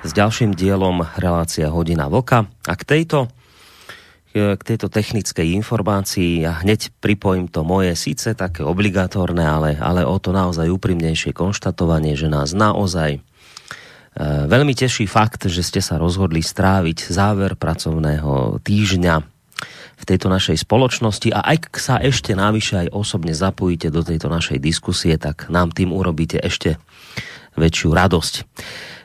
s ďalším dielom relácia Hodina Vlka. A k tejto, k tejto technickej informácii ja hneď pripojím to moje, síce také obligatórne, ale, ale o to naozaj úprimnejšie konštatovanie, že nás naozaj e, veľmi teší fakt, že ste sa rozhodli stráviť záver pracovného týždňa v tejto našej spoločnosti a ak sa ešte návyše aj osobne zapojíte do tejto našej diskusie, tak nám tým urobíte ešte väčšiu radosť.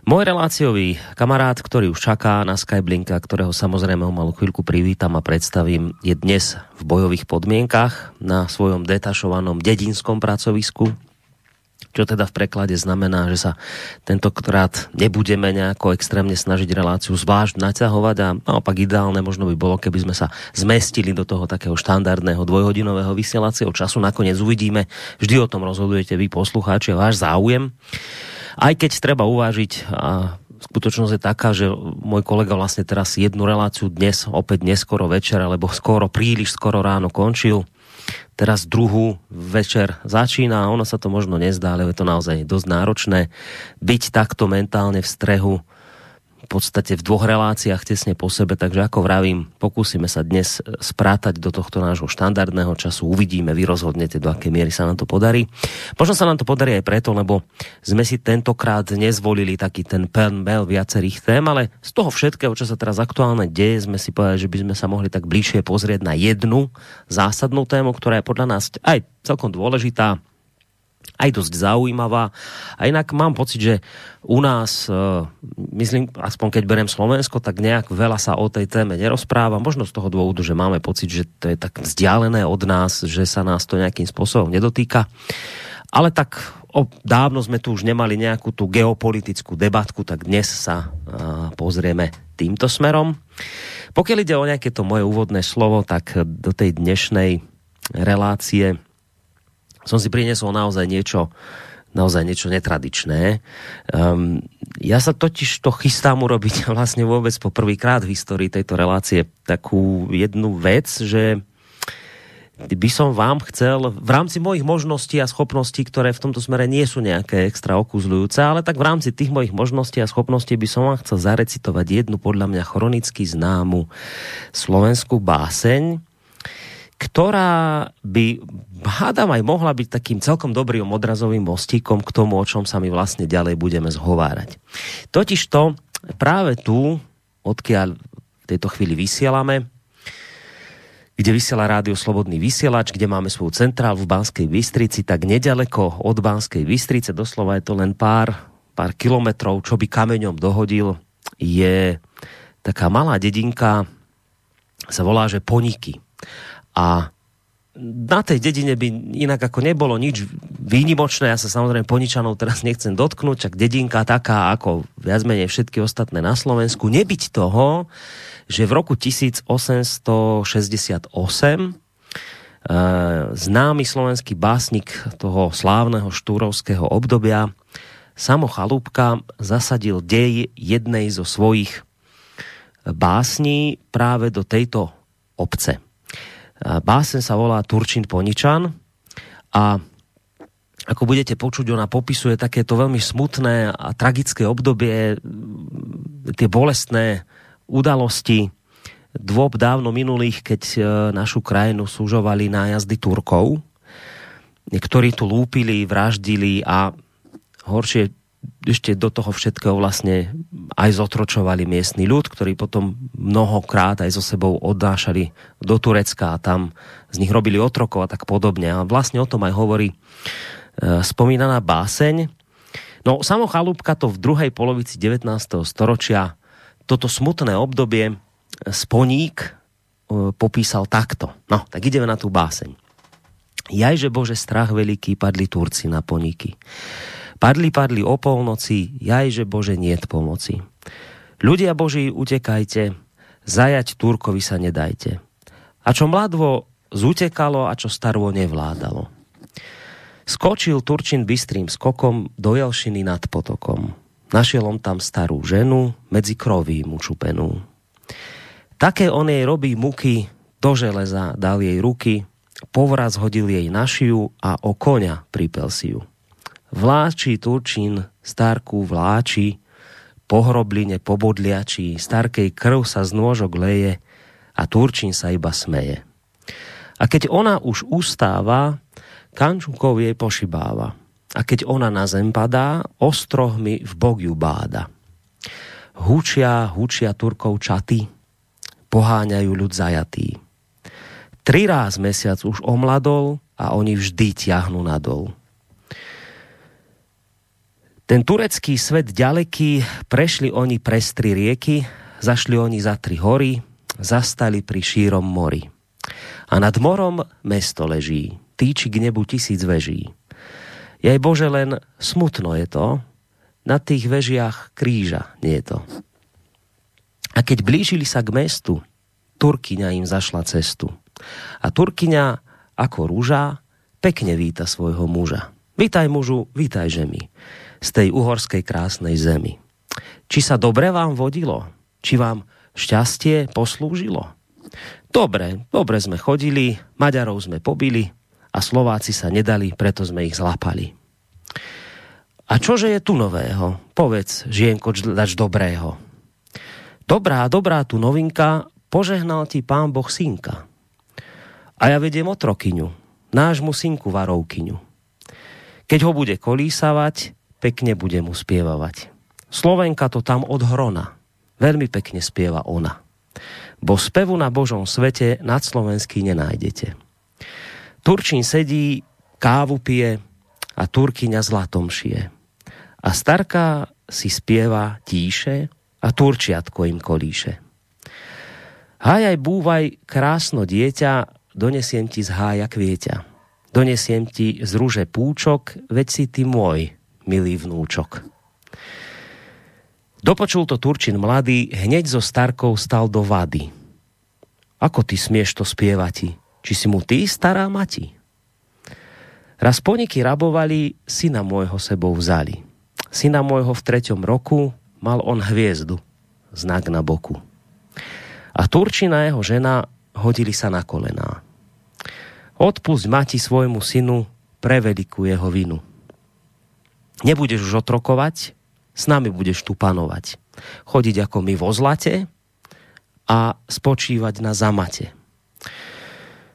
Môj reláciový kamarát, ktorý už čaká na Skyblinka, ktorého samozrejme o malú chvíľku privítam a predstavím, je dnes v bojových podmienkach na svojom detašovanom dedinskom pracovisku, čo teda v preklade znamená, že sa tentokrát nebudeme nejako extrémne snažiť reláciu zvlášť naťahovať a naopak ideálne možno by bolo, keby sme sa zmestili do toho takého štandardného dvojhodinového vysielacieho času. Nakoniec uvidíme, vždy o tom rozhodujete vy poslucháči a váš záujem. Aj keď treba uvážiť, a skutočnosť je taká, že môj kolega vlastne teraz jednu reláciu dnes, opäť neskoro večer, alebo skoro, príliš skoro ráno končil. Teraz druhú večer začína a ono sa to možno nezdá, ale je to naozaj dosť náročné byť takto mentálne v strehu v podstate v dvoch reláciách tesne po sebe, takže ako vravím, pokúsime sa dnes sprátať do tohto nášho štandardného času, uvidíme, vy rozhodnete, do akej miery sa nám to podarí. Možno sa nám to podarí aj preto, lebo sme si tentokrát nezvolili taký ten pen bel viacerých tém, ale z toho všetkého, čo sa teraz aktuálne deje, sme si povedali, že by sme sa mohli tak bližšie pozrieť na jednu zásadnú tému, ktorá je podľa nás aj celkom dôležitá, aj dosť zaujímavá. A inak mám pocit, že u nás, e, myslím, aspoň keď berem Slovensko, tak nejak veľa sa o tej téme nerozpráva. Možno z toho dôvodu, že máme pocit, že to je tak vzdialené od nás, že sa nás to nejakým spôsobom nedotýka. Ale tak o, dávno sme tu už nemali nejakú tú geopolitickú debatku, tak dnes sa uh, pozrieme týmto smerom. Pokiaľ ide o nejaké to moje úvodné slovo, tak do tej dnešnej relácie som si prinesol naozaj niečo, naozaj niečo netradičné. Um, ja sa totiž to chystám urobiť vlastne vôbec po prvýkrát v histórii tejto relácie takú jednu vec, že by som vám chcel v rámci mojich možností a schopností, ktoré v tomto smere nie sú nejaké extra okuzľujúce, ale tak v rámci tých mojich možností a schopností by som vám chcel zarecitovať jednu podľa mňa chronicky známu slovenskú báseň, ktorá by, hádam aj mohla byť takým celkom dobrým odrazovým mostíkom k tomu, o čom sa my vlastne ďalej budeme zhovárať. Totiž to práve tu, odkiaľ v tejto chvíli vysielame, kde vysiela rádio Slobodný vysielač, kde máme svoju centrálu v Banskej Bystrici, tak nedaleko od Banskej Bystrice, doslova je to len pár, pár kilometrov, čo by kameňom dohodil, je taká malá dedinka, sa volá, že Poniky. A na tej dedine by inak ako nebolo nič výnimočné, ja sa samozrejme Poničanov teraz nechcem dotknúť, čak dedinka taká ako viac menej všetky ostatné na Slovensku, nebyť toho, že v roku 1868 uh, známy slovenský básnik toho slávneho štúrovského obdobia Samo Chalúbka zasadil dej jednej zo svojich básní práve do tejto obce. Básen sa volá Turčin Poničan a ako budete počuť, ona popisuje takéto veľmi smutné a tragické obdobie, tie bolestné udalosti dôb dávno minulých, keď e, našu krajinu súžovali nájazdy Turkov. Niektorí tu lúpili, vraždili a horšie ešte do toho všetkého vlastne aj zotročovali miestny ľud, ktorý potom mnohokrát aj so sebou odnášali do Turecka a tam z nich robili otrokov a tak podobne. A vlastne o tom aj hovorí e, spomínaná báseň. No samo Chalúbka to v druhej polovici 19. storočia toto smutné obdobie e, Sponík e, popísal takto. No, tak ideme na tú báseň. Jajže Bože strach veľký padli Turci na poníky. Padli, padli o polnoci, jaj, že Bože, niet pomoci. Ľudia Boží, utekajte, Zajať Turkovi sa nedajte. A čo mladvo zutekalo a čo starvo nevládalo. Skočil Turčin bystrým skokom do Jelšiny nad potokom. Našiel on tam starú ženu, medzi kroví mu čupenú. Také on jej robí muky, do železa dal jej ruky, povraz hodil jej na šiju a o koňa pripel si ju. Vláči Turčín, starku vláči, po hrobline pobodliačí, starkej krv sa z nôžok leje a Turčín sa iba smeje. A keď ona už ustáva, kančukov jej pošibáva. A keď ona na zem padá, ostrohmi v bok ju báda. Hučia, hučia Turkov čaty, poháňajú ľud zajatý. Tri ráz mesiac už omladol a oni vždy ťahnú nadol. Ten turecký svet ďaleký, prešli oni prez tri rieky, zašli oni za tri hory, zastali pri šírom mori. A nad morom mesto leží, týči k nebu tisíc veží. Jej Bože, len smutno je to, na tých vežiach kríža nie je to. A keď blížili sa k mestu, Turkyňa im zašla cestu – a Turkyňa ako rúža pekne víta svojho muža. Vítaj mužu, vítaj žemi z tej uhorskej krásnej zemi. Či sa dobre vám vodilo? Či vám šťastie poslúžilo? Dobre, dobre sme chodili, Maďarov sme pobili a Slováci sa nedali, preto sme ich zlapali. A čože je tu nového? Povedz, žienko, dač dobrého. Dobrá, dobrá tu novinka, požehnal ti pán Boh synka. A ja vediem otrokyňu, nášmu synku varovkyňu. Keď ho bude kolísavať, pekne bude mu spievavať. Slovenka to tam od hrona. Veľmi pekne spieva ona. Bo spevu na Božom svete nad slovenský nenájdete. Turčín sedí, kávu pije a Turkyňa zlatom šije. A starka si spieva tíše a Turčiatko im kolíše. Hájaj búvaj krásno dieťa, donesiem ti z hája kvieťa. Donesiem ti z rúže púčok, veď si ty môj, milý vnúčok. Dopočul to Turčin mladý, hneď zo starkou stal do vady. Ako ty smieš to spievati? Či si mu ty stará mati? Raz poniky rabovali, syna môjho sebou vzali. Syna môjho v treťom roku mal on hviezdu, znak na boku. A Turčina jeho žena hodili sa na kolená. Odpusť mati svojmu synu pre veľkú jeho vinu. Nebudeš už otrokovať, s nami budeš tu panovať. Chodiť ako my vo zlate a spočívať na zamate.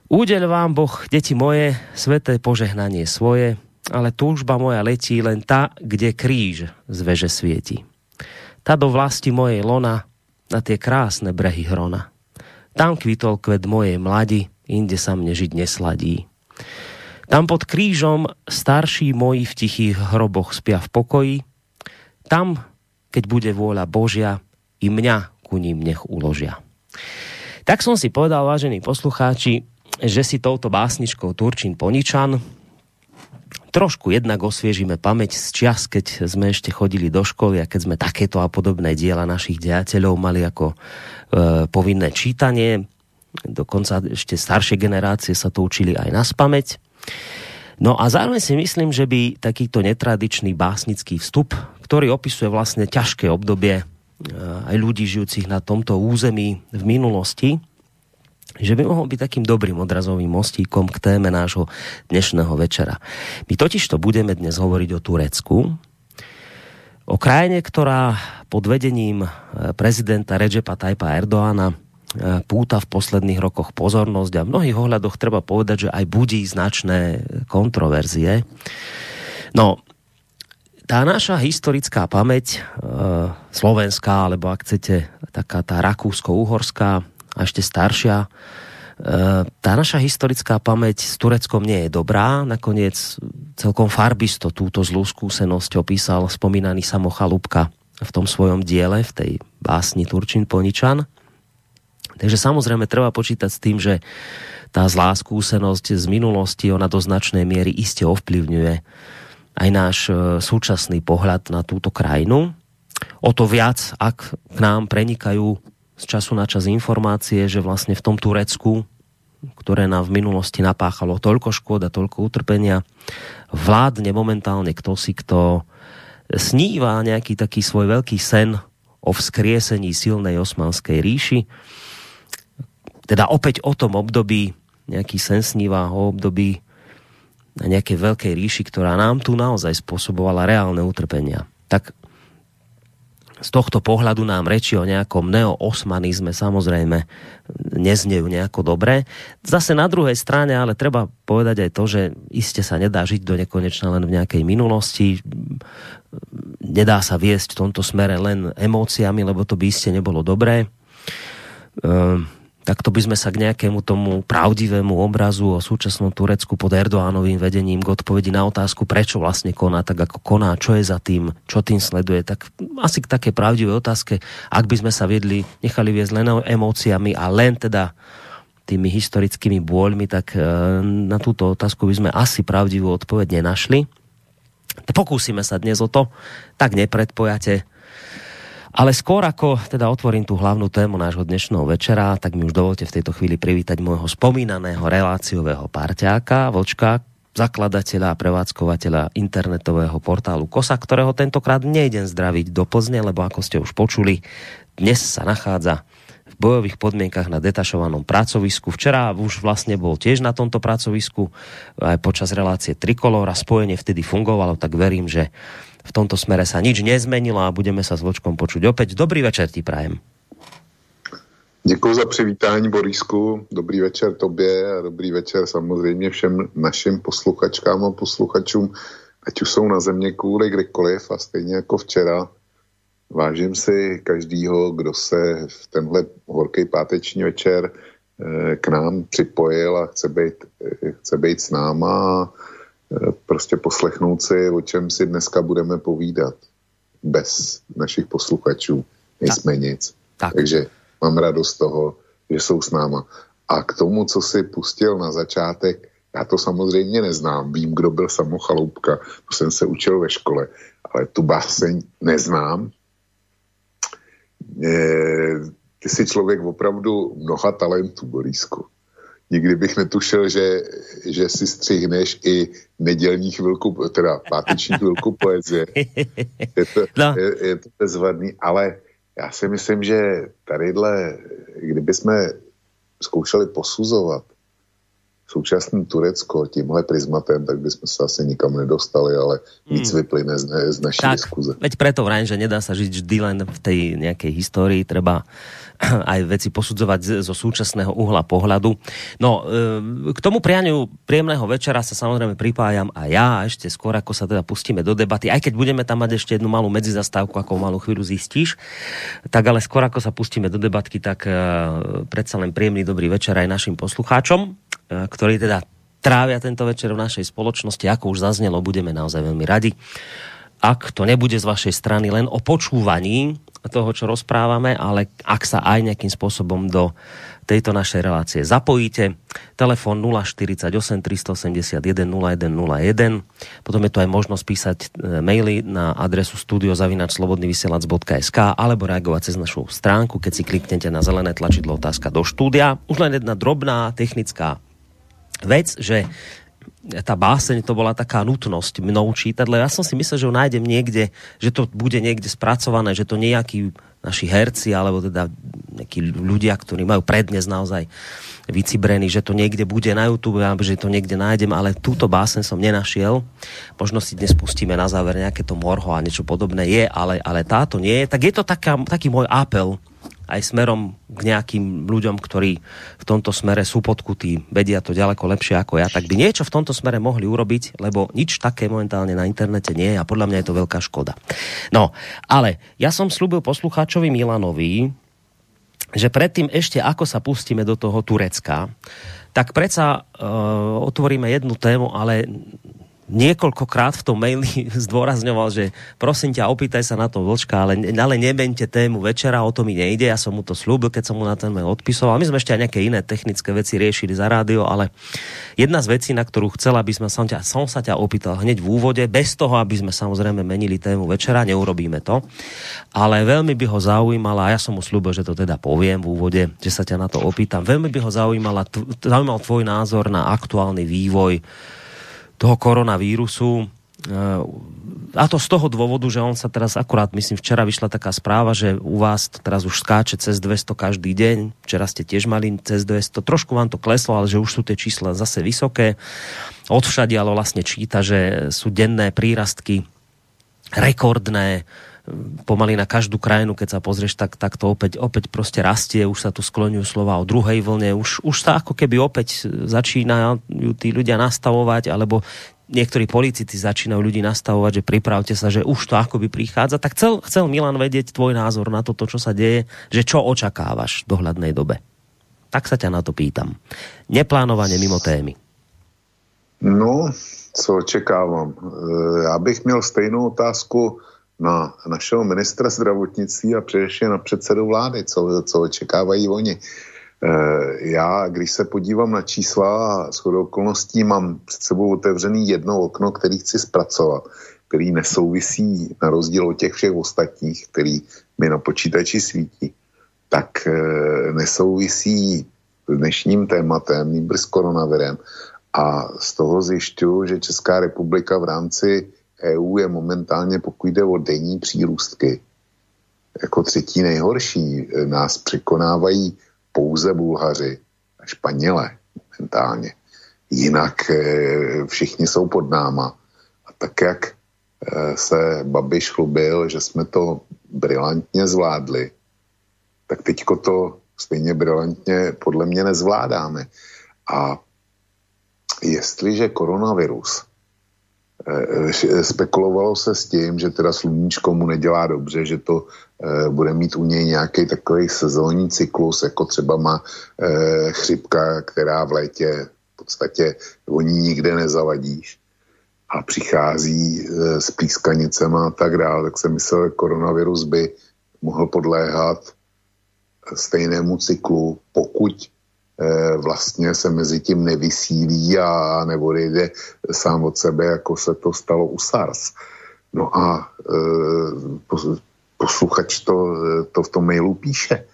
Údel vám Boh, deti moje, sveté požehnanie svoje, ale túžba moja letí len ta, kde kríž z veže svieti. Ta do vlasti mojej lona na tie krásne brehy hrona. Tam kvitol kvet mojej mladi, inde sa mne žiť nesladí. Tam pod krížom starší moji v tichých hroboch spia v pokoji. Tam, keď bude vôľa Božia, i mňa ku ním nech uložia. Tak som si povedal, vážení poslucháči, že si touto básničkou Turčín Poničan trošku jednak osviežime pamäť z čias, keď sme ešte chodili do školy a keď sme takéto a podobné diela našich dejateľov mali ako e, povinné čítanie dokonca ešte staršie generácie sa to učili aj na spameť. No a zároveň si myslím, že by takýto netradičný básnický vstup, ktorý opisuje vlastne ťažké obdobie eh, aj ľudí žijúcich na tomto území v minulosti, že by mohol byť takým dobrým odrazovým mostíkom k téme nášho dnešného večera. My totiž to budeme dnes hovoriť o Turecku, o krajine, ktorá pod vedením eh, prezidenta Recepa Tajpa Erdoána púta v posledných rokoch pozornosť a v mnohých ohľadoch treba povedať, že aj budí značné kontroverzie. No, tá naša historická pamäť, e, slovenská, alebo ak chcete, taká tá rakúsko-uhorská a ešte staršia, e, tá naša historická pamäť s Tureckom nie je dobrá. Nakoniec celkom farbisto túto zlú skúsenosť opísal spomínaný Samo Chalúbka v tom svojom diele, v tej básni Turčin Poničan. Takže samozrejme treba počítať s tým, že tá zlá skúsenosť z minulosti, ona do značnej miery iste ovplyvňuje aj náš e, súčasný pohľad na túto krajinu. O to viac, ak k nám prenikajú z času na čas informácie, že vlastne v tom Turecku, ktoré nám v minulosti napáchalo toľko škôd a toľko utrpenia, vládne momentálne kto si, kto sníva nejaký taký svoj veľký sen o vzkriesení silnej osmanskej ríši. Teda opäť o tom období, nejaký sen sníva o období na nejakej veľkej ríši, ktorá nám tu naozaj spôsobovala reálne utrpenia. Tak z tohto pohľadu nám reči o nejakom neoosmanizme samozrejme neznejú nejako dobre. Zase na druhej strane, ale treba povedať aj to, že iste sa nedá žiť do nekonečna len v nejakej minulosti. Nedá sa viesť v tomto smere len emóciami, lebo to by iste nebolo dobré. Um, takto by sme sa k nejakému tomu pravdivému obrazu o súčasnom Turecku pod Erdoánovým vedením k odpovedi na otázku, prečo vlastne koná tak, ako koná, čo je za tým, čo tým sleduje, tak asi k také pravdivé otázke, ak by sme sa viedli, nechali viesť len emóciami a len teda tými historickými bôľmi, tak e, na túto otázku by sme asi pravdivú odpoveď nenašli. Pokúsime sa dnes o to, tak nepredpojate, ale skôr ako teda otvorím tú hlavnú tému nášho dnešného večera, tak mi už dovolte v tejto chvíli privítať môjho spomínaného reláciového parťáka, Vočka, zakladateľa a prevádzkovateľa internetového portálu KOSA, ktorého tentokrát nejdem zdraviť do Plzne, lebo ako ste už počuli, dnes sa nachádza v bojových podmienkach na detašovanom pracovisku. Včera už vlastne bol tiež na tomto pracovisku aj počas relácie Trikolor a spojenie vtedy fungovalo, tak verím, že v tomto smere sa nič nezmenilo a budeme sa s Vočkom počuť opäť. Dobrý večer ti prajem. Děkuji za přivítání, Borisku. Dobrý večer tobě a dobrý večer samozřejmě všem našim posluchačkám a posluchačům, ať už jsou na země kvůli kdekoliv a stejně jako včera. Vážím si každýho, kdo se v tenhle horký páteční večer eh, k nám připojil a chce být, eh, chce být s náma prostě poslechnout si, o čem si dneska budeme povídat. Bez našich posluchačů nejsme tak. nic. Tak. Takže mám radost toho, že jsou s náma. A k tomu, co si pustil na začátek, já to samozřejmě neznám. Vím, kdo byl samochaloupka, to jsem se učil ve škole, ale tu báseň neznám. E, ty jsi člověk opravdu mnoha talentů, Borísku nikdy bych netušil, že, že si střihneš i nedělní chvilku, teda páteční chvilku poezie. Je to, no. je, je to bezvadný, ale já si myslím, že tadyhle, kdyby jsme zkoušeli posuzovat současný Turecko tímhle prismatem, tak bychom se asi nikam nedostali, ale víc hmm. vyplyne z, z naší tak, diskuze. Veď preto vrajím, že nedá sa žiť vždy len v tej nejakej histórii, treba aj veci posudzovať zo súčasného uhla pohľadu. No, e, k tomu prianiu príjemného večera sa samozrejme pripájam a ja ešte skôr, ako sa teda pustíme do debaty, aj keď budeme tam mať ešte jednu malú medzizastávku, ako malú chvíľu zistíš, tak ale skôr ako sa pustíme do debatky, tak e, predsa len príjemný dobrý večer aj našim poslucháčom, e, ktorí teda trávia tento večer v našej spoločnosti. Ako už zaznelo, budeme naozaj veľmi radi. Ak to nebude z vašej strany len o počúvaní toho, čo rozprávame, ale ak sa aj nejakým spôsobom do tejto našej relácie zapojíte. Telefón 048 381 0101. Potom je tu aj možnosť písať e, maily na adresu studiozavinačslobodnyvysielac.sk alebo reagovať cez našu stránku, keď si kliknete na zelené tlačidlo otázka do štúdia. Už len jedna drobná technická vec, že tá báseň to bola taká nutnosť mnou čítať, lebo ja som si myslel, že ho nájdem niekde, že to bude niekde spracované, že to nejakí naši herci, alebo teda nejakí ľudia, ktorí majú prednes naozaj vycibrení, že to niekde bude na YouTube, alebo že to niekde nájdem, ale túto báseň som nenašiel. Možno si dnes pustíme na záver nejaké to morho a niečo podobné je, ale, ale táto nie je. Tak je to taká, taký môj apel aj smerom k nejakým ľuďom, ktorí v tomto smere sú podkutí, vedia to ďaleko lepšie ako ja, tak by niečo v tomto smere mohli urobiť, lebo nič také momentálne na internete nie je a podľa mňa je to veľká škoda. No, ale ja som slúbil poslucháčovi Milanovi, že predtým ešte ako sa pustíme do toho Turecka, tak predsa uh, otvoríme jednu tému, ale niekoľkokrát v tom maili zdôrazňoval, že prosím ťa, opýtaj sa na to Vlčka, ale, ale nemente tému večera, o to mi nejde, ja som mu to slúbil, keď som mu na ten mail odpisoval. My sme ešte aj nejaké iné technické veci riešili za rádio, ale jedna z vecí, na ktorú chcela, aby sme som, ťa, som sa ťa opýtal hneď v úvode, bez toho, aby sme samozrejme menili tému večera, neurobíme to, ale veľmi by ho zaujímala, a ja som mu slúbil, že to teda poviem v úvode, že sa ťa na to opýtam, veľmi by ho zaujímala, zaujímal tvoj názor na aktuálny vývoj toho koronavírusu. A to z toho dôvodu, že on sa teraz akurát, myslím, včera vyšla taká správa, že u vás to teraz už skáče cez 200 každý deň. Včera ste tiež mali cez 200. Trošku vám to kleslo, ale že už sú tie čísla zase vysoké. ale vlastne číta, že sú denné prírastky rekordné pomaly na každú krajinu, keď sa pozrieš, tak, tak to opäť, opäť prostě rastie, už sa tu skloňujú slova o druhej vlne, už, už sa ako keby opäť začínajú tí ľudia nastavovať, alebo niektorí politici začínajú ľudí nastavovať, že pripravte sa, že už to akoby prichádza. Tak chcel, chcel Milan vedieť tvoj názor na toto, čo sa deje, že čo očakávaš v dohľadnej dobe. Tak sa ťa na to pýtam. Neplánovanie mimo témy. No, co očekávám? E, já bych měl stejnou otázku na našeho ministra zdravotnictví a především na předsedu vlády, co, co očekávají oni. E, já, když se podívám na čísla a shodou okolností mám před sebou otevřený jedno okno, který chci zpracovat, který nesouvisí na rozdíl od těch všech ostatních, který mi na počítači svítí, tak e, nesouvisí s dnešním tématem, nýbrž s koronavirem. A z toho zjišťuju, že Česká republika v rámci EU je momentálně, pokud jde o denní přírůstky, jako třetí nejhorší. Nás překonávají pouze Bulhaři a Španělé momentálně. Jinak e, všichni jsou pod náma. A tak, jak e, se Babiš chlubil, že jsme to brilantně zvládli, tak teďko to stejně brilantně podle mě nezvládáme. A jestliže koronavirus spekulovalo se s tím, že teda sluníčko mu nedělá dobře, že to eh, bude mít u něj nějaký takový sezónní cyklus, jako třeba má eh, chřipka, která v létě v podstatě o ní nikde nezavadíš a přichází s pískanicema a tak dále, tak jsem myslel, že koronavirus by mohl podléhat stejnému cyklu, pokud Eh, vlastně se mezi tím nevysílí a neodejde sám od sebe, jako se to stalo u SARS. No a eh, posluchač to, to v tom mailu píše.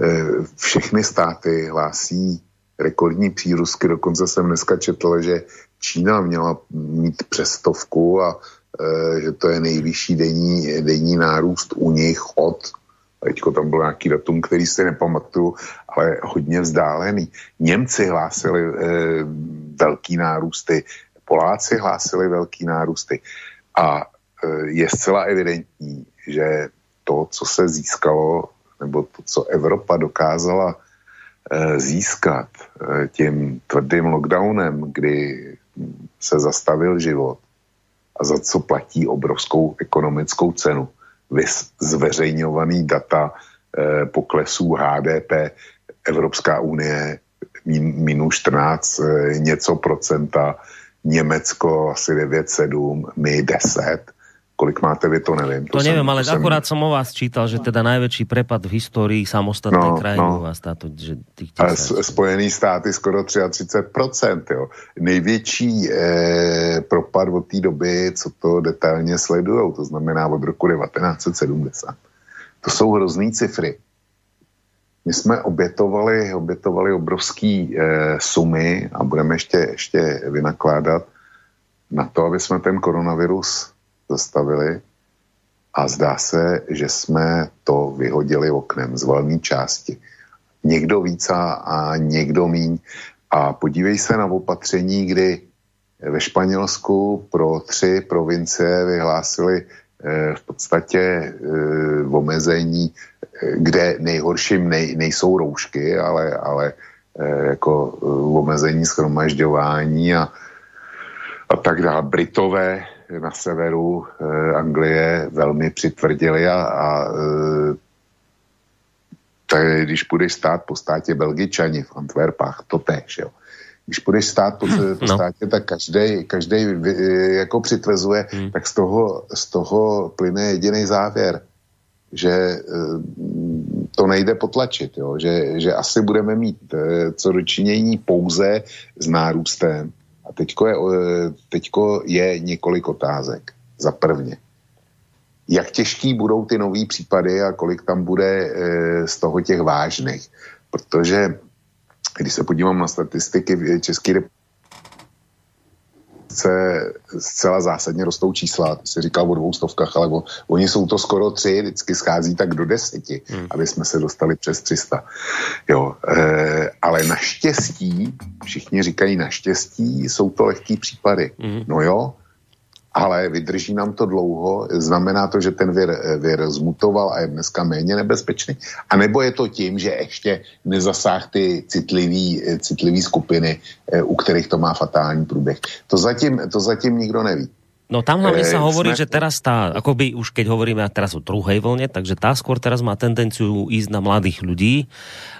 Eh, všechny státy hlásí rekordní přírůstky, dokonce jsem dneska četl, že Čína měla mít přestovku a že to je nejvyšší denní, denní nárůst u nich od teďko tam byl nějaký datum, který si nepamatuju, ale hodně vzdálený. Němci hlásili e, velký nárůsty, Poláci hlásili velký nárůsty a e, je zcela evidentní, že to, co se získalo, nebo to, co Evropa dokázala e, získat e, tím tvrdým lockdownem, kdy se zastavil život a za co platí obrovskou ekonomickou cenu, zveřejňovaný data eh, poklesů HDP Evropská unie minus 14 eh, něco procenta, Německo asi 9,7, my 10 Kolik máte vy, to nevím. To, to nevím, ale to akorát jsem o vás čítal, že teda největší prepad v historii samostatné no, krajiny no. u vás táto, že tých Spojený státy skoro 33%, jo. Největší eh, propad od té doby, co to detailně sledují, to znamená od roku 1970. To jsou hrozný cifry. My jsme obětovali, obětovali obrovský eh, sumy a budeme ještě, ještě vynakládat na to, aby jsme ten koronavirus zastavili a zdá se, že jsme to vyhodili oknem z velmi části. Někdo víc a někdo míň. A podívej se na opatření, kdy ve Španělsku pro tři provincie vyhlásili eh, v podstatě eh, omezení, eh, kde nejhorším nej, nejsou roušky, ale, ale jako omezení schromažďování a, a tak dále. Britové na severu eh, Anglie velmi přitvrdili a, a eh, tak když půjdeš stát po státě Belgičani v Antwerpách, to tež, jo. když půjdeš stát po, po no. státě, tak každý, každý jako přitvezuje, hmm. tak z toho, z toho plyne jediný závěr, že to nejde potlačit, jo? Že, že asi budeme mít co dočinění pouze s nárůstem. A teďko je, eh, teďko je několik otázek. Za prvně. Jak těžký budou ty nové případy a kolik tam bude z toho těch vážných. Protože když se podívám na statistiky v České republice, zcela zásadně rostou čísla, ty jsi říkal o dvou stovkách, ale o, oni jsou to skoro tři, vždycky schází tak do deseti, hmm. aby jsme se dostali přes 300. Jo, e, ale naštěstí, všichni říkají naštěstí, jsou to lehký případy. Hmm. No jo, ale vydrží nám to dlouho, znamená to, že ten vir, vir zmutoval a je dneska méně nebezpečný. A nebo je to tím, že ještě nezasáh ty citlivý, citlivý skupiny, eh, u kterých to má fatální průběh. To zatím, to zatím nikdo neví. No tam hlavne sa hovorí, sme... že teraz tá, akoby už keď hovoríme teraz o druhej vlne, takže tá skôr teraz má tendenciu ísť na mladých ľudí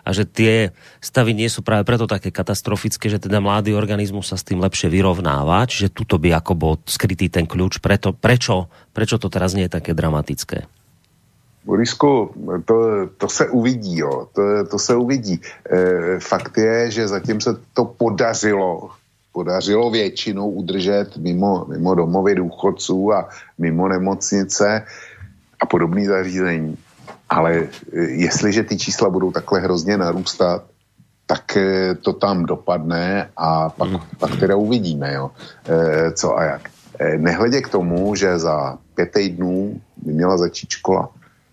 a že tie stavy nie sú práve preto také katastrofické, že teda mladý organizmus sa s tým lepšie vyrovnáva, čiže tuto by ako bol skrytý ten kľúč. Preto, prečo, prečo to teraz nie je také dramatické? Borisku, to, to se uvidí, jo. To, to se uvidí. E, fakt je, že zatím se to podařilo podařilo většinou udržet mimo, mimo domovy důchodců a mimo nemocnice a podobné zařízení. Ale e, jestliže ty čísla budou takhle hrozně narůstat, tak e, to tam dopadne a pak, mm. pak teda uvidíme, jo, e, co a jak. Nehledě k tomu, že za pět týdnů by měla začít škola.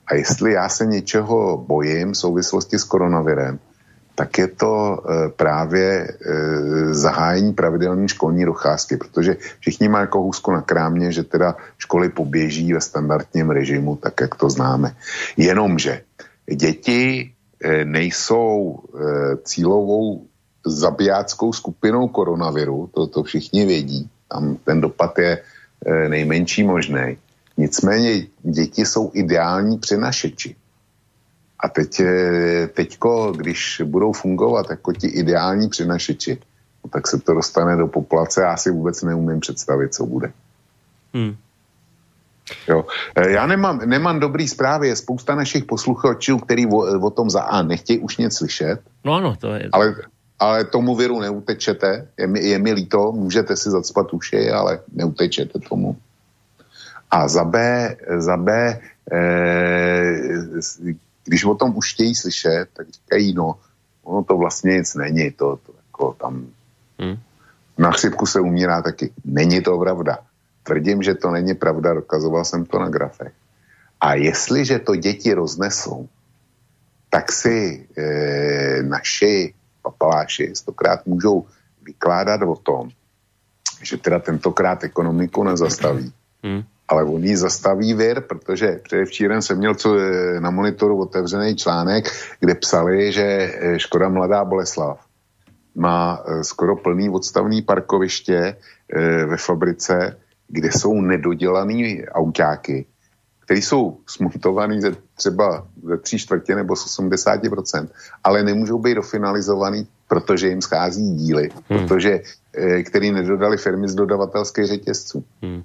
A jestli já se něčeho bojím v souvislosti s koronavirem, tak je to e, právě e, zahájení pravidelné školní docházky, protože všichni mají jako hůzko na krámě, že teda školy poběží ve standardním režimu, tak jak to známe. Jenomže děti e, nejsou cílovou zabijáckou skupinou koronaviru, to, to všichni vědí, tam ten dopad je nejmenší možný. Nicméně děti jsou ideální přenašeči. A teď, eh, teďko, když budou fungovat jako ti ideální přinašeči, no, tak se to dostane do populace a já si vůbec neumím představit, co bude. Hmm. Jo. Eh, já nemám, nemám dobrý zprávy, je spousta našich posluchačů, který o, o tom za A nechtějí už nic slyšet. No ano, to je. Ale, ale tomu viru neutečete, je mi, je mi líto, můžete si zacpat uši, ale neutečete tomu. A za B, za B eh, když o tom už chtějí slyšet, tak říkají, no, ono to vlastně nic není, to, to jako tam hmm. na chřipku se umírá taky. Není to pravda. Tvrdím, že to není pravda, dokazoval jsem to na grafech. A jestliže to děti roznesou, tak si e, naši papaláši stokrát můžou vykládat o tom, že teda tentokrát ekonomiku nezastaví. Hmm ale on ji zastaví vir, protože předevčírem jsem měl co eh, na monitoru otevřený článek, kde psali, že eh, Škoda Mladá Boleslav má eh, skoro plný odstavný parkoviště ve fabrice, kde jsou nedodělaný autáky, které jsou smontovaný ze třeba ze tří čtvrtě nebo z 80%, ale nemůžou být dofinalizovaný, protože jim schází díly, hmm. protože, který nedodali firmy z dodavatelských řetězců. Hmm.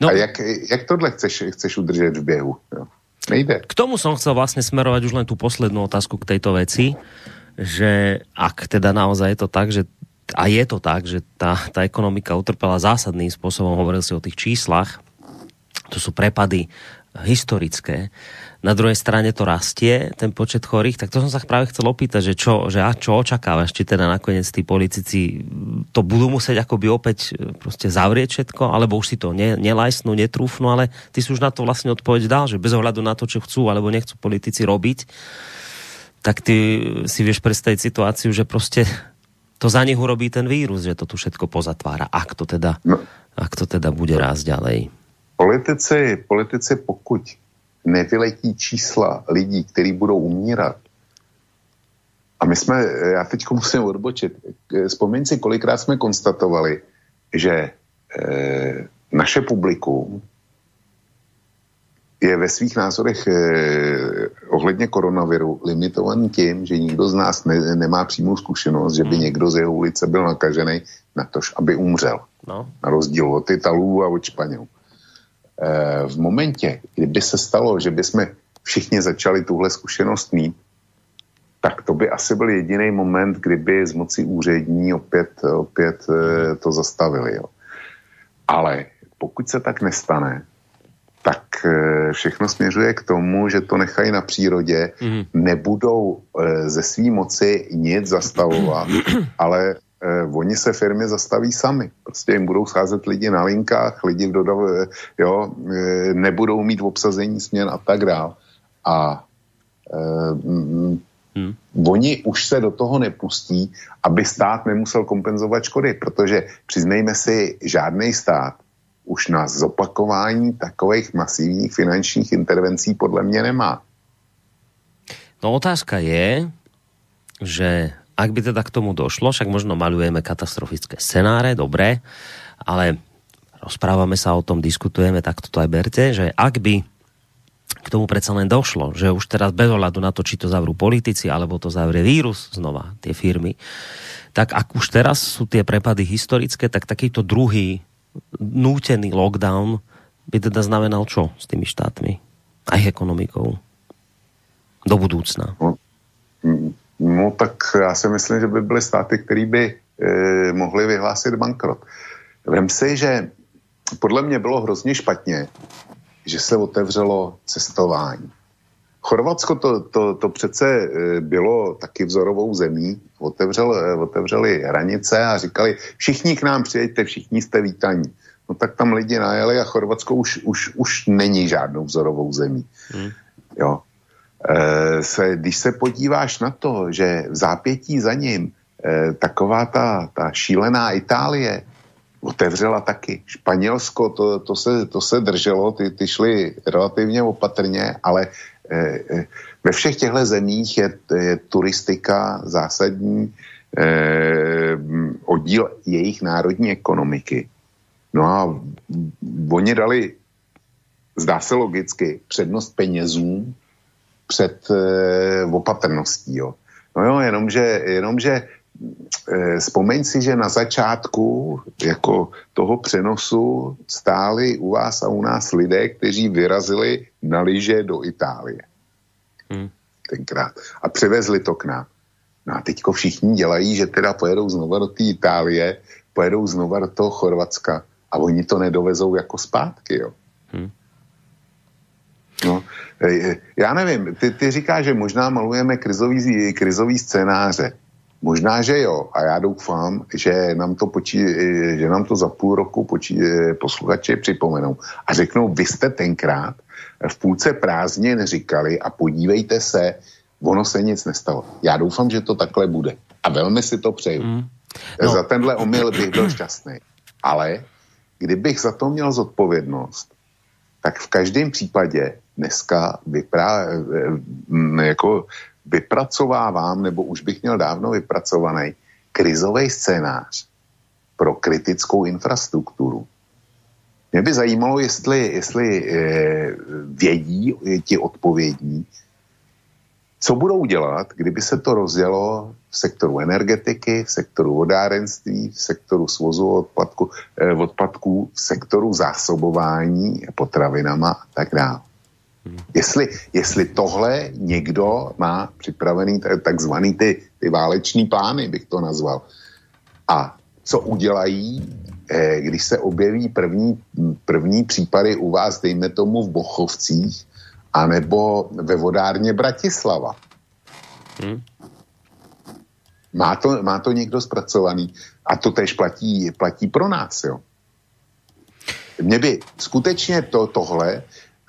No, a jak, jak tohle chceš, chceš udržet v běhu? Jo? Nejde. K tomu som chcel vlastne smerovať už len tú poslednú otázku k tejto veci, že ak teda naozaj je to tak, že a je to tak, že tá, tá ekonomika utrpela zásadným spôsobom, hovoril si o tých číslach, to sú prepady historické, na druhej strane to rastie, ten počet chorých, tak to som sa práve chcel opýtať, že čo, že a čo očakávaš, či teda nakoniec tí politici to budú musieť akoby opäť e, prostě zavrieť všetko, alebo už si to ne, nelajsnú, netrúfnú, ale ty si už na to vlastne odpoveď dal, že bez ohľadu na to, čo chcú alebo nechcú politici robiť, tak ty si vieš predstaviť situáciu, že prostě to za nich urobí ten vírus, že to tu všetko pozatvára, ak to teda, no. ak to teda bude rásť ďalej. Politici, politici pokud nevyletí čísla lidí, kteří budou umírat. A my jsme, já teď musím odbočit, vzpomeň si, kolikrát jsme konstatovali, že e, naše publikum je ve svých názorech e, ohledně koronaviru limitovaný tím, že nikdo z nás ne, nemá přímou zkušenost, že by hmm. někdo z jeho ulice byl nakažený na to, aby umřel. No. Na rozdíl od Italů a od Španělů. E, v momentě, kdyby se stalo, že by jsme všichni začali tuhle zkušenost mít, tak to by asi byl jediný moment, kdyby z moci úřední opět, opět e, to zastavili. Jo. Ale pokud se tak nestane, tak e, všechno směřuje k tomu, že to nechají na přírodě, mm. nebudou ze své moci nic zastavovat, ale e, oni se firmy zastaví sami. Prostě jim budou scházet lidi na linkách, lidi v dodav, jo, nebudou mít v obsazení směn a tak dále. A mm, Hmm. Oni už se do toho nepustí, aby stát nemusel kompenzovat škody, protože přiznejme si, žádný stát už na zopakování takových masivních finančních intervencí podle mě nemá. No otázka je, že ak by teda k tomu došlo, však možno malujeme katastrofické scenáre, dobré, ale rozprávame sa o tom, diskutujeme, tak toto aj berte, že ak by k tomu predsa len došlo, že už teraz bez ohľadu na to, či to zavrú politici, alebo to zavrie vírus znova, tie firmy, tak ak už teraz sú tie prepady historické, tak takýto druhý nútený lockdown by teda znamenal čo s tými štátmi? Aj ekonomikou? Do budoucna. No, no tak já si myslím, že by byly státy, které by eh, mohly vyhlásit bankrot. Vem si, že podle mě bylo hrozně špatně, že se otevřelo cestování. Chorvatsko to, to, to přece eh, bylo taky vzorovou zemí. Otevřel, eh, otevřeli hranice a říkali, všichni k nám přijďte, všichni jste vítaní. No tak tam lidi najeli a Chorvatsko už, už, už není žádnou vzorovou zemí. Hmm. Jo. E, se, když se podíváš na to, že v zápětí za ním e, taková ta, ta šílená Itálie otevřela taky. Španělsko, to, to, se, to se drželo, ty, ty šly relativně opatrně, ale e, e, ve všech těchto zemích je, je turistika zásadní e, oddíl jejich národní ekonomiky. No a oni dali, zdá se logicky, přednost penězům před e, opatrností. Jo. No jo, jenomže, jenomže Eh, vzpomeň si, že na začátku jako toho přenosu stáli u vás a u nás lidé, kteří vyrazili na lyže do Itálie. Hmm. Tenkrát. A přivezli to k nám. No a teďko všichni dělají, že teda pojedou znova do té Itálie, pojedou znova do toho Chorvatska a oni to nedovezou jako zpátky, jo. No, eh, já nevím, ty, ty říkáš, že možná malujeme krizový, krizový scénáře. Možná, že jo. A já doufám, že nám to, počí, že nám to za půl roku počí, posluchači připomenou a řeknou, vy jste tenkrát v půlce prázdnin říkali a podívejte se, ono se nic nestalo. Já doufám, že to takhle bude. A velmi si to přeju. Mm. No. Za tenhle omyl bych byl šťastný. Ale kdybych za to měl zodpovědnost, tak v každém případě dneska vyprá, jako vypracovávám, nebo už bych měl dávno vypracovaný, krizový scénář pro kritickou infrastrukturu. Mě by zajímalo, jestli, jestli e, vědí ti odpovědní, co budou dělat, kdyby se to rozdělo v sektoru energetiky, v sektoru vodárenství, v sektoru svozu odpadku, odpadků, v sektoru zásobování potravinama a tak dále. Jestli, jestli tohle někdo má připravený takzvaný ty, ty váleční plány, bych to nazval. A co udělají, eh, když se objeví první, první případy u vás, dejme tomu v Bochovcích, anebo ve vodárně Bratislava. Hmm. Má, to, má to někdo zpracovaný a to tež platí, platí pro nás. Jo. Mě by skutečně to, tohle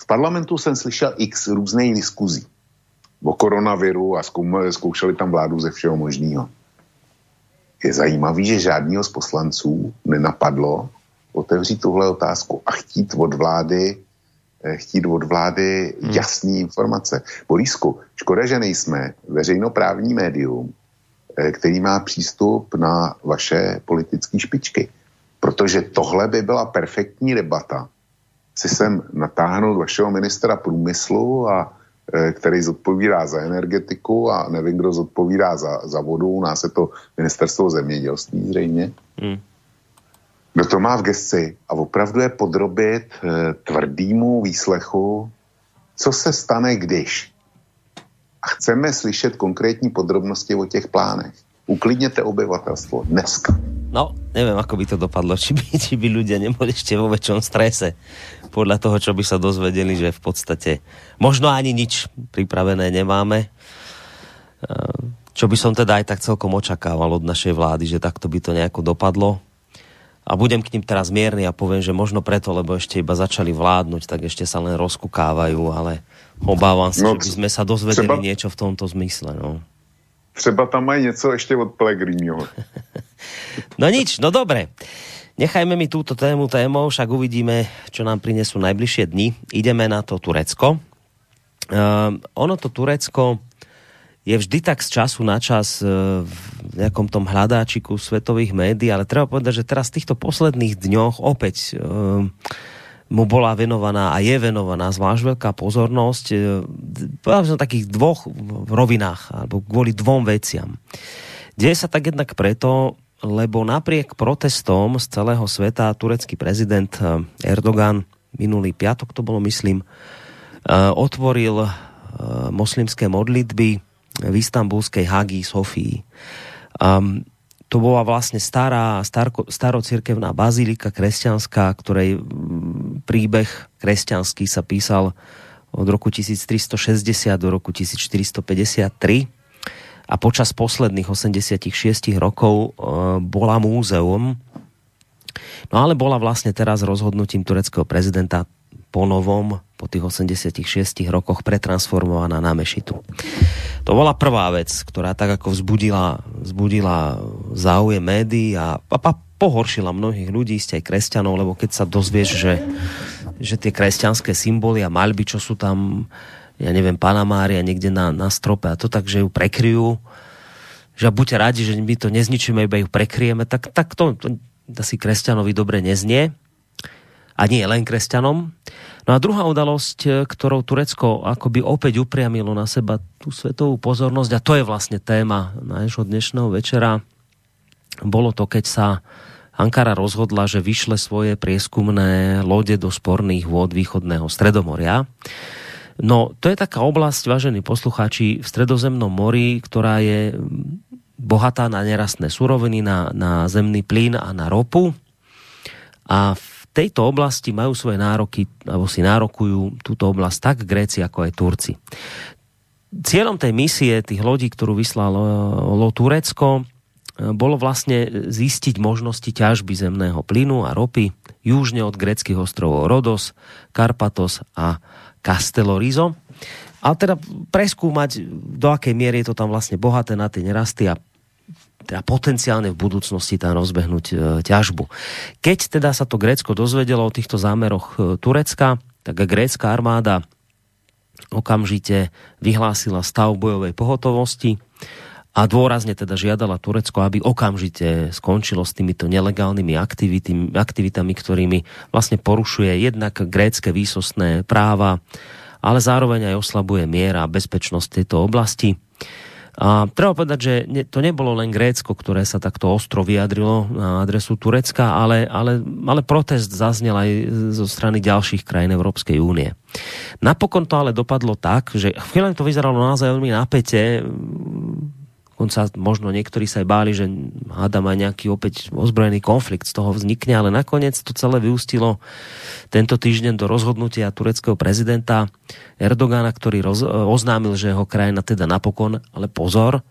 parlamentu jsem slyšel x různých diskuzí o koronaviru a zkoušeli tam vládu ze všeho možného. Je zajímavý, že žádného z poslanců nenapadlo otevřít tuhle otázku a chtít od vlády eh, chtít od vlády hmm. jasné informace. Borisku, škoda, že nejsme veřejnoprávní médium, eh, který má přístup na vaše politické špičky. Protože tohle by byla perfektní debata si sem natáhnout vašeho ministra průmyslu a eh, který zodpovídá za energetiku a nevím, kdo zodpovídá za, za vodu. U nás je to ministerstvo zemědělství zřejmě. Hmm. Kdo to má v gesci a opravdu je podrobit eh, tvrdýmu výslechu, co se stane, když. A chceme slyšet konkrétní podrobnosti o těch plánech. Uklidněte obyvatelstvo dneska. No, neviem, ako by to dopadlo, či by, či by ľudia neboli ešte vo väčšom strese podľa toho, čo by sa dozvedeli, že v podstate možno ani nič pripravené nemáme. Čo by som teda aj tak celkom očakával od našej vlády, že takto by to nejako dopadlo. A budem k ním teraz mierny a poviem, že možno preto, lebo ešte iba začali vládnuť, tak ešte sa len rozkukávajú, ale obávam sa, no, že by sme sa dozvedeli třeba... niečo v tomto zmysle. No. Třeba tam mají něco ještě od Pellegriniho. no nič, no dobre. Nechajme mi túto tému témou, však uvidíme, čo nám prinesú najbližšie dni. Ideme na to Turecko. Uh, ono to Turecko je vždy tak z času na čas uh, v nejakom tom hľadáčiku svetových médií, ale treba povedať, že teraz v týchto posledných dňoch opäť uh, mu bola venovaná a je venovaná zvlášť veľká pozornosť e, povedal takých dvoch rovinách alebo kvôli dvom veciam. Deje sa tak jednak preto, lebo napriek protestom z celého sveta turecký prezident e, Erdogan minulý piatok to bolo myslím e, otvoril moslimské modlitby v istambulskej Hagii Sofii. Um, to bola vlastne stará, starko, starocirkevná bazilika kresťanská, ktorej mm, príbeh kresťanský sa písal od roku 1360 do roku 1453 a počas posledných 86 rokov e, bola múzeum. No ale bola vlastne teraz rozhodnutím tureckého prezidenta po novom, po tých 86 rokoch pretransformovaná na mešitu. To bola prvá vec, ktorá tak ako vzbudila, vzbudila záujem médií a, a, a pohoršila mnohých ľudí, ste aj kresťanov, lebo keď sa dozvieš, že, že tie kresťanské symboly a maľby, čo sú tam, ja neviem, Panamária niekde na, na strope a to tak, že ju prekryjú, že buďte radi, že my to nezničíme, iba ju prekryjeme, tak, tak to, to asi kresťanovi dobre neznie a nie len kresťanom. No a druhá udalosť, e, ktorou Turecko akoby opäť upriamilo na seba tú svetovú pozornosť, a to je vlastne téma nášho dnešného večera, bolo to, keď sa Ankara rozhodla, že vyšle svoje prieskumné lode do sporných vôd východného Stredomoria. No, to je taká oblasť, vážení poslucháči, v Stredozemnom mori, ktorá je bohatá na nerastné suroviny, na, na zemný plyn a na ropu. A v tejto oblasti majú svoje nároky, alebo si nárokujú túto oblasť tak Gréci, ako aj Turci. Cieľom tej misie tých lodí, ktorú vyslalo Turecko, bolo vlastne zistiť možnosti ťažby zemného plynu a ropy južne od greckých ostrovov Rodos, Karpatos a Castellorizo. A teda preskúmať, do akej miery je to tam vlastne bohaté na tie nerasty a teda potenciálne v budúcnosti tam rozbehnúť e, ťažbu. Keď teda sa to Grécko dozvedelo o týchto zámeroch e, Turecka, tak grécka armáda okamžite vyhlásila stav bojovej pohotovosti a dôrazne teda žiadala Turecko, aby okamžite skončilo s týmito nelegálnymi aktivitami, ktorými vlastne porušuje jednak grécké výsostné práva, ale zároveň aj oslabuje miera a bezpečnosť tejto oblasti. A treba povedať, že to nebolo len Grécko, ktoré sa takto ostro vyjadrilo na adresu Turecka, ale, ale, ale protest zaznel aj zo strany ďalších krajín Európskej únie. Napokon to ale dopadlo tak, že chvíľa to vyzeralo naozaj veľmi napäte, Konca možno niektorí sa aj báli, že hádam aj nejaký opäť ozbrojený konflikt z toho vznikne, ale nakoniec to celé vyústilo tento týždeň do rozhodnutia tureckého prezidenta Erdogana, ktorý roz, oznámil, že jeho krajina teda napokon, ale pozor,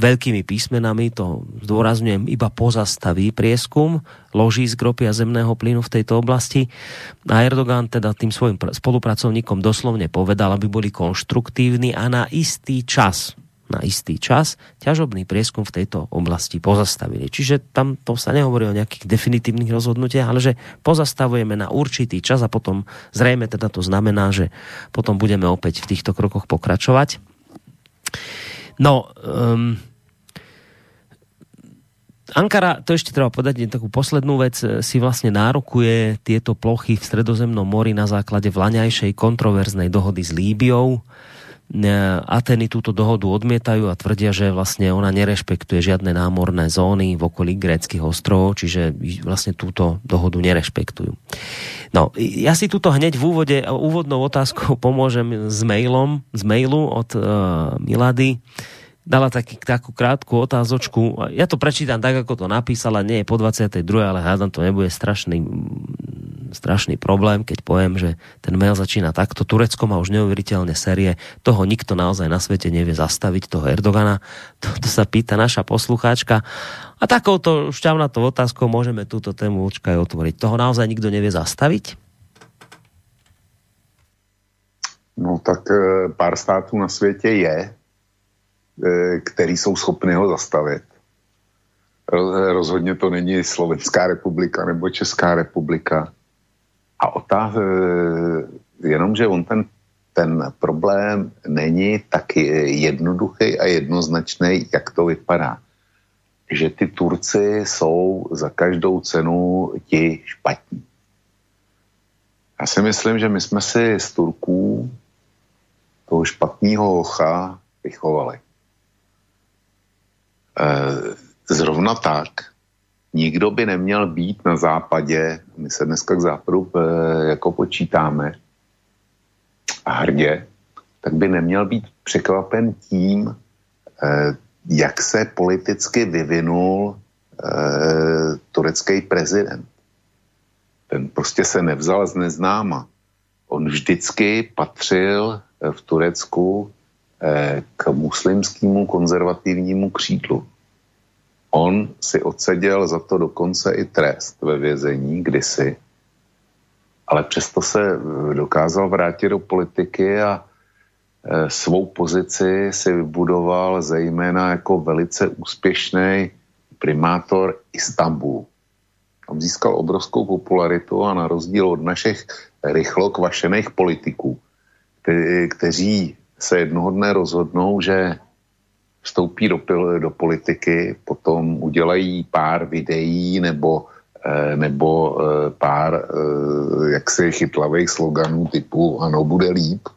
veľkými písmenami, to zdôrazňujem, iba pozastaví prieskum loží z gropy a zemného plynu v tejto oblasti. A Erdogan teda tým svojim spolupracovníkom doslovne povedal, aby boli konštruktívni a na istý čas na istý čas ťažobný prieskum v tejto oblasti pozastavili. Čiže tam to sa nehovorí o nejakých definitívnych rozhodnutiach, ale že pozastavujeme na určitý čas a potom zrejme teda to znamená, že potom budeme opäť v týchto krokoch pokračovať. No, um, Ankara, to ešte treba povedať, takú poslednú vec, si vlastne nárokuje tieto plochy v Stredozemnom mori na základe vlaňajšej kontroverznej dohody s Líbiou. Ateny túto dohodu odmietajú a tvrdia, že vlastne ona nerešpektuje žiadne námorné zóny v okolí gréckých ostrovov, čiže vlastne túto dohodu nerešpektujú. No, ja si tuto hneď v úvode, úvodnou otázkou pomôžem s mailom, z mailu od uh, Milady dala taký, takú krátku otázočku. Ja to prečítam tak, ako to napísala, nie je po 22, ale hádam to nebude strašný, strašný problém, keď poviem, že ten mail začína takto. Turecko má už neuveriteľne série, toho nikto naozaj na svete nevie zastaviť, toho Erdogana. To, sa pýta naša poslucháčka. A takouto šťavnatou otázkou môžeme túto tému určite otvoriť. Toho naozaj nikto nevie zastaviť? No tak e, pár států na světě je, Eh, který jsou schopni ho zastavit. Rozhodně to není Slovenská republika nebo Česká republika. A otáz, eh, jenomže on ten, ten problém není tak jednoduchý a jednoznačný, jak to vypadá. Že ty Turci jsou za každou cenu ti špatní. Já si myslím, že my jsme si z Turků toho špatného ocha vychovali. Eh, zrovna tak nikdo by neměl být na západě, my se dneska k západu eh, jako počítáme a hrdě, tak by neměl být překvapen tím, eh, jak se politicky vyvinul turecký prezident. Ten prostě se nevzal z neznáma. On vždycky patřil v Turecku k muslimskému konzervativnímu křídlu. On si odseděl za to dokonce i trest ve vězení kdysi, ale přesto se dokázal vrátit do politiky a e, svou pozici si vybudoval zejména jako velice úspěšný primátor Istanbulu. Tam získal obrovskou popularitu a na rozdíl od našich rychlo kvašených politiků, kteří se jednoho dne rozhodnou, že vstoupí do, do politiky, potom udělají pár videí nebo, eh, nebo eh, pár eh, jaksi chytlavých sloganů typu ano, bude líp,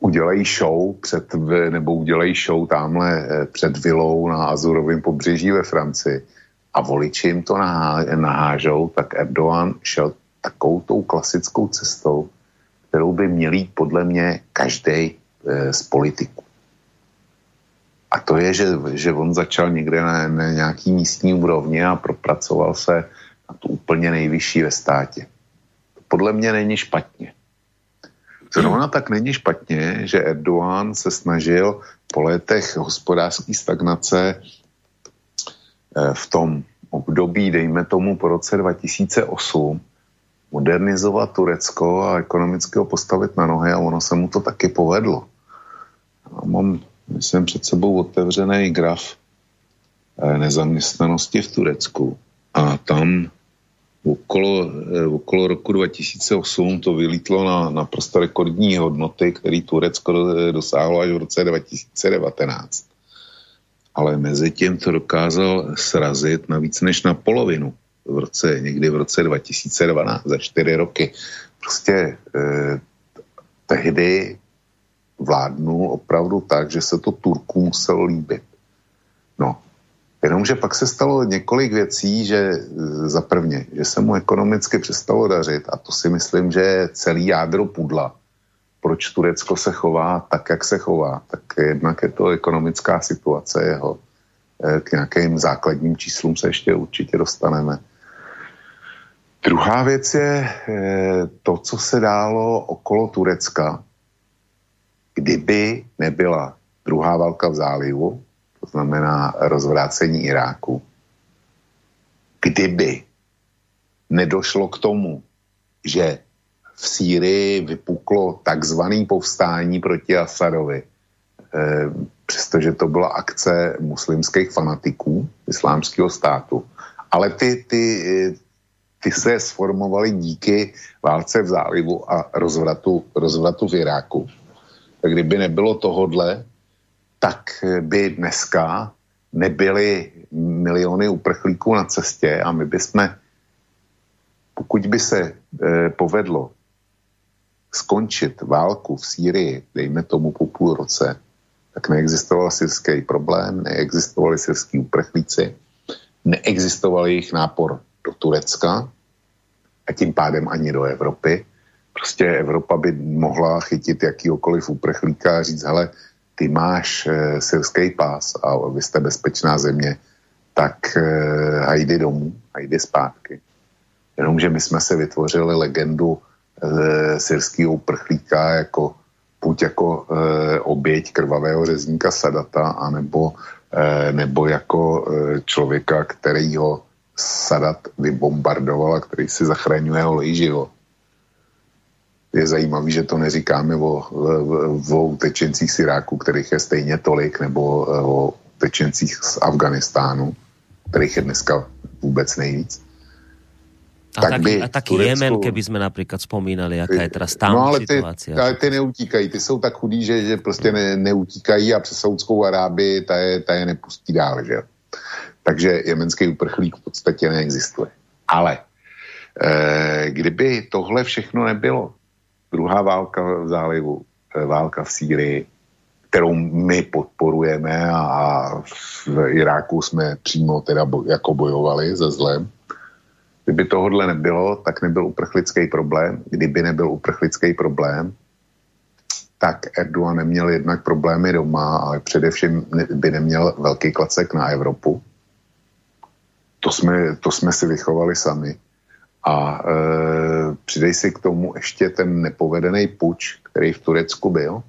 udělají show před, nebo udělají show tamhle před vilou na Azurovém pobřeží ve Francii a voliči jim to nahážou, tak Erdogan šel takovou tou klasickou cestou, kterou by měl jít podle mě každý z politiků. A to je, že, že on začal někde na, na nějaký místní úrovni a propracoval se na tu úplně nejvyšší ve státě. Podle mě není špatně. Zrovna tak není špatně, že Erdogan se snažil po letech hospodářské stagnace eh, v tom období, dejme tomu po roce 2008, modernizovat Turecko a ekonomicky ho postavit na nohy a ono se mu to taky povedlo. A mám jsem před sebou otevřený graf eh, nezaměstnanosti v Turecku a tam okolo, eh, okolo roku 2008 to vylítlo na naprosto rekordní hodnoty, které Turecko dosáhlo až v roce 2019. Ale mezi tím to dokázal srazit na víc než na polovinu v roce, někdy v roce 2012, za čtyři roky. Prostě eh, tehdy vládnul opravdu tak, že se to Turkům muselo líbit. No, jenomže pak se stalo několik věcí, že e, za prvně, že se mu ekonomicky přestalo dařit a to si myslím, že je celý jádro pudla. Proč Turecko se chová tak, jak se chová, tak jednak je to ekonomická situace jeho. E, k nějakým základním číslům se ještě určitě dostaneme. Druhá věc je e, to, co se dálo okolo Turecka, kdyby nebyla druhá válka v zálivu, to znamená rozvrácení Iráku, kdyby nedošlo k tomu, že v Sýrii vypuklo takzvaný povstání proti Asadovi, eh, přestože to byla akce muslimských fanatiků islámského státu. Ale ty, ty, ty se sformovaly díky válce v zálivu a rozvratu, rozvratu v Iráku. Kdyby nebylo tohodle, tak by dneska nebyly miliony uprchlíků na cestě a my bychom, pokud by se e, povedlo skončit válku v Sýrii, dejme tomu po půl roce, tak neexistoval syrský problém, neexistovali syrský uprchlíci, neexistoval jejich nápor do Turecka a tím pádem ani do Evropy. Prostě Evropa by mohla chytit jakýkoliv uprchlíka a říct, hele, ty máš e, syrský pás a vy jste bezpečná země, tak e, hajdy domů, hajdy zpátky. Jenomže my jsme se vytvořili legendu e, syrského uprchlíka jako buď jako e, oběť krvavého řezníka Sadata, anebo, e, nebo jako e, člověka, který ho Sadat vybombardoval a který si zachraňuje holý život je zajímavý, že to neříkáme o, o utečencích z Iráku, kterých je stejně tolik, nebo eh, o utečencích z Afganistánu, kterých je dneska vůbec nejvíc. A tak taky, a taky Turecku, Jemen, keby jsme například vzpomínali, jaká je teraz tam no, ale ty, situace. Ale ty neutíkají, ty jsou tak chudí, že, že prostě ne, neutíkají a přes Saudskou Arábii ta je, ta je nepustí dál, že Takže jemenský uprchlík v podstatě neexistuje. Ale e, kdyby tohle všechno nebylo, druhá válka v zálivu, válka v Sýrii, kterou my podporujeme a v Iráku jsme přímo teda jako bojovali ze zlem. Kdyby tohodle nebylo, tak nebyl uprchlický problém. Kdyby nebyl uprchlický problém, tak Erdogan neměl jednak problémy doma, ale především by neměl velký klacek na Evropu. To jsme, to jsme si vychovali sami. A e, přidej si k tomu ještě ten nepovedený puč, který v Turecku byl,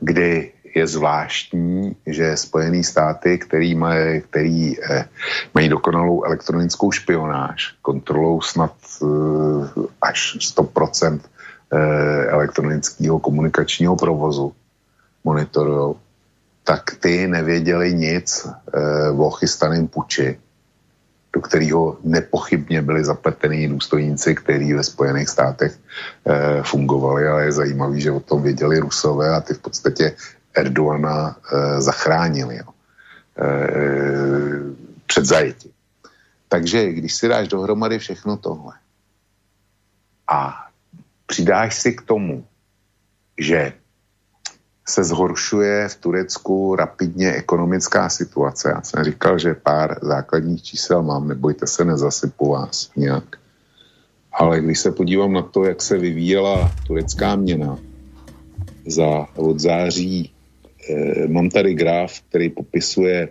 kdy je zvláštní, že Spojené státy, který, mají, který e, mají dokonalou elektronickou špionáž, kontrolou snad e, až 100% e, elektronického komunikačního provozu, monitorují, tak ty nevěděli nic e, o chystaném puči do kterého nepochybně byli zapletení důstojníci, kteří ve Spojených státech e, fungovali, ale je zajímavý, že o tom věděli Rusové a ty v podstatě Erdoana e, zachránili jo, e, před zajetí. Takže když si dáš dohromady všechno tohle a přidáš si k tomu, že se zhoršuje v Turecku rapidně ekonomická situace. Já jsem říkal, že pár základních čísel mám, nebojte se, nezasypu vás nějak. Ale když se podívám na to, jak se vyvíjela turecká měna za, od září, eh, mám tady graf, který popisuje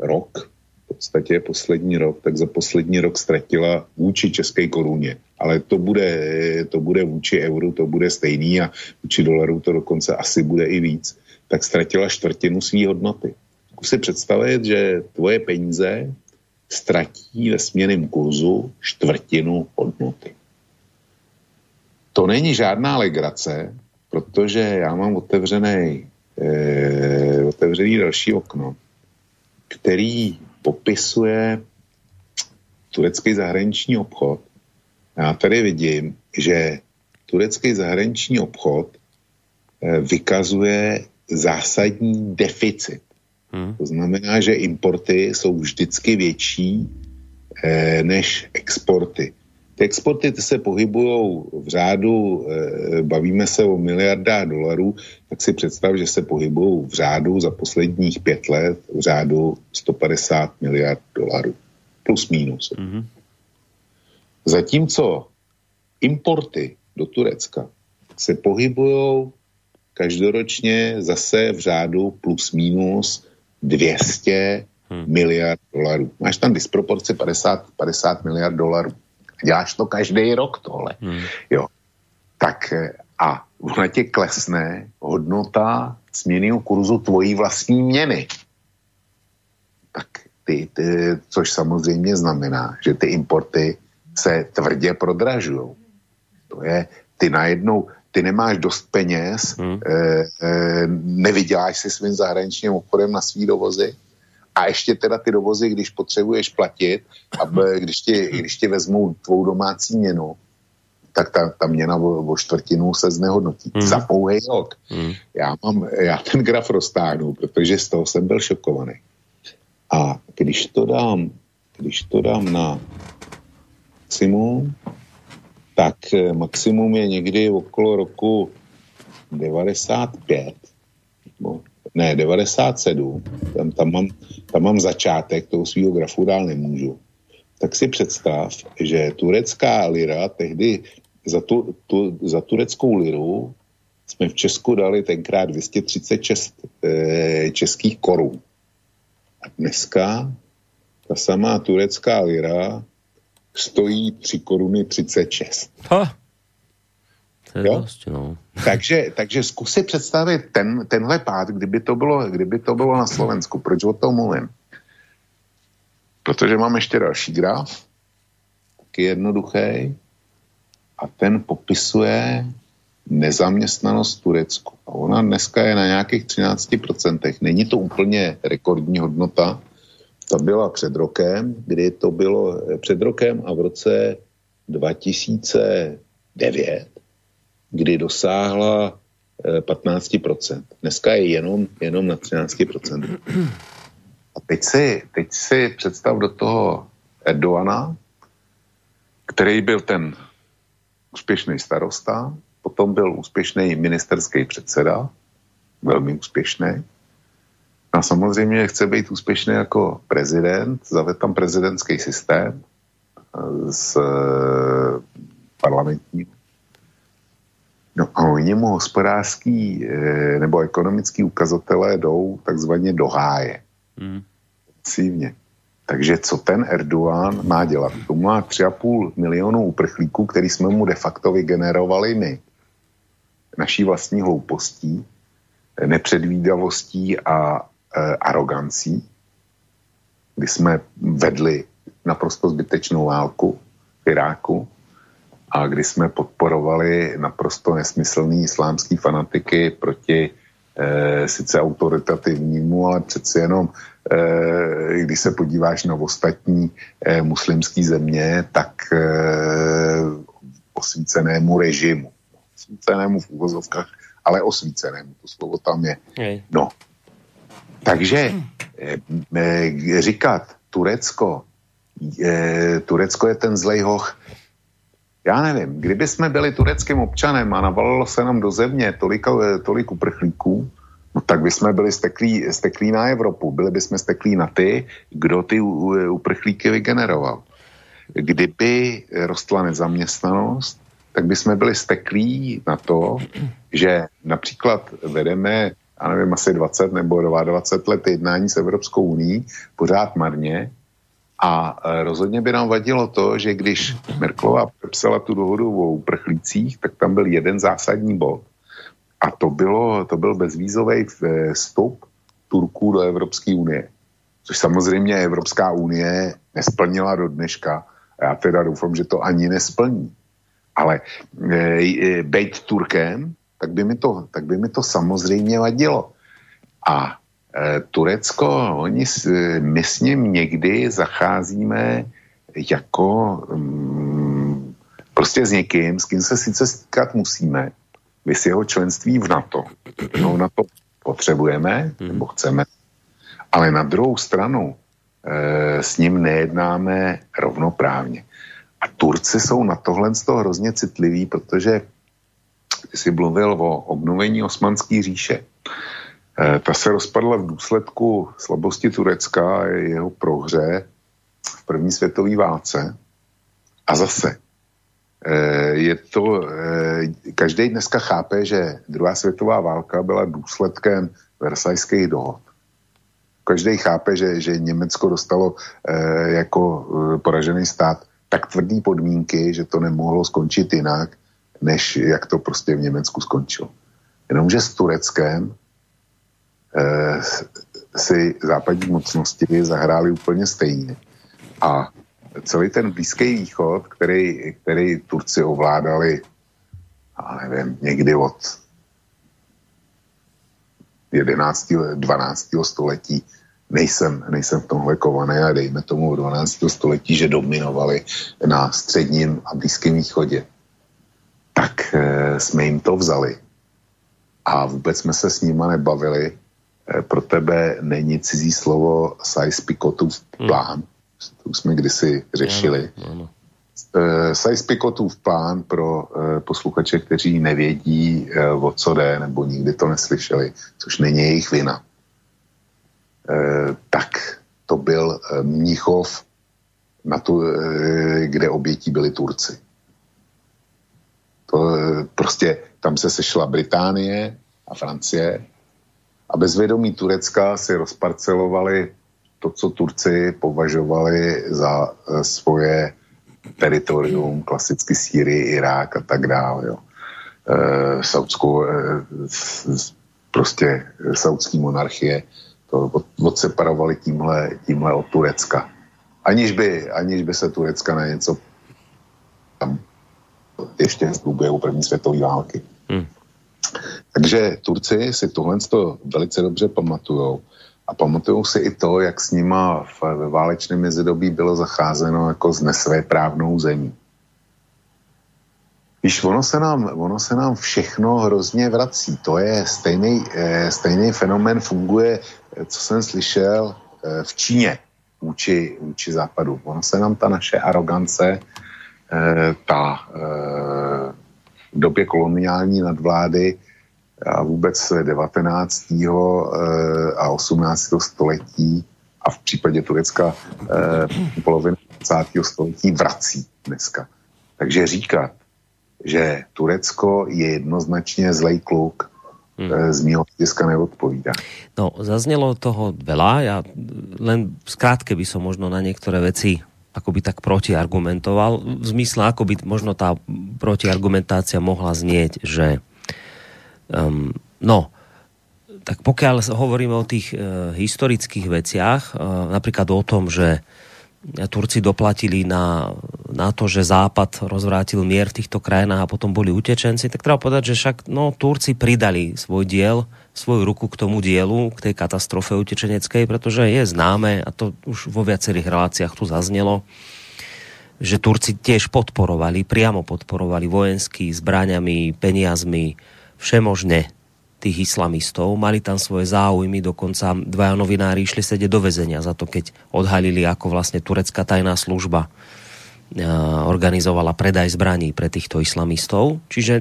rok, podstatě poslední rok, tak za poslední rok ztratila vůči české koruně. Ale to bude, to bude vůči euru, to bude stejný a vůči dolaru to dokonce asi bude i víc. Tak ztratila čtvrtinu své hodnoty. Zkus si představit, že tvoje peníze ztratí ve směném kurzu čtvrtinu hodnoty. To není žádná legrace, protože já mám otevřený, eh, otevřený další okno, který popisuje turecký zahraniční obchod. Já tady vidím, že turecký zahraniční obchod eh, vykazuje zásadní deficit. Hmm. To znamená, že importy jsou vždycky větší eh, než exporty. Ty exporty ty se pohybují v řádu, eh, bavíme se o miliardách dolarů, tak si představ, že se pohybují v řádu za posledních pět let v řádu 150 miliard dolarů. Plus minus. Mm-hmm. Zatímco importy do Turecka se pohybují každoročně zase v řádu plus minus 200 hmm. miliard dolarů. Máš tam disproporci 50, 50 miliard dolarů. Děláš to každý rok tohle. Hmm. Jo. Tak eh, a ona tě klesne hodnota směnného kurzu tvojí vlastní měny. Tak ty, ty, což samozřejmě znamená, že ty importy se tvrdě prodražují. To je, ty najednou, ty nemáš dost peněz, hmm. e, e, nevyděláš si svým zahraničním obchodem na svý dovozy, a ještě teda ty dovozy, když potřebuješ platit, aby, když, ti, když ti vezmou tvou domácí měnu, tak ta, ta měna o, o čtvrtinu se znehodnotí. Mm. Za pouhý rok. Mm. Já, mám, já ten graf roztáhnu, protože z toho jsem byl šokovaný. A když to dám, když to dám na maximum, tak eh, maximum je někdy okolo roku 95, ne, 97, tam, tam, mám, tam mám začátek toho svého grafu, dál nemůžu. Tak si představ, že turecká lira tehdy za, tu, tu, za tureckou liru jsme v Česku dali tenkrát 236 eh, českých korun. A dneska ta samá turecká lira stojí 3 koruny 36. Ha. Je dost, no. takže, takže zkus si představit ten, tenhle pád, kdyby to, bylo, kdyby to bylo na Slovensku. Proč o tom mluvím? Protože mám ještě další graf, taky jednoduchý, a ten popisuje nezaměstnanost v Turecku. A ona dneska je na nějakých 13%. Není to úplně rekordní hodnota. To byla před rokem, kdy to bylo před rokem a v roce 2009, kdy dosáhla 15%. Eh, dneska je jenom, jenom na 13%. A teď si, teď si představ do toho Erdoana, který byl ten úspěšný starosta, potom byl úspěšný ministerský předseda, velmi úspěšný. A samozřejmě chce být úspěšný jako prezident, zaved tam prezidentský systém z eh, parlamentní. No a oni mu hospodářský eh, nebo ekonomický ukazatele jdou takzvaně do háje. Hmm. Takže co ten Erdogan má dělat? To má 3,5 milionů uprchlíků, který jsme mu de facto vygenerovali my. Naší vlastní hloupostí, nepředvídavostí a e, arogancí, kdy jsme vedli naprosto zbytečnou válku v Iráku a kdy jsme podporovali naprosto nesmyslný islámský fanatiky proti e, sice autoritativnímu, ale přeci jenom Eh, když se podíváš na ostatní eh, muslimské země, tak eh, osvícenému režimu. Osvícenému v úvozovkách, ale osvícenému, to slovo tam je. No. Takže říkat Turecko, Turecko je ten zlej hoch, já nevím, kdyby jsme byli tureckým občanem a navalilo se nám do země tolik, tolik uprchlíků, no tak bychom byli steklí, steklí na Evropu, byli bychom steklí na ty, kdo ty uprchlíky vygeneroval. Kdyby rostla nezaměstnanost, tak bychom byli steklí na to, že například vedeme, já nevím, asi 20 nebo 22 let jednání s Evropskou uní, pořád marně, a e, rozhodně by nám vadilo to, že když Merklová podepsala tu dohodu o uprchlících, tak tam byl jeden zásadní bod, a to, bylo, to byl bezvízový vstup Turků do Evropské unie. Což samozřejmě Evropská unie nesplnila do dneška. A já teda doufám, že to ani nesplní. Ale e, e, být Turkem, tak by, mi to, tak by mi to samozřejmě vadilo. A e, Turecko, oni, my s ním někdy zacházíme jako mm, prostě s někým, s kým se sice stýkat musíme, vys jeho členství v NATO. No, na to potřebujeme, nebo chceme, ale na druhou stranu e, s ním nejednáme rovnoprávně. A Turci jsou na tohle z toho hrozně citliví, protože ty jsi mluvil o obnovení osmanské říše. E, ta se rozpadla v důsledku slabosti Turecka a jeho prohře v první světové válce. A zase Eh, je to, eh, každý dneska chápe, že druhá světová válka byla důsledkem versajských dohod. Každý chápe, že, že Německo dostalo eh, jako poražený stát tak tvrdý podmínky, že to nemohlo skončit jinak, než jak to prostě v Německu skončilo. Jenomže s Tureckem si západní mocnosti zahráli úplně stejně. A celý ten Blízký východ, který, který Turci ovládali, já nevím, někdy od 11. 12. století, nejsem, nejsem v tomhle kovaný a dejme tomu v 12. století, že dominovali na středním a blízkém východě, tak e, jsme jim to vzali. A vůbec jsme se s nima nebavili eh, pro tebe není cizí slovo size Picotův hmm. plán. Hmm. To už jsme kdysi řešili. Ano, ano. Uh, size Picotův plán pro uh, posluchače, kteří nevědí, o co jde, nebo nikdy to neslyšeli, což není jejich vina. Tak to byl Mnichov, na tu, kde obětí byli Turci. To, prostě tam se sešla Británie a Francie a bez vědomí Turecka si rozparcelovali to, co Turci považovali za uh, svoje teritorium, klasicky Sýrii, Irák a tak dále. Jo. E, Saudskou, e, prostě saudský monarchie to od, odseparovali tímhle, tímhle od Turecka. Aniž by, aniž by se Turecka na něco tam ještě v průběhu první světové války. Takže Turci si tohle velice dobře pamatujou a pamatují si i to, jak s nima v, ve válečném mezidobí bylo zacházeno jako s nesvéprávnou zemí. Když ono se, nám, ono se nám všechno hrozně vrací. To je stejný, eh, stejný fenomén funguje, eh, co jsem slyšel eh, v Číně vůči, vůči západu. Ono se nám ta naše arogance, ta v době koloniální nadvlády a vůbec 19. Eh, a 18. století a v případě Turecka eh, poloviny 20. století vrací dneska. Takže říkat, že Turecko je jednoznačně zlej kluk, hmm. Eh, z mého hlediska neodpovídá. No, zaznělo toho veľa, ja len skrátke by som možno na niektoré veci akoby tak protiargumentoval, v zmysle, ako by možno tá protiargumentácia mohla znieť, že Um, no, tak pokiaľ hovoríme o tých uh, historických veciach, uh, napríklad o tom, že Turci doplatili na, na to, že Západ rozvrátil mier v týchto krajinách a potom boli utečenci, tak treba povedať, že však no, Turci pridali svoj diel, svoju ruku k tomu dielu, k tej katastrofe utečeneckej, pretože je známe, a to už vo viacerých reláciách tu zaznelo, že Turci tiež podporovali, priamo podporovali vojensky, zbraňami, peniazmi, všemožne tých islamistov, mali tam svoje záujmy, dokonca dvaja novinári išli sedieť do vezenia za to, keď odhalili, ako vlastne turecká tajná služba organizovala predaj zbraní pre týchto islamistov. Čiže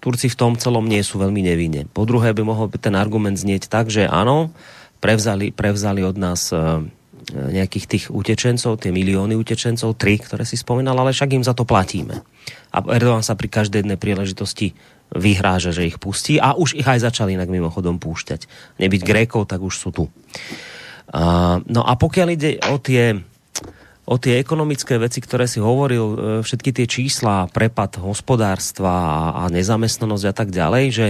Turci v tom celom nie sú veľmi nevinne. Po druhé by mohol ten argument znieť tak, že áno, prevzali, prevzali od nás e, nejakých tých utečencov, tie milióny utečencov, tri, ktoré si spomínal, ale však im za to platíme. A Erdogan sa pri každej jednej príležitosti vyhráža, že ich pustí a už ich aj začali inak mimochodom púšťať. Nebyť Grékov, tak už sú tu. Uh, no a pokiaľ ide o tie, o tie ekonomické veci, ktoré si hovoril, e, všetky tie čísla, prepad hospodárstva a, nezamestnanosť a tak ďalej, že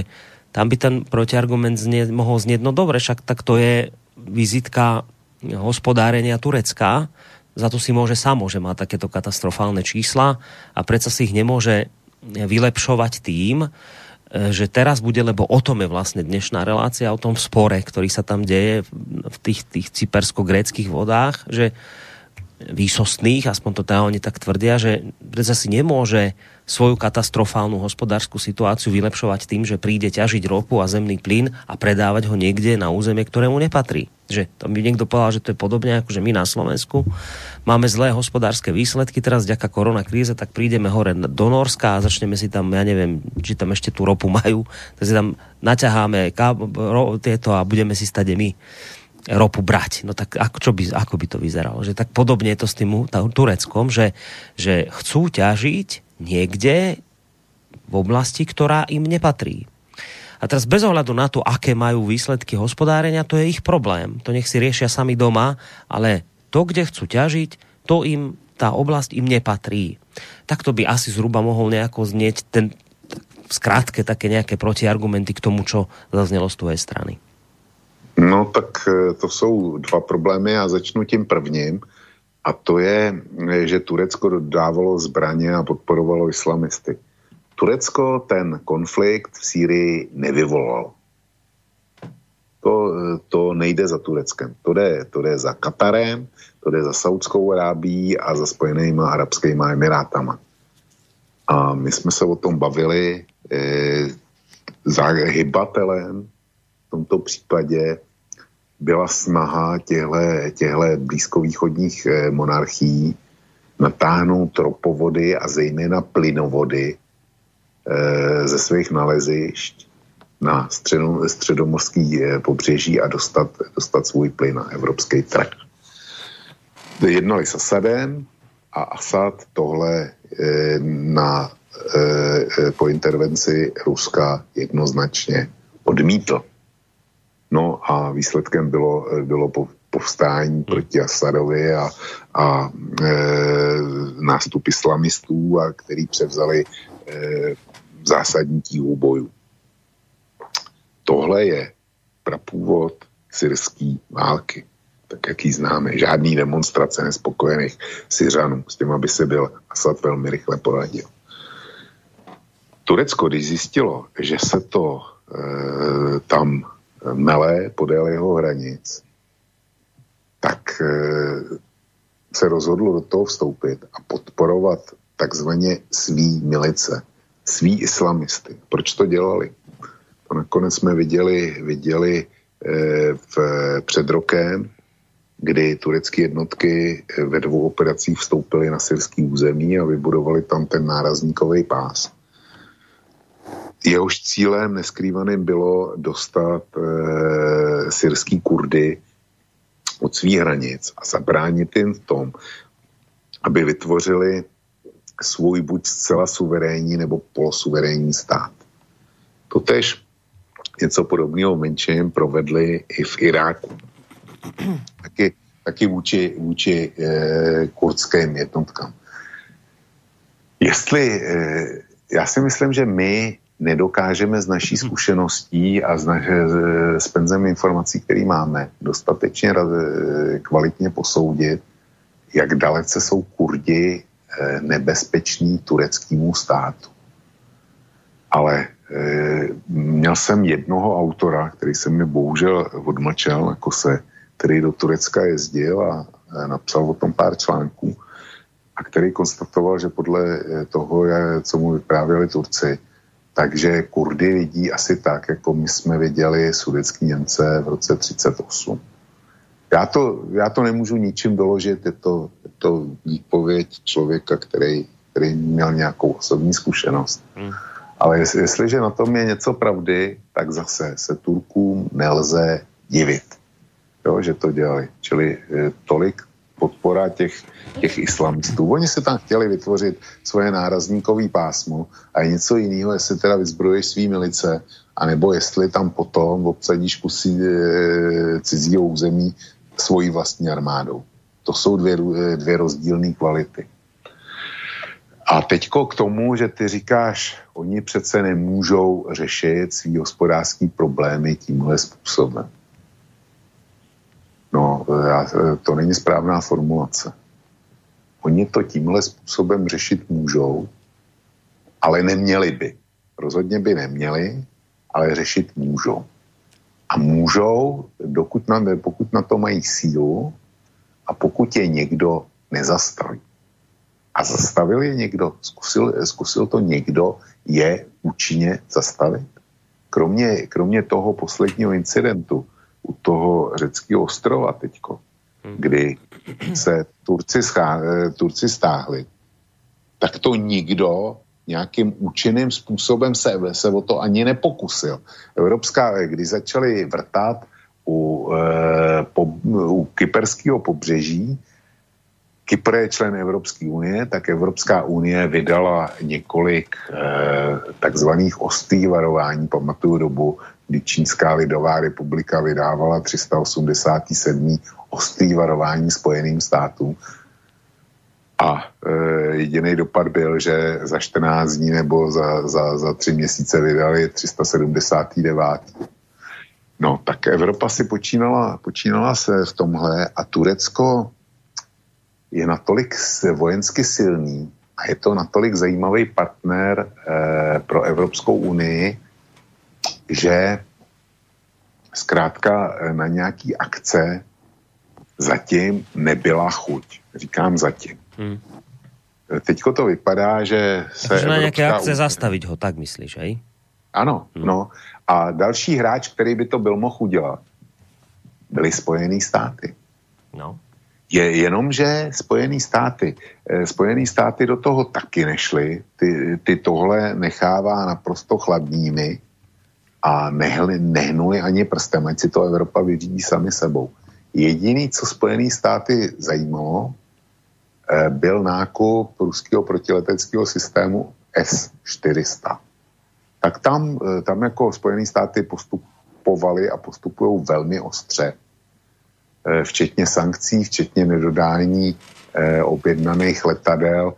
tam by ten protiargument znie, mohol znieť, no dobre, však tak to je vizitka hospodárenia Turecka, za to si môže samo, že má takéto katastrofálne čísla a predsa si ich nemôže vylepšovať tým, e, že teraz bude, lebo o tom je vlastne dnešná relácia, o tom spore, ktorý sa tam deje v tých, tých cypersko-gréckých vodách, že výsostných, aspoň to teda oni tak tvrdia, že predsa si nemôže svoju katastrofálnu hospodárskú situáciu vylepšovať tým, že príde ťažiť ropu a zemný plyn a predávať ho niekde na územie, ktorému nepatrí. Že to by niekto povedal, že to je podobne ako že my na Slovensku máme zlé hospodárske výsledky, teraz vďaka korona kríze, tak prídeme hore do Norska a začneme si tam, ja neviem, či tam ešte tú ropu majú, tak si tam naťaháme tieto a budeme si stade my ropu brať. No tak ako, čo by, ako by to vyzeralo? Že tak podobne je to s tým Tureckom, že, že chcú ťažiť niekde v oblasti, ktorá im nepatrí. A teraz bez ohľadu na to, aké majú výsledky hospodárenia, to je ich problém. To nech si riešia sami doma, ale to, kde chcú ťažiť, to im, tá oblasť im nepatrí. Tak to by asi zhruba mohol nejako znieť ten, v skrátke také nejaké protiargumenty k tomu, čo zaznelo z tvojej strany. No tak e, to jsou dva problémy a začnu tím prvním. A to je, že Turecko dodávalo zbraně a podporovalo islamisty. Turecko ten konflikt v Sýrii nevyvolalo. To, to nejde za Tureckem. To jde, to jde za Katarem, to jde za Saudskou Arábí a za Spojenými arabskými emirátama. A my jsme se o tom bavili e, za hybatelem v tomto případě byla snaha těchto blízkovýchodních eh, monarchií natáhnout ropovody a zejména plynovody e, ze svých nalezišť na středo, středomorský e, pobřeží a dostat, dostat svůj plyn na evropský trh. Jednali s Asadem a Asad tohle na, po intervenci Ruska jednoznačně odmítl. No a výsledkem bylo, bylo povstání proti Asadovi a, a e, nástup islamistů, a který převzali e, zásadní tíhu bojů. Tohle je prapůvod syrský války, tak jak ji známe. Žádný demonstrace nespokojených Syřanů, s tím, aby se byl Asad velmi rychle poradil. Turecko, když zjistilo, že se to e, tam mele podél jeho hranic, tak eh, se rozhodlo do toho vstoupit a podporovat takzvaně svý milice, svý islamisty. Proč to dělali? To nakonec jsme viděli, viděli eh, v, před rokem, kdy turecké jednotky eh, ve dvou operacích vstoupily na syrský území a vybudovali tam ten nárazníkový pás. Jehož cílem neskrývaným bylo dostat e, syrský kurdy od svých hranic a zabránit jim v tom, aby vytvořili svůj buď zcela suverénní nebo polosuverénní stát. Totež něco podobného menším provedli i v Iráku. Taky, taky vůči, vůči eh, kurdským jednotkám. Jestli, eh, já si myslím, že my nedokážeme z naší mhm. zkušeností a z, naše, z penzem informací, které máme, dostatečně kvalitně posoudit, jak dalece jsou Kurdi eh, nebezpeční tureckému státu. Ale e, měl jsem jednoho autora, který se mi bohužel odmlčel, jako se, který do Turecka jezdil a napsal o tom pár článků a který konstatoval, že podle toho, co mu vyprávěli Turci, takže Kurdy vidí asi tak, jako my jsme viděli sudecký Němce v roce 38. Já to, já to nemůžu ničím doložit, je to, je to výpověď člověka, který, který měl nějakou osobní zkušenost. Hmm. Ale jest, jestliže na tom je něco pravdy, tak zase se Turkům nelze divit, jo, že to dělali. Čili eh, tolik podpora těch, těch islamistů. Oni se tam chtěli vytvořit svoje nárazníkové pásmo a něco jiného, jestli teda vyzbroješ svý milice, anebo jestli tam potom obsadíš kusy e, cizího území svojí vlastní armádou. To jsou dvě, e, dvě rozdílné kvality. A teďko k tomu, že ty říkáš, oni přece nemůžou řešit svý hospodářský problémy tímhle způsobem. No, já, to není správná formulace. Oni to tímhle způsobem řešit můžou, ale neměli by. Rozhodně by neměli, ale řešit můžou. A můžou, dokud na, pokud na to mají sílu a pokud je někdo nezastaví. A zastavil je někdo, zkusil, zkusil to někdo je účinně zastavit. Kromě, kromě toho posledního incidentu, u toho řeckého ostrova teďko, hmm. kdy se Turci, schá, eh, Turci stáhli, tak to nikdo nějakým účinným způsobem se, se o to ani nepokusil. Evropská, eh, když začali vrtat u, e, po, u kyperského pobřeží, Kypr je člen Evropské unie, tak Evropská unie vydala několik e, takzvaných ostý varování. Pamatuju dobu, kdy Čínská lidová republika vydávala 387. ostrý varování Spojeným státům. A e, jediný dopad byl, že za 14 dní nebo za, za, za 3 měsíce vydali 379. No, tak Evropa si počínala, počínala se v tomhle a Turecko je natolik vojensky silný a je to natolik zajímavý partner e, pro Evropskou unii, že zkrátka eh, na nějaký akce zatím nebyla chuť. Říkám zatím. Hmm. Eh, teďko to vypadá, že se Takže na nějaké akce unie... zastavit ho, tak myslíš, hej? Ano, hmm. no. A další hráč, který by to byl mohl udělat, byly Spojené státy. No. Je jenom, že Spojené státy, eh, Spojené státy do toho taky nešly, ty, ty tohle nechává naprosto chladnými a nehli, nehnuli ani prstem, ať si to Evropa vyřídí sami sebou. Jediný, co Spojené státy zajímalo, eh, byl nákup ruského protileteckého systému S-400. Tak tam, eh, tam jako Spojené státy postupovali a postupují velmi ostře Eh, včetně sankcí, včetně nedodání objednaných letadel,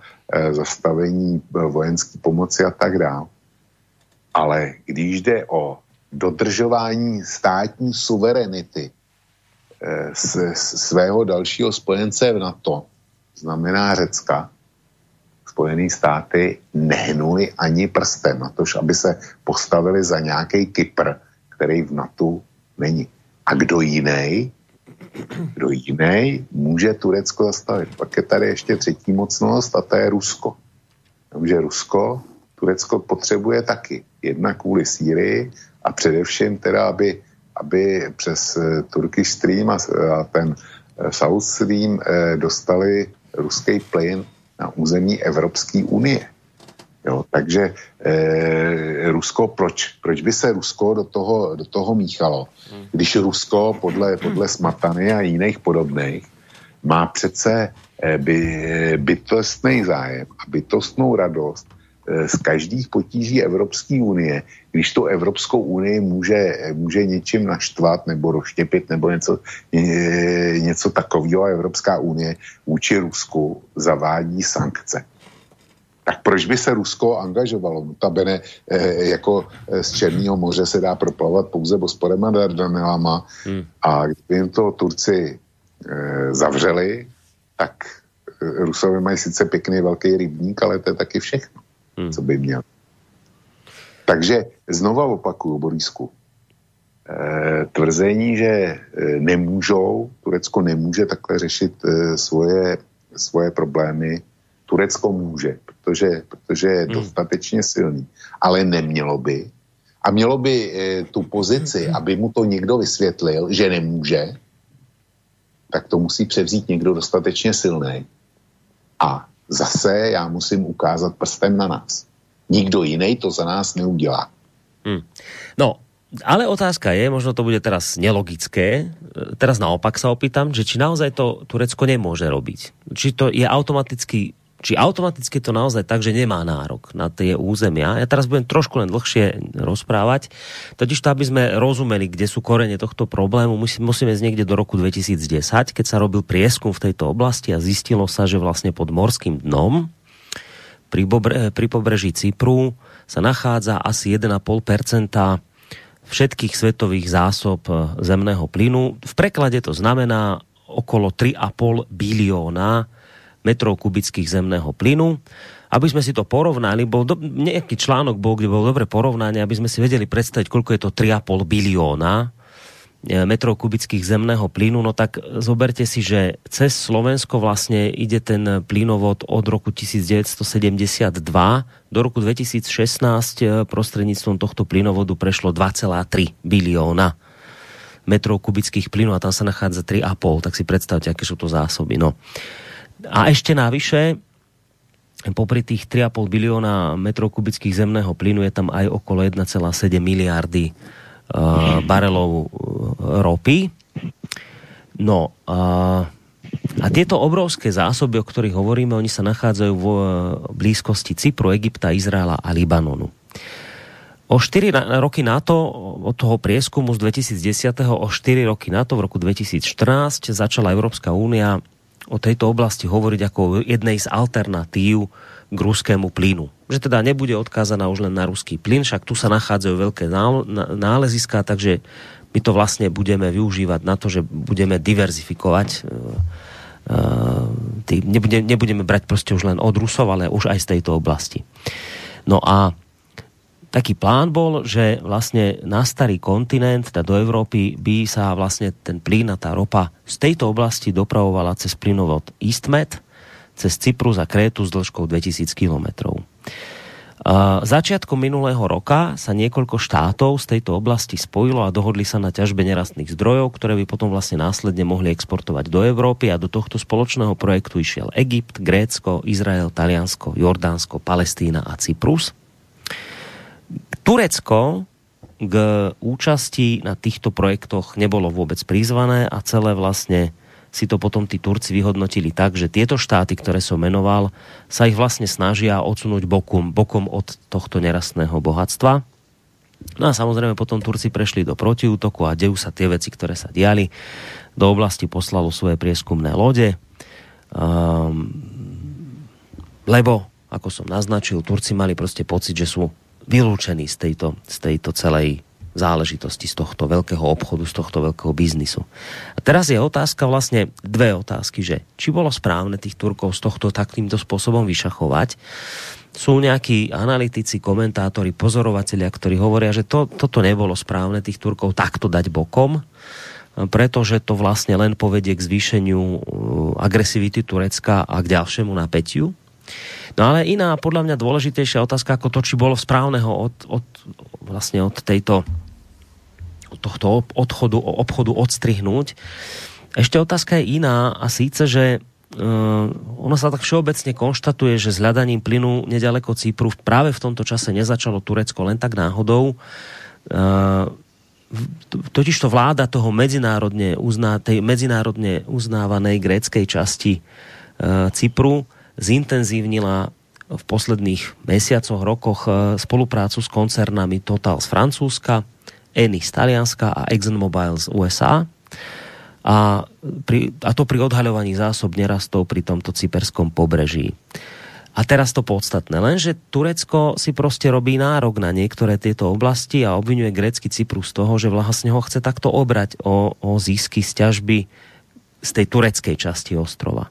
zastavení vojenské pomoci a tak dále. Ale když jde o dodržování státní suverenity svého dalšího spojence v NATO, znamená Řecka, Spojené státy nehnuli ani prstem na to, aby se postavili za nějaký Kypr, který v NATO není. A kdo jiný kdo jiný může Turecko zastavit. Pak je tady ještě třetí mocnost a to je Rusko. Takže Rusko Turecko potřebuje taky. Jedna kvůli Sýrii a především teda, aby, aby přes uh, Turkish Stream a, a ten uh, South Stream dostali ruský plyn na území Evropské unie. Jo, takže eh, Rusko, proč, proč by se Rusko do toho, do toho míchalo, když Rusko podle, podle Smatany a jiných podobných má přece eh, by, bytostný zájem a bytostnou radost eh, z každých potíží Evropské unie, když to Evropskou unii může, může něčím naštvat nebo rozštěpit nebo něco, ně, něco takového a Evropská unie vůči Rusku zavádí sankce tak proč by se Rusko angažovalo? Notabene eh, jako eh, z Černého moře se dá proplavat pouze bosporem a Dardanelama hmm. a kdyby jim to Turci eh, zavřeli, tak eh, Rusové mají sice pěkný velký rybník, ale to je taky všechno, hmm. co by měl. Takže znova opakuju, Borisku, eh, tvrzení, že eh, nemůžou, Turecko nemůže takhle řešit eh, svoje, svoje problémy, Turecko může, protože, protože je hmm. dostatečně silný, ale nemělo by. A mělo by e, tu pozici, hmm. aby mu to někdo vysvětlil, že nemůže, tak to musí převzít někdo dostatečně silný. A zase já musím ukázat prstem na nás. Nikdo jiný to za nás neudělá. Hmm. No, ale otázka je, možno to bude teraz nelogické, teraz naopak sa opýtam, že či naozaj to Turecko nemôže robiť. Či to je automaticky či automaticky to naozaj tak, že nemá nárok na tie územia. Ja teraz budem trošku len dlhšie rozprávať, totiž to, aby sme rozumeli, kde sú korene tohto problému, musíme z niekde do roku 2010, keď sa robil prieskum v tejto oblasti a zistilo sa, že vlastne pod morským dnom pri, bobre, pri pobreží Cypru sa nachádza asi 1,5% všetkých svetových zásob zemného plynu. V preklade to znamená okolo 3,5 bilióna metrov kubických zemného plynu. Aby sme si to porovnali, bol do, nejaký článok bol, kde bol dobre porovnanie, aby sme si vedeli predstaviť, koľko je to 3,5 bilióna e, metrov kubických zemného plynu, no tak zoberte si, že cez Slovensko vlastne ide ten plynovod od roku 1972 do roku 2016 e, prostredníctvom tohto plynovodu prešlo 2,3 bilióna metrov kubických plynu a tam sa nachádza 3,5, tak si predstavte, aké sú to zásoby. No. A ešte navyše, popri tých 3,5 bilióna metrov kubických zemného plynu je tam aj okolo 1,7 miliardy uh, barelov uh, ropy. No uh, a tieto obrovské zásoby, o ktorých hovoríme, oni sa nachádzajú v blízkosti Cypru, Egypta, Izraela a Libanonu. O 4 roky na to, od toho prieskumu z 2010. o 4 roky na to, v roku 2014, začala Európska únia o tejto oblasti hovoriť ako o jednej z alternatív k ruskému plynu. Že teda nebude odkázaná už len na ruský plyn, však tu sa nachádzajú veľké náleziská, takže my to vlastne budeme využívať na to, že budeme diverzifikovať. Tý, nebude, nebudeme brať proste už len od Rusov, ale už aj z tejto oblasti. No a taký plán bol, že vlastne na starý kontinent, teda do Európy, by sa vlastne ten plyn a tá ropa z tejto oblasti dopravovala cez plynovod EastMed, cez Cyprus a Krétu s dĺžkou 2000 kilometrov. Začiatkom minulého roka sa niekoľko štátov z tejto oblasti spojilo a dohodli sa na ťažbe nerastných zdrojov, ktoré by potom vlastne následne mohli exportovať do Európy a do tohto spoločného projektu išiel Egypt, Grécko, Izrael, Taliansko, Jordánsko, Palestína a Cyprus. Turecko k účasti na týchto projektoch nebolo vôbec prizvané a celé vlastne si to potom tí Turci vyhodnotili tak, že tieto štáty, ktoré som menoval, sa ich vlastne snažia odsunúť bokom, bokom od tohto nerastného bohatstva. No a samozrejme potom Turci prešli do protiútoku a dejú sa tie veci, ktoré sa diali. Do oblasti poslalo svoje prieskumné lode, um, lebo, ako som naznačil, Turci mali proste pocit, že sú vylúčení z tejto, z tejto celej záležitosti z tohto veľkého obchodu, z tohto veľkého biznisu. A teraz je otázka vlastne dve otázky, že či bolo správne tých Turkov z tohto takýmto spôsobom vyšachovať. Sú nejakí analytici, komentátori, pozorovatelia, ktorí hovoria, že to, toto nebolo správne tých Turkov takto dať bokom, pretože to vlastne len povedie k zvýšeniu uh, agresivity Turecka a k ďalšiemu napätiu. No ale iná, podľa mňa dôležitejšia otázka ako to, či bolo správneho od, od, vlastne od tejto od tohto odchodu, obchodu odstrihnúť. Ešte otázka je iná a síce, že uh, ono sa tak všeobecne konštatuje, že s hľadaním plynu nedaleko Cypru práve v tomto čase nezačalo Turecko len tak náhodou. Uh, totiž to vláda toho medzinárodne, uzná, tej medzinárodne uznávanej gréckej časti uh, Cypru zintenzívnila v posledných mesiacoch, rokoch eh, spoluprácu s koncernami Total z Francúzska, Eni z Talianska a ExxonMobil z USA. A, pri, a to pri odhaľovaní zásob nerastov pri tomto cyperskom pobreží. A teraz to podstatné, lenže Turecko si proste robí nárok na niektoré tieto oblasti a obvinuje grécky Cyprus z toho, že vlastne ho chce takto obrať o, o zisky z ťažby z tej tureckej časti ostrova.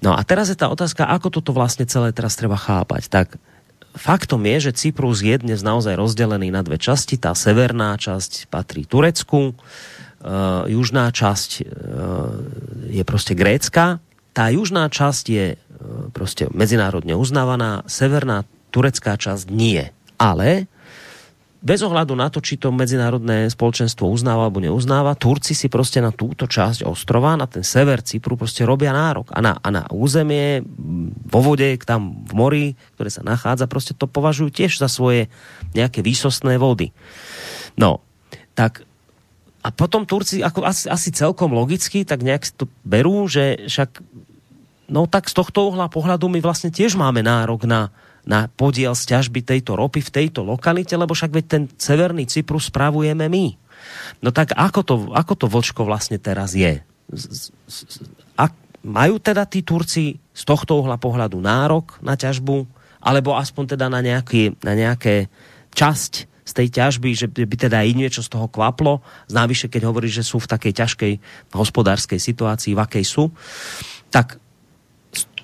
No a teraz je tá otázka, ako toto vlastne celé teraz treba chápať. Tak faktom je, že Cyprus je dnes naozaj rozdelený na dve časti. Tá severná časť patrí Turecku, uh, južná časť uh, je proste Grécka. Tá južná časť je uh, proste medzinárodne uznávaná, severná turecká časť nie. Ale bez ohľadu na to, či to medzinárodné spoločenstvo uznáva alebo neuznáva, Turci si prostě na túto časť ostrova, na ten sever Cypru prostě robia nárok. A na, a na územie vo vode, tam v mori, ktoré sa nachádza, prostě to považujú tiež za svoje nejaké výsostné vody. No, tak a potom Turci ako asi, asi celkom logicky tak nejak to berú, že však no tak z tohto uhla pohľadu my vlastne tiež máme nárok na na podiel z ťažby tejto ropy v tejto lokalite, lebo však veď ten severný Cyprus spravujeme my. No tak ako to, ako to Vlčko vlastne teraz je? A majú teda tí Turci z tohto uhla pohľadu nárok na ťažbu, alebo aspoň teda na, nejaký, na nejaké časť z tej ťažby, že by teda i niečo z toho kvaplo, znávyše keď hovorí, že sú v takej ťažkej hospodárskej situácii, v akej sú, tak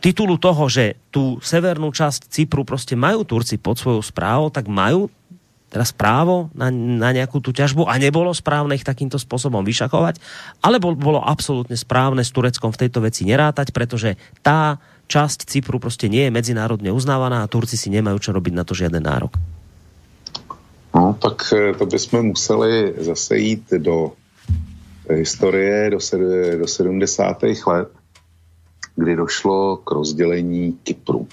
titulu toho, že tú severnú časť Cypru prostě majú Turci pod svojou správou, tak majú teraz právo na, na nejakú tú ťažbu a nebolo správne ich takýmto spôsobom vyšakovať, alebo bolo absolútne správne s Tureckom v tejto veci nerátať, pretože tá časť Cypru prostě nie je medzinárodne uznávaná a Turci si nemajú čo robiť na to žiaden nárok. No, tak eh, to bychom museli zase jít do historie, do, do 70. let, kdy došlo k rozdělení Kypru.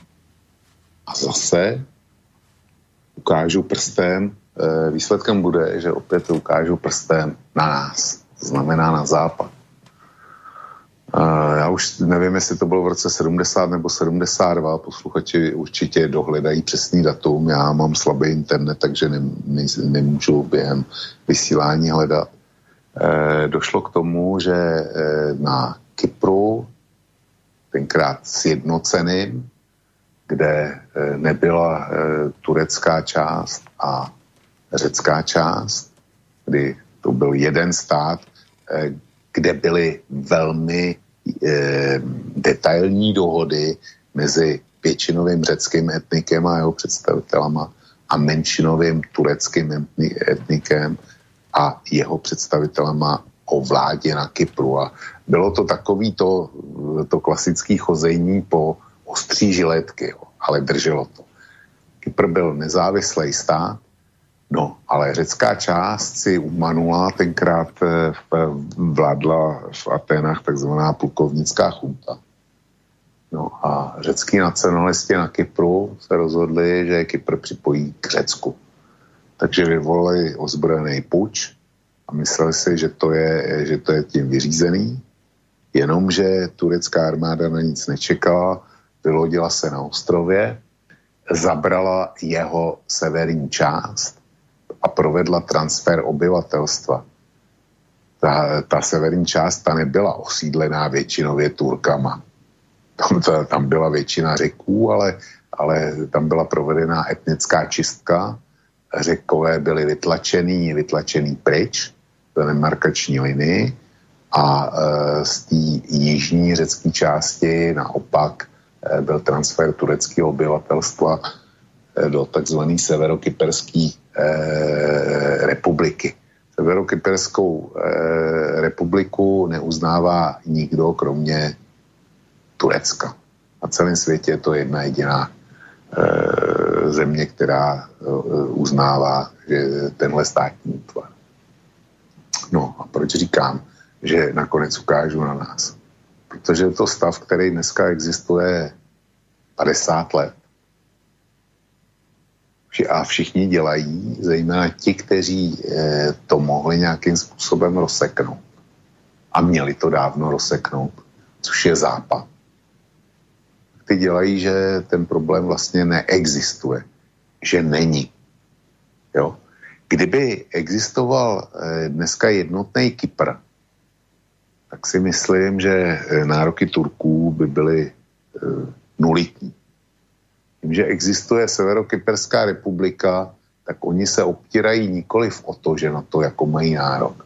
A zase ukážu prstem, eh, výsledkem bude, že opět ukážu prstem na nás, to znamená na západ. Eh, já už nevím, jestli to bylo v roce 70 nebo 72, posluchači určitě dohledají přesný datum, já mám slabý internet, takže ne, ne, nemůžu během vysílání hledat. E, došlo k tomu, že na Kypru tenkrát sjednoceným, kde eh, nebyla eh, turecká část a řecká část, kdy to byl jeden stát, eh, kde byly velmi detailní dohody mezi většinovým řeckým etnikem a jeho představitelama a menšinovým tureckým etnikem a jeho představitelama o vládě na Kypru. A bylo to takový to, to klasické chození po ostří žiletky, jo, ale drželo to. Kypr byl nezávislý stát, no, ale řecká část si umanula, tenkrát eh, vládla v Aténách takzvaná plukovnická chunta. No a řecký nacionalisti na Kypru se rozhodli, že Kypr připojí k Řecku. Takže vyvolali ozbrojený puč a mysleli si, že to je, že to je tím vyřízený. Jenomže turecká armáda na nic nečekala, vylodila se na ostrově, zabrala jeho severní část a provedla transfer obyvatelstva. Ta, ta severní část ta nebyla osídlená většinově Turkama. Tam, ta, tam byla většina řeků, ale, ale tam byla provedená etnická čistka. Řekové byli vytlačený, vytlačený pryč, to markační linii a e, z té jižní řecké části naopak e, byl transfer tureckého obyvatelstva e, do takzvané severokyperské republiky. Severokyperskou republiku neuznává nikdo, kromě Turecka. Na celém světě je to jedna jediná země, která uznává že tenhle státní útvar. No a proč říkám, že nakonec ukážu na nás? Protože je to stav, který dneska existuje 50 let. A všichni dělají, zejména ti, kteří eh, to mohli nějakým způsobem rozseknout. A měli to dávno rozseknout, což je západ. Ty dělají, že ten problém vlastně neexistuje. Že není. Jo? Kdyby existoval eh, dneska jednotný Kypr, tak si myslím, že eh, nároky Turků by byly eh, nulitní. Tím, že existuje Severokyperská republika, tak oni se obtírají nikoliv o to, že na to jako mají nárok,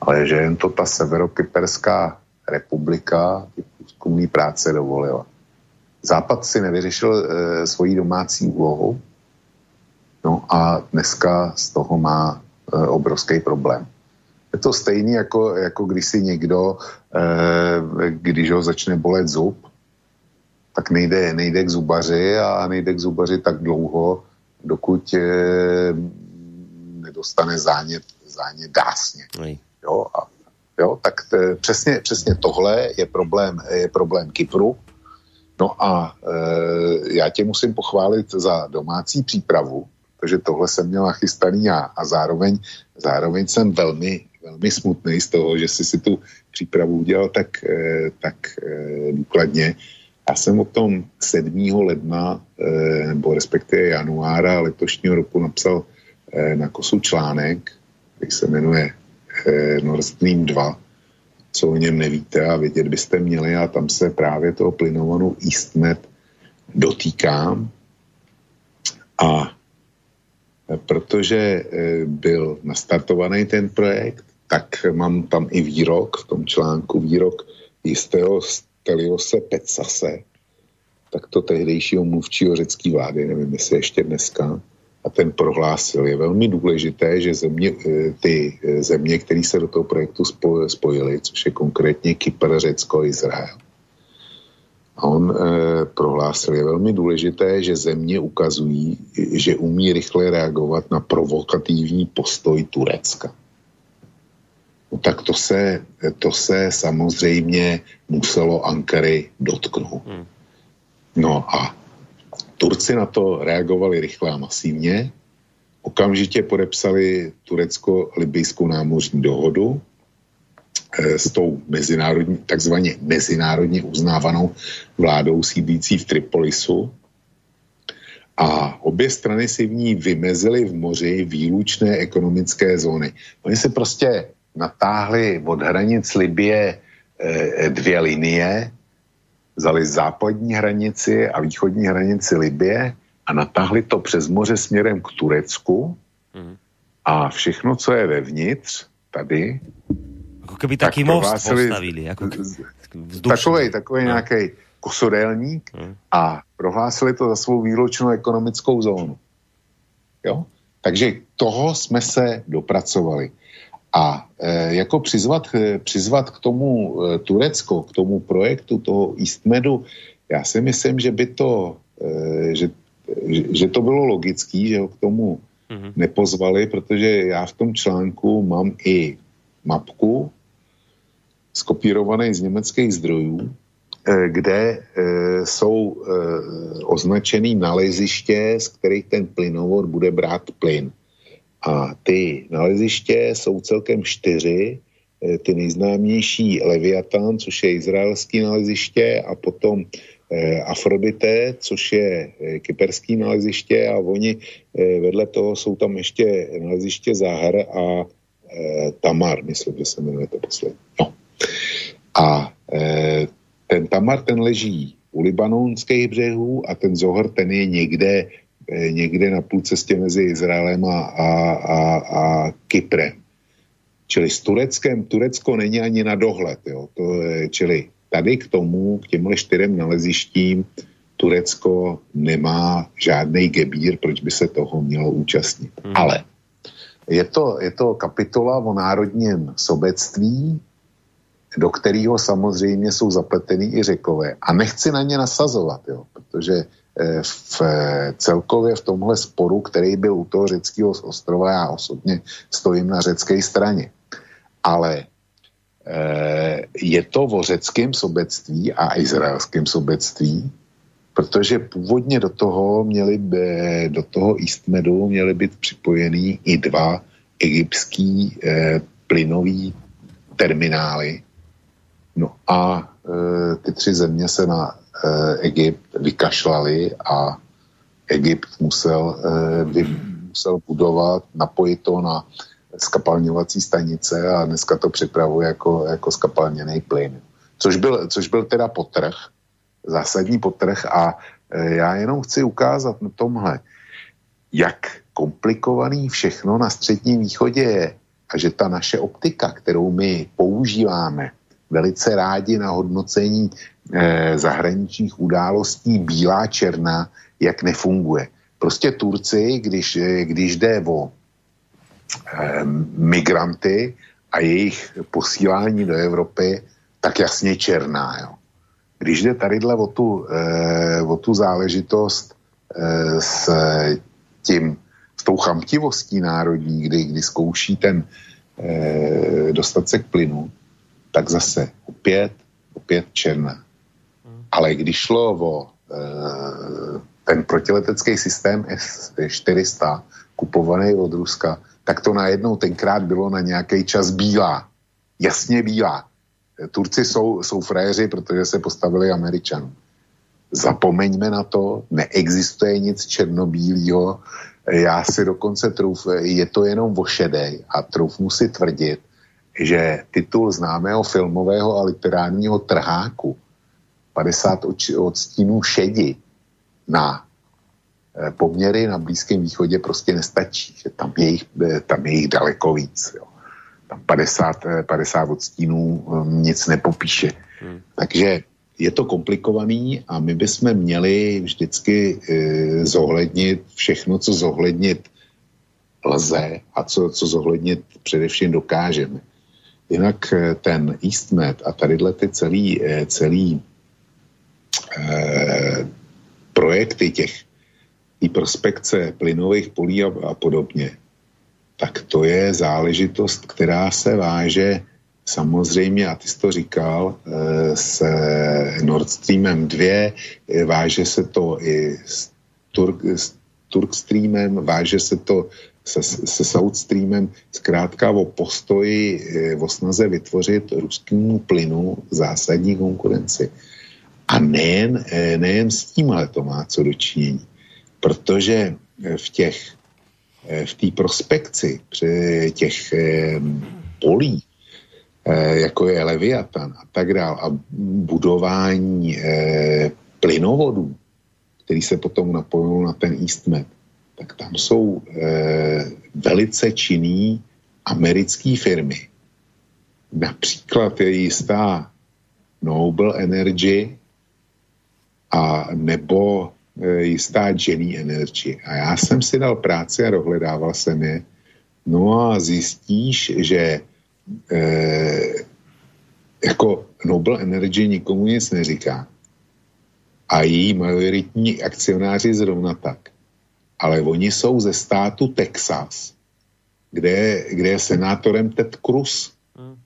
ale že jen to ta Severokyperská republika ty průzkumní práce dovolila. Západ si nevyřešil e, svoji domácí úlohu, No a dneska z toho má e, obrovský problém. Je to stejný, jako, jako když si někdo, e, když ho začne bolet zub, tak nejde, nejde k zubaři a nejde k zubaři tak dlouho, dokud e, nedostane zánět, zánět dásně. Jo, a, jo, tak t, přesně, přesně tohle je problém, je problém Kypru. No a e, já tě musím pochválit za domácí přípravu, protože tohle jsem měl nachystaný já a zároveň, zároveň jsem velmi, velmi smutný z toho, že jsi si tu přípravu udělal tak, eh, tak eh, důkladně. Já jsem o tom 7. ledna, eh, nebo respektive januára letošního roku napsal na kosu článek, který se jmenuje Nord Stream 2, co o něm nevíte a vědět byste měli a tam se právě toho plynovanu EastMed dotýkám a protože byl nastartovaný ten projekt, tak mám tam i výrok, v tom článku výrok jistého Steliose Petsase, tak to tehdejšího mluvčího řecké vlády, nevím, jestli ještě dneska, a ten prohlásil, je velmi důležité, že země, eh, ty eh, země, které se do toho projektu spojily, což je konkrétně Kypr, Řecko, Izrael, a on e, prohlásil, je velmi důležité, že země ukazují, že umí rychle reagovat na provokativní postoj Turecka. No tak to se, to se samozřejmě muselo Ankary dotknout. Hmm. No a Turci na to reagovali rychle a masivně. Okamžitě podepsali turecko-libijskou námořní dohodu, Eh, s tou mezinárodní, takzvaně mezinárodně uznávanou vládou sídlící v Tripolisu. A obě strany si v ní vymezily v moři výlučné ekonomické zóny. Oni se prostě natáhli od hranic Libie eh, dvě linie, vzali západní hranici a východní hranici Libie a natáhli to přes moře směrem k Turecku mm. a všechno, co je vevnitř, tady, jako keby taký tak most postavili. Jako takový, takový no. nějaký kosodelník hmm. a prohlásili to za svou výročnou ekonomickou zónu. Jo? Takže toho jsme se dopracovali. A e, jako přizvat, e, přizvat k tomu e, Turecko, k tomu projektu toho Eastmedu, já si myslím, že by to, že že to bylo logický, že ho k tomu mm-hmm. nepozvali, protože já v tom článku mám i mapku skopírované z německých zdrojů, kde jsou označený naleziště, z kterých ten plynovod bude brát plyn. A ty naleziště jsou celkem čtyři, ty nejznámější Leviathan, což je izraelský naleziště a potom Afrodite, což je kyperský naleziště a oni vedle toho jsou tam ještě naleziště Zahar a Tamar, myslím, že se jmenuje to poslední. No. A ten Tamar, ten leží u libanonských břehů a ten Zohar, ten je někde, někde na půl cestě mezi Izraelem a, a, a, a Kyprem. Čili s Tureckem, Turecko není ani na dohled, jo. To, je, čili tady k tomu, k těmhle čtyřem nalezištím, Turecko nemá žádný gebír, proč by se toho mělo účastnit. Hmm. Ale je to, je to kapitola o národním sobectví, do kterého samozřejmě jsou zapletený i řekové. A nechci na ně nasazovat, jo, protože eh, v celkově v tomhle sporu, který byl u toho řeckého ostrova, já osobně stojím na řecké straně. Ale eh, je to o řeckém sobectví a izraelském sobectví, protože původně do toho měli by, do toho Eastmedu měly být připojený i dva egyptský eh, plynový terminály, No a e, ty tři země se na Egypt vykašlali a Egypt musel, e, vy, musel budovat, napojit to na skapalňovací stanice a dneska to připravuje jako, jako skapalněný plyn. Což byl, což byl teda potrh, zásadní potrh a e, já jenom chci ukázat na tomhle, jak komplikovaný všechno na středním východě je a že ta naše optika, kterou my používáme, velice rádi na hodnocení eh, zahraničních událostí bílá černá, jak nefunguje. Prostě Turci, když, eh, když jde o eh, migranty a jejich posílání do Evropy, tak jasně černá. Jo. Když jde tadyhle o tu, eh, o tu záležitost eh, s tím, s tou chamtivostí národní, kdy, kdy zkouší ten eh, dostat se k plynu, tak zase opět, opět černá. Ale když šlo o e, ten protiletecký systém S-400 kupovaný od Ruska, tak to najednou tenkrát bylo na nějaký čas bílá. Jasně bílá. Turci jsou, jsou frajeři, protože se postavili Američanům. Zapomeňme na to, neexistuje nic černobílého. Já si dokonce trouf, je to jenom vošedej a troufnu si tvrdit, že titul známého filmového a literárního trháku 50 odstínů šedi na eh, poměry na Blízkém východě prostě nestačí, že tam je jich, eh, tam je jich daleko víc. Jo. Tam 50, 50 eh, odstínů nic nepopíše. Hmm. Takže je to komplikovaný a my bychom měli vždycky e, zohlednit všechno, co zohlednit lze a co, co zohlednit především dokážeme. Jinak eh, ten EastMed a tadyhle ty celý, eh, celý eh, projekty těch i prospekce plynových polí a, a podobně, tak to je záležitost, která se váže. Samozřejmě, a ty jsi to říkal, eh, s Nord Streamem 2, váže se to i s, Turk, s Turkstreamem, váže se to se, se South Streamem zkrátka o postoji, eh, o snaze vytvořit ruskému plynu zásadní konkurenci. A nejen, eh, nejen s tímhle to má co dočinění, protože eh, v těch v té prospekci při těch polí, jako je Leviatan a tak dále, a budování plynovodů, který se potom napojují na ten EastMed, tak tam jsou e, velice činný americké firmy. Například je jistá Noble Energy a nebo e, jistá Jenny Energy. A já jsem si dal práci a dohledával jsem je. No a zjistíš, že e, jako Noble Energy nikomu nic neříká. a její majoritní akcionáři zrovna tak. Ale oni jsou ze státu Texas, kde, kde je senátorem Ted Cruz. Hmm.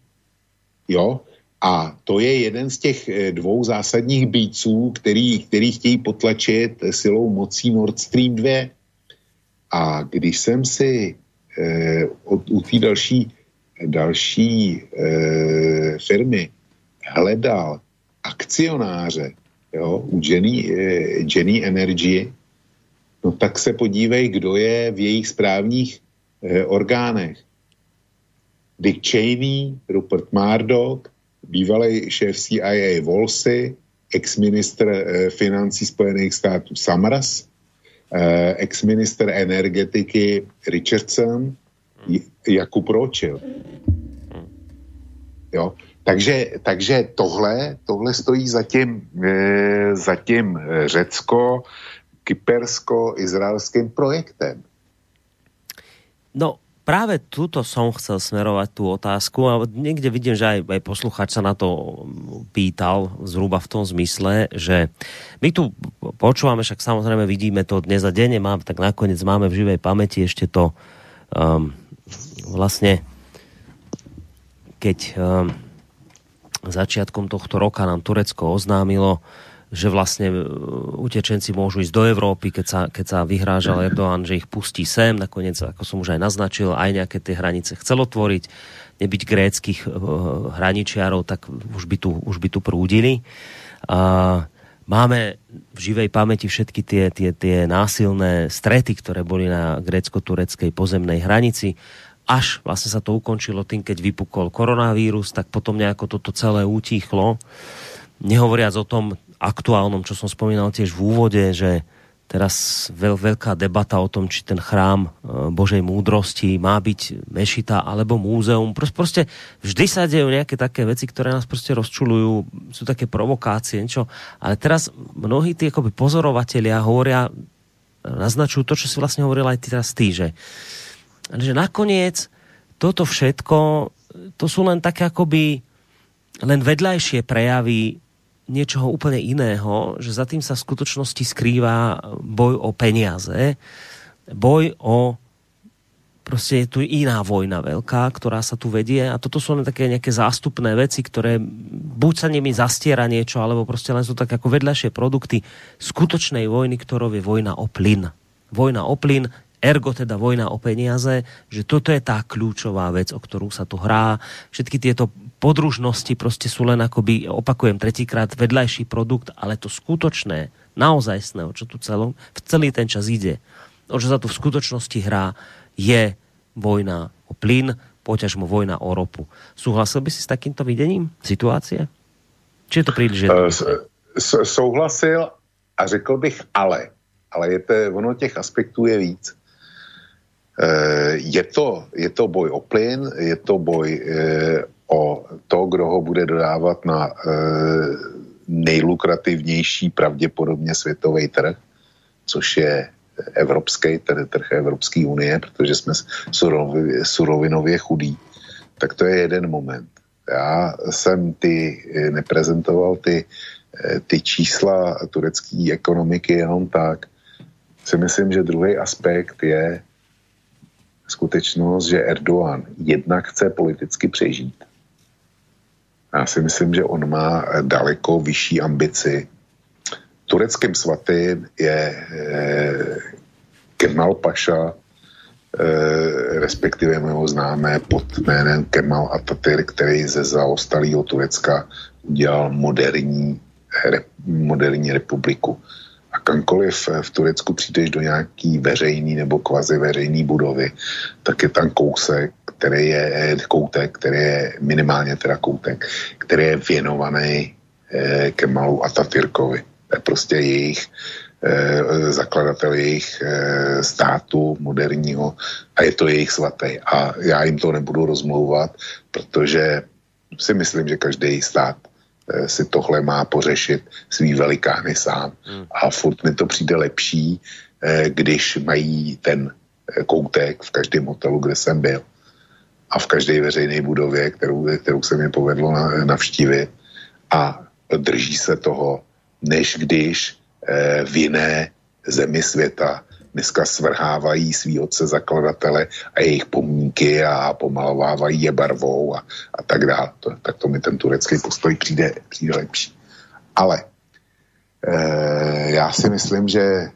Jo? A to je jeden z těch eh, dvou zásadních bíců, který, který chtějí potlačit silou mocí Nord Stream 2. A když jsem si eh, od, u té další, další eh, firmy hledal akcionáře jo, u Jenny, eh, Jenny Energy, no tak se podívej, kdo je v jejich správních eh, orgánech. Dick Cheney, Rupert Murdoch, bývalý šéf CIA Wolsey, ex-ministr eh, financí Spojených států Samaras, eh, ex-minister energetiky Richardson, Jakub Ročil. Jo? Takže, takže tohle, tohle stojí zatím, e, zatím Řecko, kypersko-izraelským projektem. No, práve tuto som chcel smerovať tú otázku a niekde vidím, že aj, aj posluchač sa na to pýtal zhruba v tom zmysle, že my tu počúvame, však samozrejme vidíme to dnes a denne, mám, tak nakoniec máme v živej pamäti ešte to um, vlastne keď um, začiatkom tohto roka nám Turecko oznámilo, že vlastne e, utečenci môžu ísť do Európy, keď sa, keď sa vyhrážal Erdoğan, že ich pustí sem. Nakoniec, ako som už aj naznačil, aj nejaké tie hranice chcel otvoriť. Nebyť gréckých uh, hraničiarov, tak už by tu, už by tu prúdili. A máme v živej pamäti všetky tie, tie, tie násilné strety, ktoré boli na grécko-tureckej pozemnej hranici až vlastne sa to ukončilo tým, keď vypukol koronavírus, tak potom nejako toto celé utíchlo. Nehovoriac o tom, aktuálnom, čo som spomínal tiež v úvode, že teraz veľ, veľká debata o tom, či ten chrám e, Božej múdrosti má byť mešita alebo múzeum. Proste, proste vždy sa dejú nejaké také veci, ktoré nás proste rozčulujú, sú také provokácie, niečo. Ale teraz mnohí tí akoby pozorovatelia hovoria, naznačujú to, čo si vlastne hovoril aj ty teraz ty, že, že nakoniec toto všetko, to sú len také akoby len vedľajšie prejavy niečoho úplne iného, že za tým sa v skutočnosti skrýva boj o peniaze, boj o prostě je tu iná vojna veľká, ktorá sa tu vedie a toto len také nejaké zástupné veci, ktoré buď sa nimi zastiera niečo, alebo prostě len sú tak ako vedľajšie produkty skutočnej vojny, ktorou je vojna o plyn. Vojna o plyn, ergo teda vojna o peniaze, že toto je tá kľúčová vec, o ktorú sa tu hrá. Všetky tieto podružnosti prostě sú len akoby, opakujem tretíkrát, vedľajší produkt, ale to skutočné, naozajstné, o čo tu celom, v celý ten čas ide, o čo sa tu v skutočnosti hrá, je vojna o plyn, poťažmo vojna o ropu. Súhlasil by si s takýmto videním situácie? Či je to príliš Uh, souhlasil a řekl bych ale. Ale je to, ono těch aspektů je víc. Eh, je to, je to boj o plyn, je to boj eh, o to, kdo ho bude dodávat na eh, nejlukrativnější pravděpodobně světový trh, což je evropský trh, trh Evropské unie, protože jsme surovi, surovinově chudí. Tak to je jeden moment. Já jsem ty neprezentoval ty, ty čísla turecké ekonomiky jenom tak. Si myslím, že druhý aspekt je, skutečnost, že Erdogan jednak chce politicky přežít. Já si myslím, že on má daleko vyšší ambici. Tureckým svatým je eh, Kemal Paša, eh, respektive mého známé pod jménem Kemal Atatürk, který ze zaostalého Turecka udělal moderní, moderní republiku kamkoliv v Turecku přijdeš do nějaký veřejný nebo kvazi veřejný budovy, tak je tam kousek, který je koutek, který je minimálně teda koutek, který je věnovaný eh, Kemalu Atatürkovi. To je prostě jejich eh, zakladatel jejich eh, státu moderního a je to jejich svatý. A já jim to nebudu rozmlouvat, protože si myslím, že každý stát Eh, si tohle má pořešit svý velikány sám. Hmm. A furt mi to přijde lepší, eh, když mají ten eh, koutek v každém hotelu, kde jsem byl a v každé veřejné budově, kterou, kterou se mi povedlo navštívit a drží se toho než když eh, v jiné zemi světa dneska svrhávají svý otce zakladatele a jejich pomníky a pomalovávají je barvou a, a tak dále. To, tak to mi ten turecký postoj přijde, přijde lepší. Ale e, já si myslím, že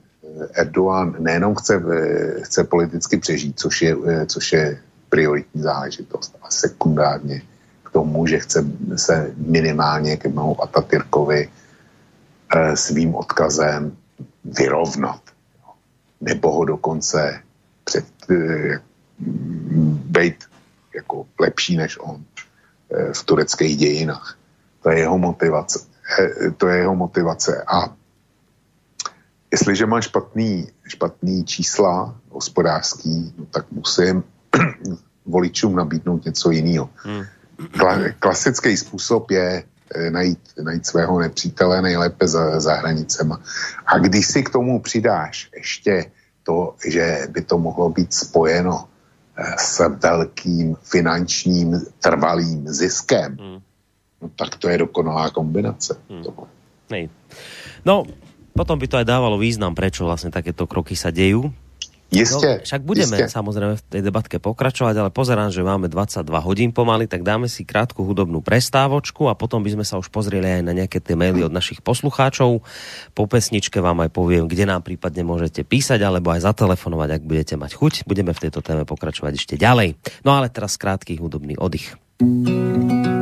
Erdogan nejenom chce, eh, chce politicky přežít, což je, eh, což je prioritní záležitost, a sekundárně k tomu, že chce se minimálně ke mnou Atatürkovi e, svým odkazem vyrovnat nebo ho dokonce před, eh, být jako lepší než on eh, v tureckých dějinách. To je jeho motivace. Eh, to je jeho motivace. A jestliže má špatný, špatný čísla hospodářský, no tak musím voličům nabídnout něco jiného. Hmm. Kla, klasický způsob je najít, najít svého nepřítele nejlépe za, za hranicema. A když si k tomu přidáš ještě to, že by to mohlo být spojeno eh, s velkým finančním trvalým ziskem, hmm. no, tak to je dokonalá kombinace. Hmm. No, potom by to aj dávalo význam, prečo vlastne takéto kroky sa dejú. Jistě. No, však budeme jistě. samozrejme v tej debatke pokračovať, ale pozerám, že máme 22 hodín pomaly, tak dáme si krátku hudobnú prestávočku a potom by sme sa už pozreli aj na nejaké tie maily od našich poslucháčov. Po pesničke vám aj poviem, kde nám prípadne môžete písať alebo aj zatelefonovať, ak budete mať chuť. Budeme v tejto téme pokračovať ešte ďalej. No ale teraz krátky hudobný oddych. Rappelle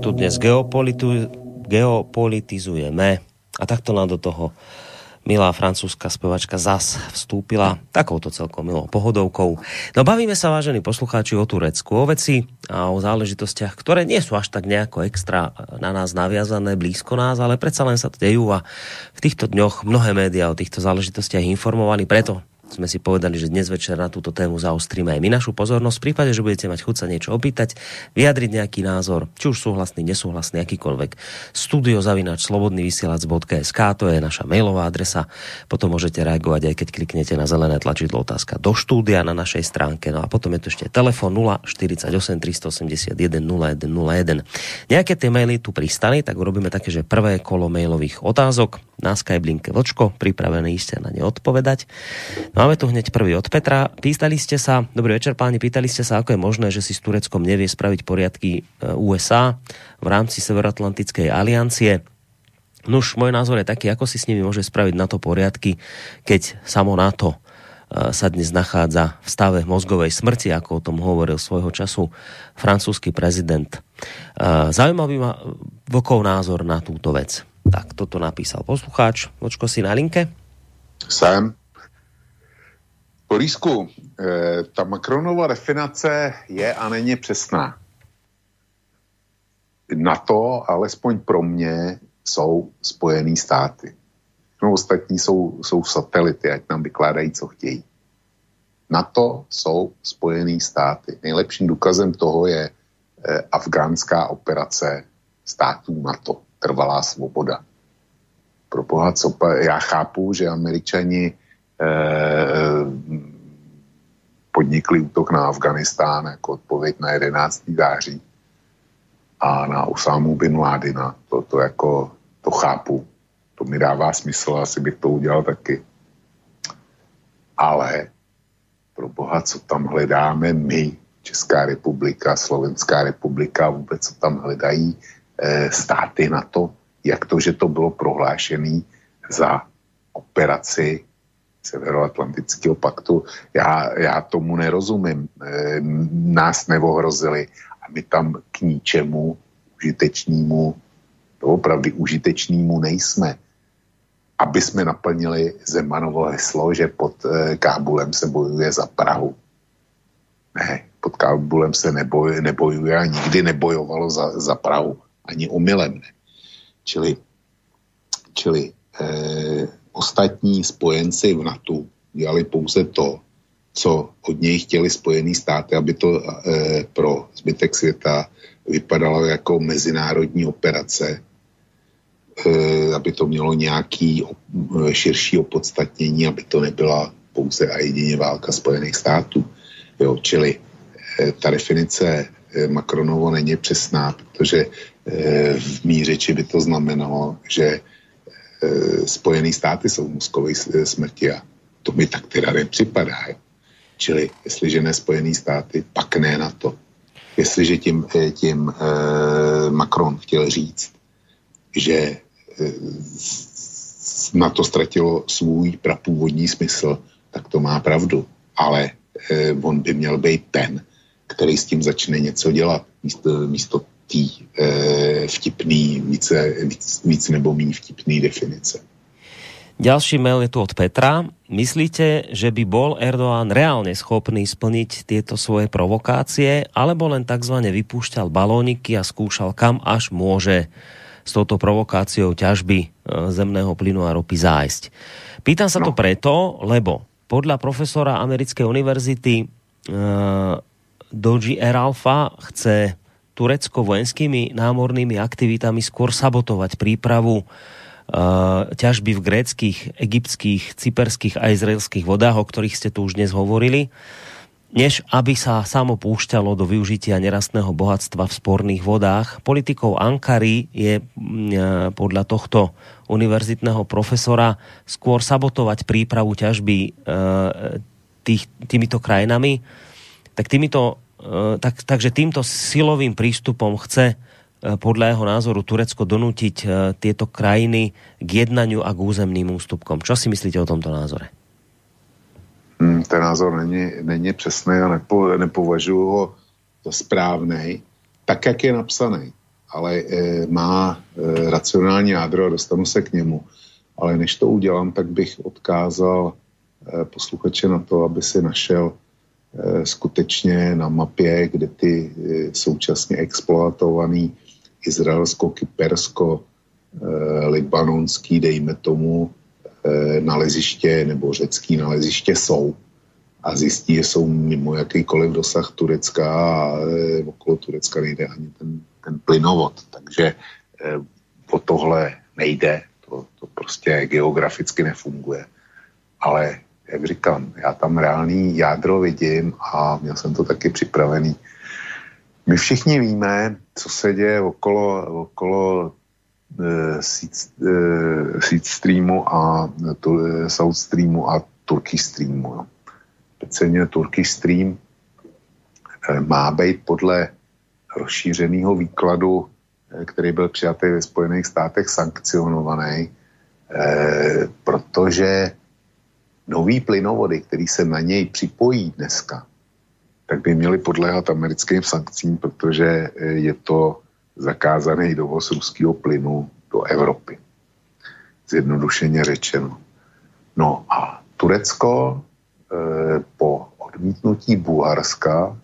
tu dnes geopolitizujeme. A takto nám do toho milá francúzska spevačka zas vstúpila takouto celkom milou pohodovkou. No bavíme sa, vážení poslucháči, o Turecku, o veci a o záležitostiach, ktoré nie sú až tak nejako extra na nás naviazané, blízko nás, ale predsa len sa to dejú a v týchto dňoch mnohé médiá o týchto záležitostiach informovali, preto sme si povedali, že dnes večer na túto tému zaostríme aj my našu pozornosť. V prípade, že budete mať chuť sa niečo opýtať, vyjadriť nejaký názor, či už súhlasný, nesúhlasný, akýkoľvek. Studio zavinač slobodný vysielač.sk, to je naša mailová adresa. Potom môžete reagovať aj keď kliknete na zelené tlačidlo otázka do štúdia na našej stránke. No a potom je tu ešte telefon 048 381 0101. Nejaké tie maily tu pristali, tak urobíme také, že prvé kolo mailových otázok na Skype linke Vlčko, pripravený ste na ne odpovedať. Máme tu hneď prvý od Petra. Pýtali ste sa, dobrý večer páni, pýtali ste sa, ako je možné, že si s Tureckom nevie spraviť poriadky e, USA v rámci Severoatlantickej aliancie. Nuž, môj názor je taký, ako si s nimi môže spraviť na to poriadky, keď samo NATO e, sa dnes nachádza v stave mozgovej smrti, ako o tom hovoril svojho času francúzsky prezident. E, zaujímavý ma vokov názor na túto vec. Tak, toto napísal poslucháč. Vočko si na linke? Jsem. Polísku, eh, ta Macronova definace je a není přesná. Na to, alespoň pro mě, jsou spojený státy. No ostatní jsou, jsou satelity, ať nám vykládají, co chtějí. Na to jsou spojený státy. Nejlepším důkazem toho je eh, afgánská operace států NATO. Trvalá svoboda. Pro boha, co já chápu, že američani podnikli útok na Afganistán jako odpověď na 11. září a na Osamu bin Ládina. To, to jako, to chápu. To mi dává smysl, asi bych to udělal taky. Ale pro boha, co tam hledáme my, Česká republika, Slovenská republika, vůbec co tam hledají e, státy na to, jak to, že to bylo prohlášené za operaci Severoatlantického paktu. Já, já tomu nerozumím. E, nás neohrozili a my tam k ničemu užitečnímu, opravdu užitečnímu nejsme. Aby jsme naplnili Zemanovo heslo, že pod e, Kábulem se bojuje za Prahu. Ne, pod Kábulem se neboj, nebojuje a nikdy nebojovalo za, za Prahu. Ani omylem ne. Čili, čili e, ostatní spojenci v NATO dělali pouze to, co od něj chtěli Spojený státy, aby to e, pro zbytek světa vypadalo jako mezinárodní operace, e, aby to mělo nějaký eh, širší opodstatnění, aby to nebyla pouze a jedině válka Spojených států. Jo, čili e, ta definice e, Macronovo není přesná, protože e, v mý řeči by to znamenalo, že Spojené státy jsou mozkové eh, smrti a to mi tak teda nepřipadá. Jo. Čili jestliže ne Spojené státy, pak ne na to. Jestliže tím, eh, tím Macron chtěl říct, že na to ztratilo svůj prapůvodní smysl, tak to má pravdu. Ale on by měl být ten, který s tím začne něco dělat, místo, místo tý e, vtipný, více, víc, víc nebo méně vtipný definice. Ďalší mail je tu od Petra. Myslíte, že by bol Erdoğan reálne schopný splniť tieto svoje provokácie, alebo len takzvané vypúšťal balóniky a skúšal, kam až môže s touto provokáciou ťažby e, zemného plynu a ropy zájsť? Pýtam sa no. to preto, lebo podľa profesora americkej univerzity uh, Doji Eralfa chce Turecko vojenskými námornými aktivitami skôr sabotovať prípravu uh, ťažby v gréckých, egyptských, cyperských a izraelských vodách, o ktorých ste tu už dnes hovorili, než aby sa samo púšťalo do využitia nerastného bohatstva v sporných vodách. Politikou Ankary je uh, podľa tohto univerzitného profesora skôr sabotovať prípravu ťažby uh, tých, týmito krajinami, tak týmito tak, takže týmto silovým prístupom chce eh, podľa jeho názoru Turecko donútiť eh, tieto krajiny k jednaniu a k územným ústupkom. Čo si myslíte o tomto názore? Hmm, ten názor není, není přesný a nepo, nepovažuji ho za správný, tak, jak je napsaný. ale má racionální jádro a dostanu se k němu. Ale než to udělám, tak bych odkázal posluchače na to, aby si našel skutečně na mapě, kde ty současně exploatovaný izraelsko-kypersko libanonský, dejme tomu, naleziště nebo řecký naleziště jsou a zjistí, že jsou mimo jakýkoliv dosah Turecka a okolo Turecka nejde ani ten, ten plynovod. Takže o tohle nejde, to, to prostě geograficky nefunguje. Ale jak říkám, já tam reálný jádro vidím a měl jsem to taky připravený. My všichni víme, co se děje okolo, okolo e, Seed, Streamu a to, South Streamu a Turkey Streamu. Jo speciálně Turkish Stream eh, má být podle rozšířeného výkladu, eh, který byl přijatý ve Spojených státech, sankcionovaný, eh, protože nový plynovody, který se na něj připojí dneska, tak by měly podléhat americkým sankcím, protože je to zakázaný dovoz ruského plynu do Evropy. Zjednodušeně řečeno. No a Turecko Eh, po odmítnutí Bulharska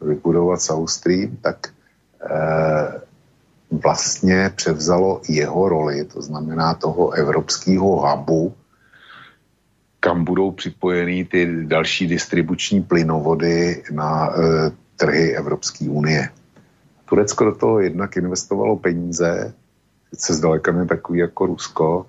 vybudovat South Stream, tak eh, vlastně převzalo jeho roli, to znamená toho evropského hubu, kam budou připojeny ty další distribuční plynovody na e, trhy Evropské unie. Turecko do toho jednak investovalo peníze, sice zdaleka ne takový jako Rusko,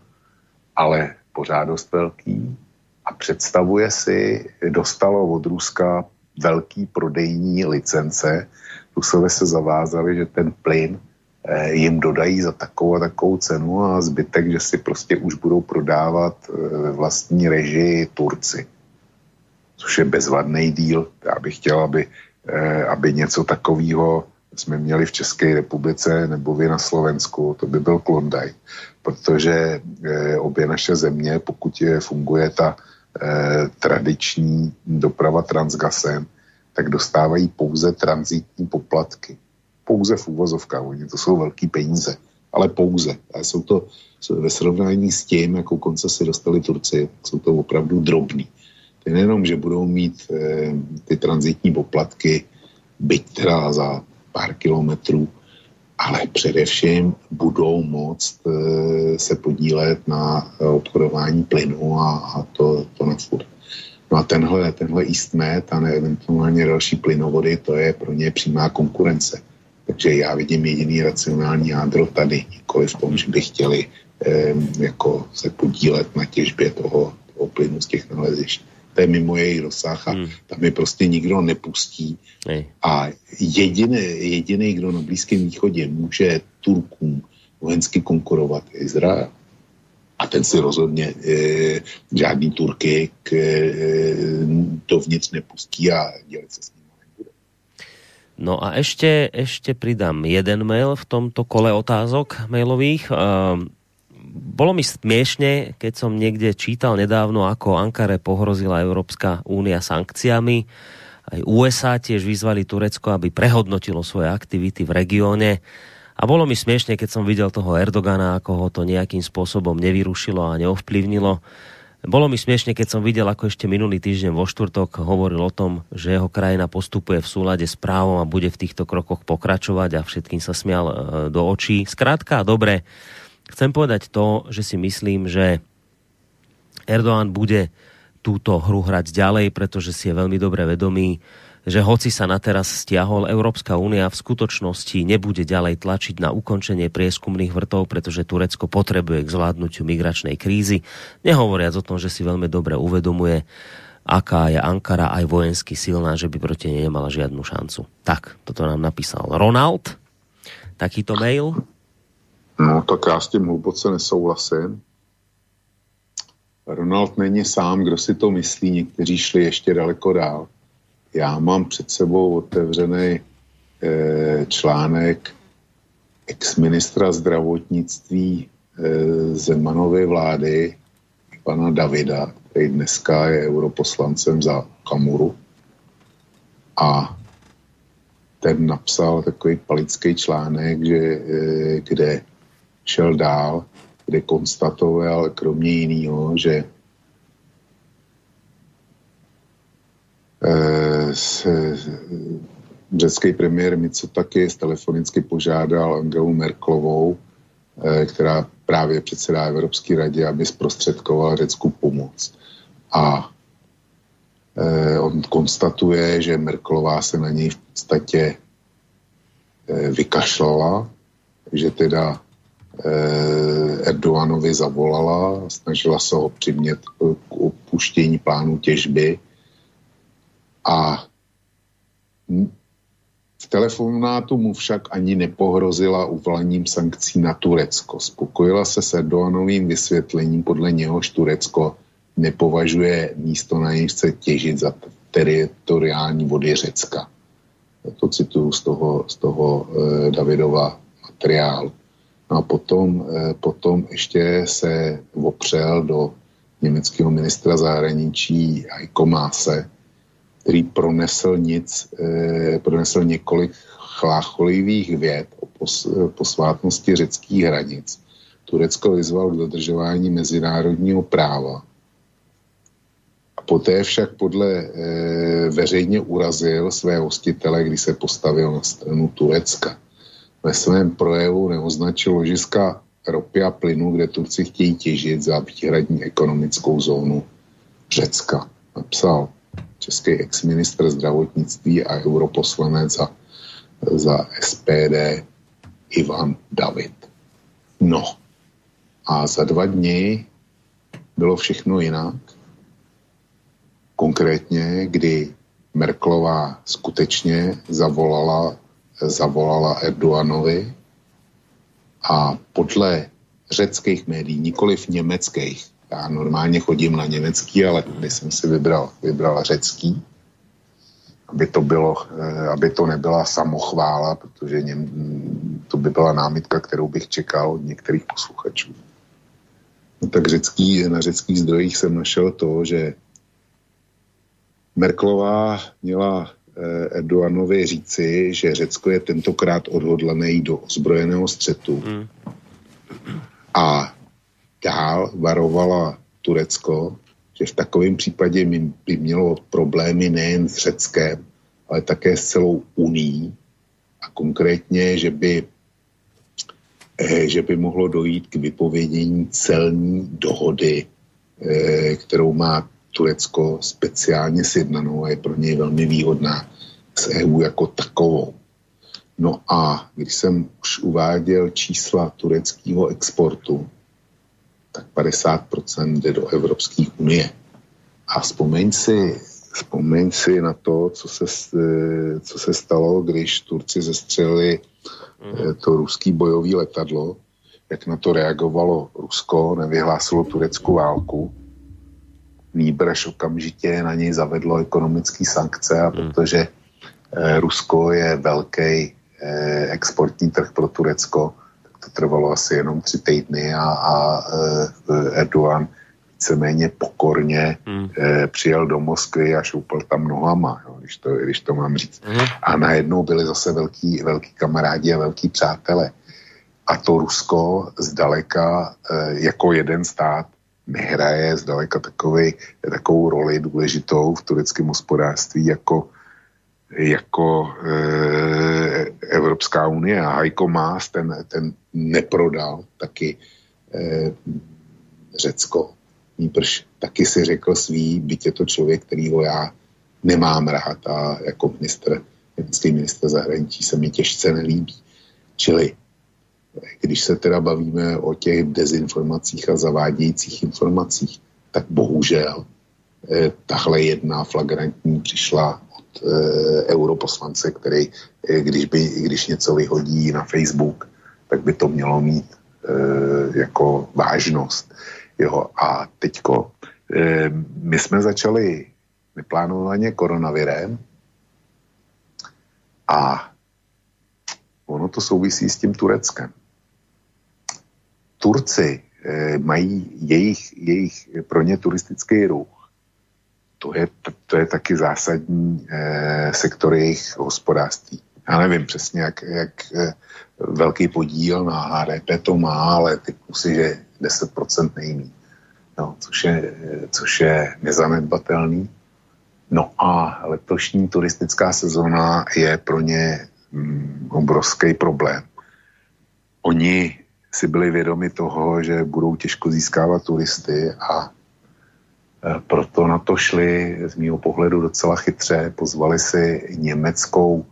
ale pořád dost velký, a představuje si, dostalo od Ruska velký prodejní licence. Rusové se zavázali, že ten plyn jim dodají za takovou a takovou cenu a zbytek, že si prostě už budou prodávat eh, ve vlastní režii Turci. Což je bezvadný díl. Já bych chtěl, aby, eh, aby něco takového jsme měli v České republice nebo vy na Slovensku, to by byl Klondaj, protože obě naše země, pokud je, funguje ta eh, tradiční doprava transgasem, tak dostávají pouze transitní poplatky. Pouze v úvozovkách, oni to jsou velký peníze, ale pouze. A jsou to ve srovnání s tím, jakou koncesi dostali Turci, jsou to opravdu drobný. Je nejenom, že budou mít eh, ty transitní poplatky, byť teda za pár kilometrů, ale především budou moct e, se podílet na e, obchodování plynu a, a to, to na furt. No a tenhle, tenhle Eastmed a eventuálně další plynovody, to je pro ně přímá konkurence. Takže já vidím jediný racionální jádro tady, nikoli v tom, že by chtěli e, jako se podílet na těžbě toho, toho plynu z těch nalezišť to je mimo jejich rozsah a hmm. tam je prostě nikdo nepustí. Nej. A jediný, jediný, kdo na Blízkém východě může Turkům vojensky konkurovat, je Izrael. A ten si rozhodně e, žádný Turky k, e, dovnitř nepustí a dělat se s ním. No a ešte, ešte pridám jeden mail v tomto kole otázok mailových. Um, bolo mi smiešne, keď som niekde čítal nedávno, ako Ankare pohrozila Európska únia sankciami. Aj USA tiež vyzvali Turecko, aby prehodnotilo svoje aktivity v regióne. A bolo mi smiešne, keď som videl toho Erdogana, ako ho to nejakým spôsobom nevyrušilo a neovplyvnilo. Bolo mi smiešne, keď som videl, ako ešte minulý týždeň vo štvrtok hovoril o tom, že jeho krajina postupuje v súlade s právom a bude v týchto krokoch pokračovať a všetkým sa smial e, do očí. Skrátka, dobre, Chcem povedať to, že si myslím, že Erdoğan bude túto hru hrať ďalej, pretože si je veľmi dobre vedomý, že hoci sa na teraz stiahol, Európska únia v skutočnosti nebude ďalej tlačiť na ukončenie prieskumných vrtov, pretože Turecko potrebuje k zvládnutiu migračnej krízy. Nehovoriac o tom, že si veľmi dobre uvedomuje, aká je Ankara aj vojensky silná, že by proti nej nemala žiadnu šancu. Tak, toto nám napísal Ronald. Takýto mail. No, tak já s tím hluboce nesouhlasím. Ronald není sám, kdo si to myslí, někteří šli ještě daleko dál. Já mám před sebou otevřený eh, článek ex-ministra zdravotnictví eh, Zemanovy vlády, pana Davida, který dneska je europoslancem za Kamuru. A ten napsal takový palický článek, že, eh, kde šel dál, kde konstatoval kromě jiného, že eh, řecký premiér Mitsotakis telefonicky požádal Angelu Merklovou, eh, která právě předsedá Evropské radě, aby zprostředkoval Řecku pomoc. A eh, on konstatuje, že Merklová se na něj v podstatě vykašlala, že teda Erdoganovi zavolala, snažila se ho přimět k opuštění plánu těžby a v telefonátu mu však ani nepohrozila uvolaním sankcí na Turecko. Spokojila se s Erdoganovým vysvětlením, podle něhož Turecko nepovažuje místo, na něj chce těžit za teritoriální vody Řecka. To cituju z toho, z toho eh, Davidova materiálu. No a potom, eh, potom ještě se opřel do německého ministra zahraničí Heiko Maase, který pronesl nic, eh, pronesl několik chlácholivých věd o pos, posvátnosti řeckých hranic. Turecko vyzval k dodržování mezinárodního práva. A poté však podle eh, veřejně urazil své hostitele, když se postavil na stranu Turecka. Ve svém projevu neoznačil ložiska ropy a plynu, kde Turci chtějí těžit za výhradní ekonomickou zónu Řecka. Napsal, český ex-ministr zdravotnictví a europoslanec za, za SPD Ivan David. No a za dva dny bylo všechno jinak. Konkrétně, kdy Merklová skutečně zavolala, zavolala Erdoganovi a podle řeckých médií, nikoliv německých, já normálně chodím na německý, ale tady jsem si vybral, vybral řecký, aby to, bylo, eh, aby to nebyla samochvála, protože něm, to by byla námitka, kterou bych čekal od některých posluchačů. No tak řecký, na řeckých zdrojích jsem našel to, že Merklová měla eh, Erdoganovi říci, že Řecko je tentokrát odhodlané do ozbrojeného střetu. Hmm. A dál varovala Turecko, že v takovém případě by mělo problémy nejen s Řeckem, ale také s celou Uní a konkrétně, že by, eh, že by mohlo dojít k vypovědění celní dohody, eh, kterou má Turecko speciálně sjednanou a je pro něj velmi výhodná s EU jako takovou. No a když jsem už uváděl čísla tureckého exportu, tak 50% jde do Evropské unie. A vzpomeň si, vzpomeň si na to, co se, co se stalo, když Turci zestřelili mm. to ruský bojový letadlo, jak na to reagovalo Rusko, nevyhlásilo tureckou válku, Nýbrž okamžitě na něj zavedlo ekonomické sankce, a mm. protože eh, Rusko je velký eh, exportní trh pro Turecko, to trvalo asi jenom tři týdny a, a e, Erdogan víceméně pokorně hmm. e, přijel do Moskvy a šoupal tam nohama, jo, když, to, když to mám říct. Hmm. A najednou byli zase velký, velký kamarádi a velký přátelé. A to Rusko zdaleka e, jako jeden stát nehraje zdaleka takový, takovou roli důležitou v tureckém hospodářství jako jako e, Evropská unie a Heiko Maas ten, ten neprodal taky e, Řecko. Níprž taky si řekl svý, byť je to člověk, kterýho já nemám rád a jako minister, německý minister zahraničí se mi těžce nelíbí. Čili když se teda bavíme o těch dezinformacích a zavádějících informacích, tak bohužel eh, tahle jedna flagrantní přišla europoslance, který, e, když, by, když něco vyhodí na Facebook, tak by to mělo mít e, jako vážnost. Jo, a teďko, my jsme začali neplánovaně koronavirem a ono to souvisí s tím Tureckem. Turci mají jejich, jejich pro ně turistický ruch to je, to je taky zásadní eh, sektor jejich hospodářství. já nevím přesně, jak, jak eh, velký podíl na HDP to má, ale typu si, že 10% nejmí, no, což, je, což je nezanedbatelný. No a letošní turistická sezóna je pro ně mm, obrovský problém. Oni si byli vědomi toho, že budou těžko získávat turisty a e, proto na to šli z mého pohledu docela chytře. Pozvali si německou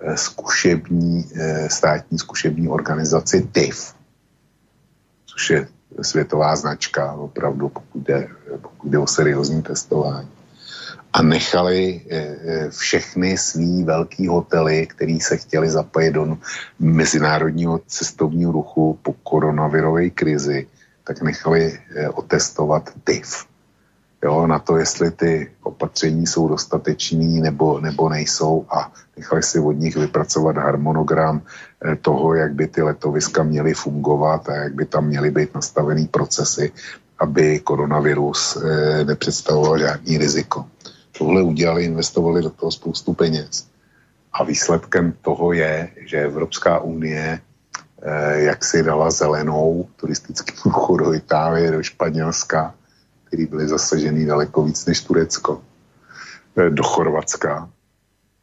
e, zkušební, e, státní zkušební organizaci TIF, což je světová značka, opravdu, pokud jde, pokud jde o seriózní testování a nechali eh, eh, všechny svý velký hotely, který se chtěli zapojit do mezinárodního cestovního ruchu po koronavirové krizi, tak nechali eh, otestovat TIF. Jo, na to, jestli ty opatření jsou dostatečný nebo, nebo nejsou a nechali si od nich vypracovat harmonogram toho, jak by ty letoviska měly fungovat a jak by tam měly být nastavený procesy, aby koronavirus nepředstavoval žádný riziko tohle udělali, investovali do toho spoustu peněz. A výsledkem toho je, že Evropská unie eh, jak si dala zelenou turistický ruchu do Itálie, do Španělska, který byly zasažený daleko víc než Turecko, eh, do Chorvatska,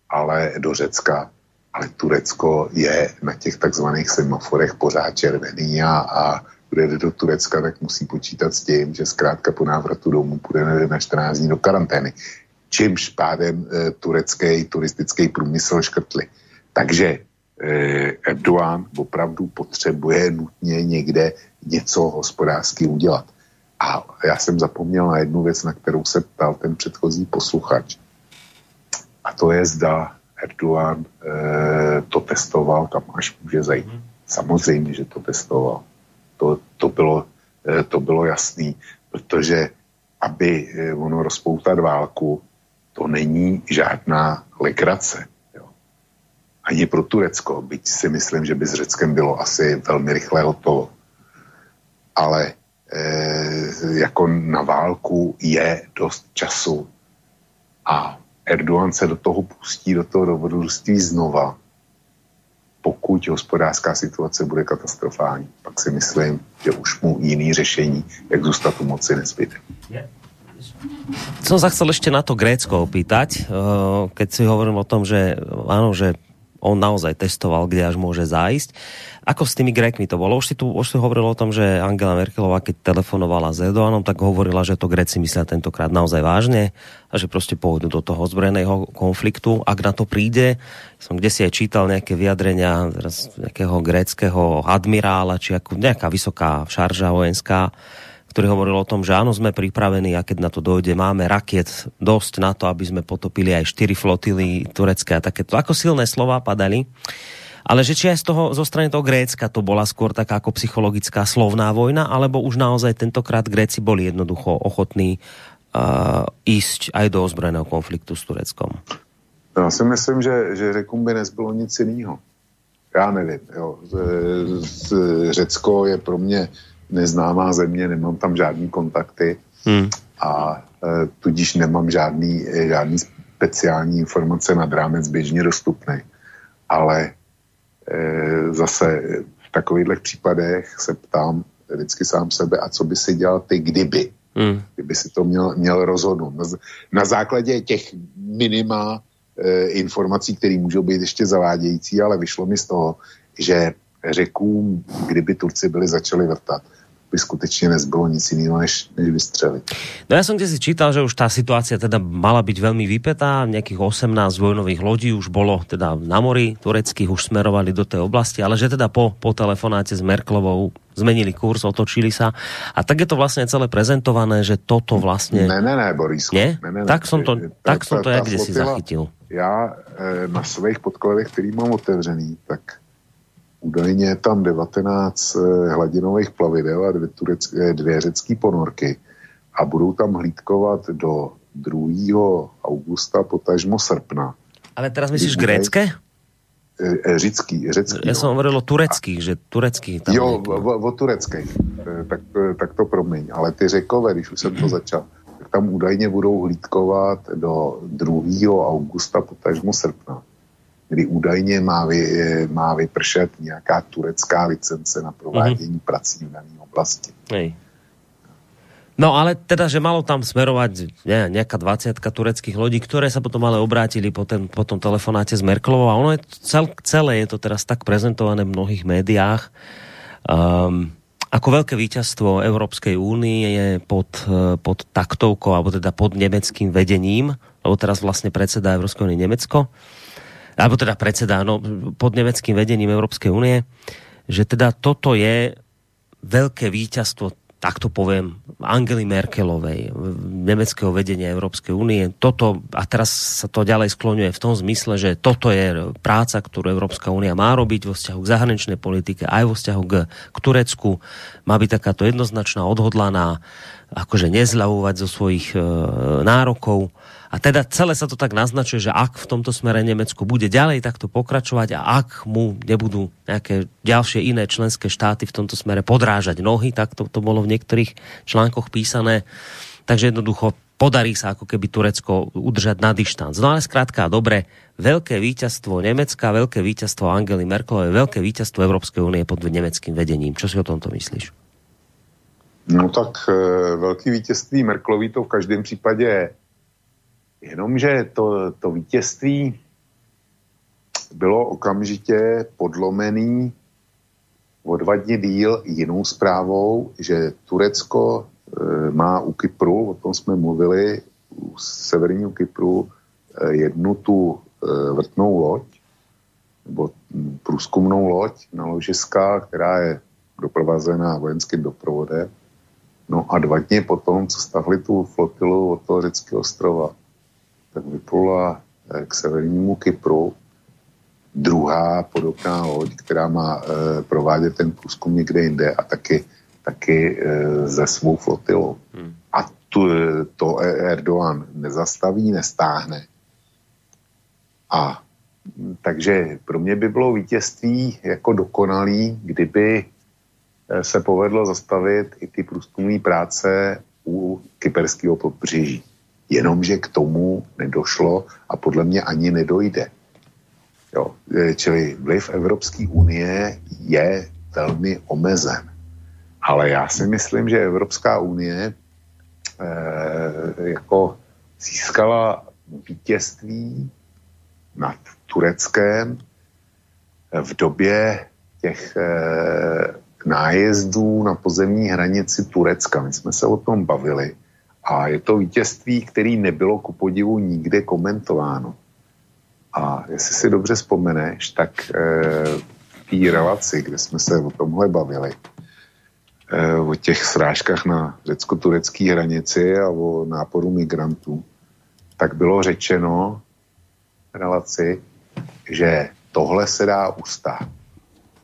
ale do Řecka. Ale Turecko je na těch takzvaných semaforech pořád červený a, a kdo jde do Turecka, tak musí počítat s tím, že zkrátka po návratu domů půjde na 14 dní do karantény čímž pádem e, turecký turistický průmysl škrtli. Takže e, Erdogan opravdu potřebuje nutně někde něco hospodářsky udělat. A já jsem zapomněl na jednu věc, na kterou se ptal ten předchozí posluchač. A to je, zda Erdogan e, to testoval, kam až může zajít. Mm. Samozřejmě, že to testoval. To, to, bylo, e, to bylo jasný, protože aby e, ono rozpoutat válku, to není žádná legrace. Jo. Ani pro Turecko, byť si myslím, že by s Řeckem bylo asi velmi rychle hotovo. Ale jako na válku je dost času a Erdogan se do toho pustí, do toho dobrodružství znova, pokud hospodářská situace bude katastrofální. Pak si myslím, že už mu jiný řešení, jak zůstat u moci, nezbyde. Som sa chcel ešte na to Grécko opýtať, eh, keď si hovorím o tom, že áno, že on naozaj testoval, kde až môže zájsť. Ako s tými Grékmi to bolo? Už si tu už si hovoril o tom, že Angela Merkelová, keď telefonovala s Erdoganom, tak hovorila, že to Gréci myslia tentokrát naozaj vážne a že prostě pôjdu do toho zbrojeného konfliktu. Ak na to príde, som kde si aj čítal nejaké vyjadrenia nejakého gréckého admirála, či ako nejaká vysoká šarža vojenská, ktorý hovoril o tom, že áno, sme pripravení a keď na to dojde, máme raket dosť na to, aby sme potopili aj 4 flotily turecké a takéto. Ako silné slova padali. Ale že či aj z toho, zo strany toho Grécka to bola skôr taká ako psychologická slovná vojna, alebo už naozaj tentokrát Gréci boli jednoducho ochotní uh, ísť aj do ozbrojeného konfliktu s Tureckom? Já si myslím, že, že Řekům by nezbylo nic jiného. Já nevím. Jo. Řecko je pro mě neznámá země, nemám tam žádný kontakty hmm. a e, tudíž nemám žádný, e, žádný speciální informace nad rámec běžně dostupný. Ale zase v takovýchhle případech se ptám vždycky sám sebe, a co by si dělal ty, kdyby? Hmm. Kdyby si to měl, měl rozhodnout. Na, na základě těch minima e, informací, které můžou být ještě zavádějící, ale vyšlo mi z toho, že řekům, kdyby Turci byli začali vrtat, by skutečně nezbylo nic jiného, než, než vystřelit. No ja som si čítal, že už tá situácia teda mala byť veľmi vypetá, nejakých 18 vojnových lodí už bolo teda na mori tureckých, už smerovali do tej oblasti, ale že teda po, po telefonáte s Merklovou zmenili kurz, otočili sa. A tak je to vlastne celé prezentované, že toto vlastne... Ne, ne, ne, Borisku. Nie? Ne, ne, tak som to, ta, tak som to ja kde si zachytil. Já e, na svých podkladech, který mám otevřený, tak Údajně je tam 19 eh, hladinových plavidel a dvě, turecké, eh, dvě řecké ponorky a budou tam hlídkovat do 2. augusta, potažmo srpna. Ale teraz myslíš grécké? Eh, řecký, řecký. Já jsem hovoril o tureckých, že turecký. Tam jo, o, o tureckých, tak, tak to promiň. Ale ty řekové, když už jsem to začal, tak tam údajně budou hlídkovat do 2. augusta, potažmo srpna. Kdy údajně má, vy, má vypršet nějaká turecká licence na provádění mm-hmm. prací v dané oblasti. Hej. No ale teda, že malo tam smerovať ne, nejaká 20 tureckých lodí, ktoré sa potom ale obrátili po, ten, po tom telefonáte s Merkelovou a ono je cel, celé je to teraz tak prezentované v mnohých médiách um, ako veľké víťazstvo Európskej únie je pod, pod taktovkou, alebo teda pod nemeckým vedením, lebo teraz vlastne predseda Európskej únie Nemecko, alebo teda predseda no, pod nemeckým vedením Európskej únie, že teda toto je veľké víťazstvo tak to poviem, Angely Merkelovej, nemeckého vedenia Európskej únie. Toto, a teraz sa to ďalej skloňuje v tom zmysle, že toto je práca, ktorú Európska únia má robiť vo vzťahu k zahraničnej politike, aj vo vzťahu k, k Turecku. Má byť takáto jednoznačná, odhodlaná, akože nezľavovať zo svojich e, nárokov a teda celé sa to tak naznačuje, že ak v tomto smere Nemecko bude ďalej takto pokračovať a ak mu nebudú nejaké ďalšie iné členské štáty v tomto smere podrážať nohy, tak to, to bolo v niektorých článkoch písané, takže jednoducho podarí sa ako keby Turecko udržať na dištanc. No ale zkrátka, dobre, veľké víťazstvo Nemecka, veľké víťazstvo Angely Merkelovej, veľké víťazstvo Európskej únie pod nemeckým vedením. Čo si o tomto myslíš? No tak e, velký vítězství Merkelový to v každém případě Jenomže to, to vítězství bylo okamžitě podlomený o dva dny díl jinou zprávou, že Turecko e, má u Kypru, o tom jsme mluvili, u severního Kypru e, jednu tu e, vrtnou loď, nebo průzkumnou loď na ložiska, která je doprovázená vojenským doprovodem. No a dva dny potom, co stavili tu flotilu od toho řeckého ostrova, tak vyplula eh, k severnímu Kypru druhá podobná loď, která má e, provádět ten průzkum někde jinde a taky, taky e, ze svou flotilou. Hmm. A tu, to Erdogan nezastaví, nestáhne. A takže pro mě by bylo vítězství jako dokonalý, kdyby se povedlo zastavit i ty průzkumné práce u kyperského pobřeží. Jenomže k tomu nedošlo a podle mě ani nedojde. Jo, e, čili vliv Evropské unie je velmi omezen. Ale já si myslím, že Evropská unie e, jako získala vítězství nad Tureckem v době těch e, nájezdů na pozemní hranici Turecka. My jsme se o tom bavili a je to vítězství, který nebylo ku podivu nikde komentováno. A jestli si dobře vzpomeneš, tak e, v té relaci, kde jsme se o tomhle bavili, e, o těch srážkách na řecko-turecké hranici a o náporu migrantů, tak bylo řečeno v relaci, že tohle se dá ustát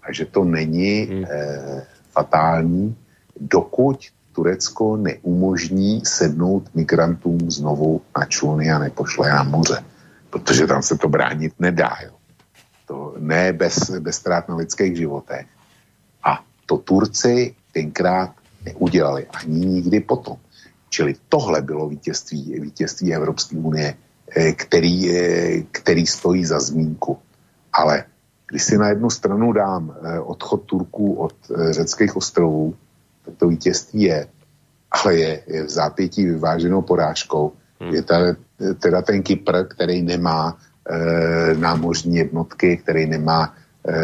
a že to není e, fatální, dokud Turecko neumožní sednout migrantům znovu na čluny a nepošle na moře, protože tam se to bránit nedá. Jo. To ne bez, bez ztrát na lidských životech. A to Turci tenkrát neudělali ani nikdy potom. Čili tohle bylo vítězství, vítězství Evropské unie, eh, který, eh, který stojí za zmínku. Ale když si na jednu stranu dám eh, odchod Turků od řeckých ostrovů, to vítězství je, ale je, je v zápětí vyváženou porážkou. Hmm. Je ta, teda ten Kypr, který nemá e, námořní jednotky, který nemá e,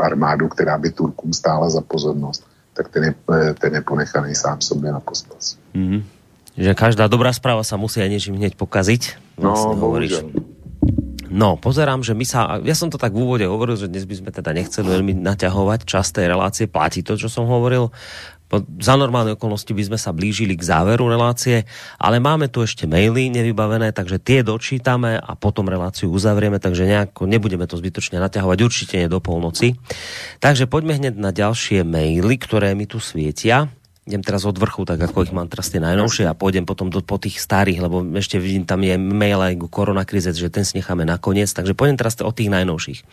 armádu, která by Turkům stála za pozornost, tak ten je, eh, ten je ponechaný sám sobě na pospas. Hmm. Že každá dobrá správa sa musí aj niečím hneď pokaziť. Vlastne no, hovoríš. No, pozerám, že my sa, ja som to tak v úvode hovoril, že dnes by sme teda nechceli veľmi naťahovať čas tej relácie, platí to, čo som hovoril. Za normálne okolnosti by sme sa blížili k záveru relácie, ale máme tu ešte maily nevybavené, takže tie dočítame a potom reláciu uzavrieme, takže nejako nebudeme to zbytočne naťahovať, určite nie do polnoci. Takže poďme hneď na ďalšie maily, ktoré mi tu svietia. Idem teraz od vrchu, tak ako ich mám teraz tie najnovšie a pôjdem potom do, po tých starých, lebo ešte vidím, tam je mail aj koronakrize, že ten si necháme nakoniec, takže pôjdem teraz od tých najnovších.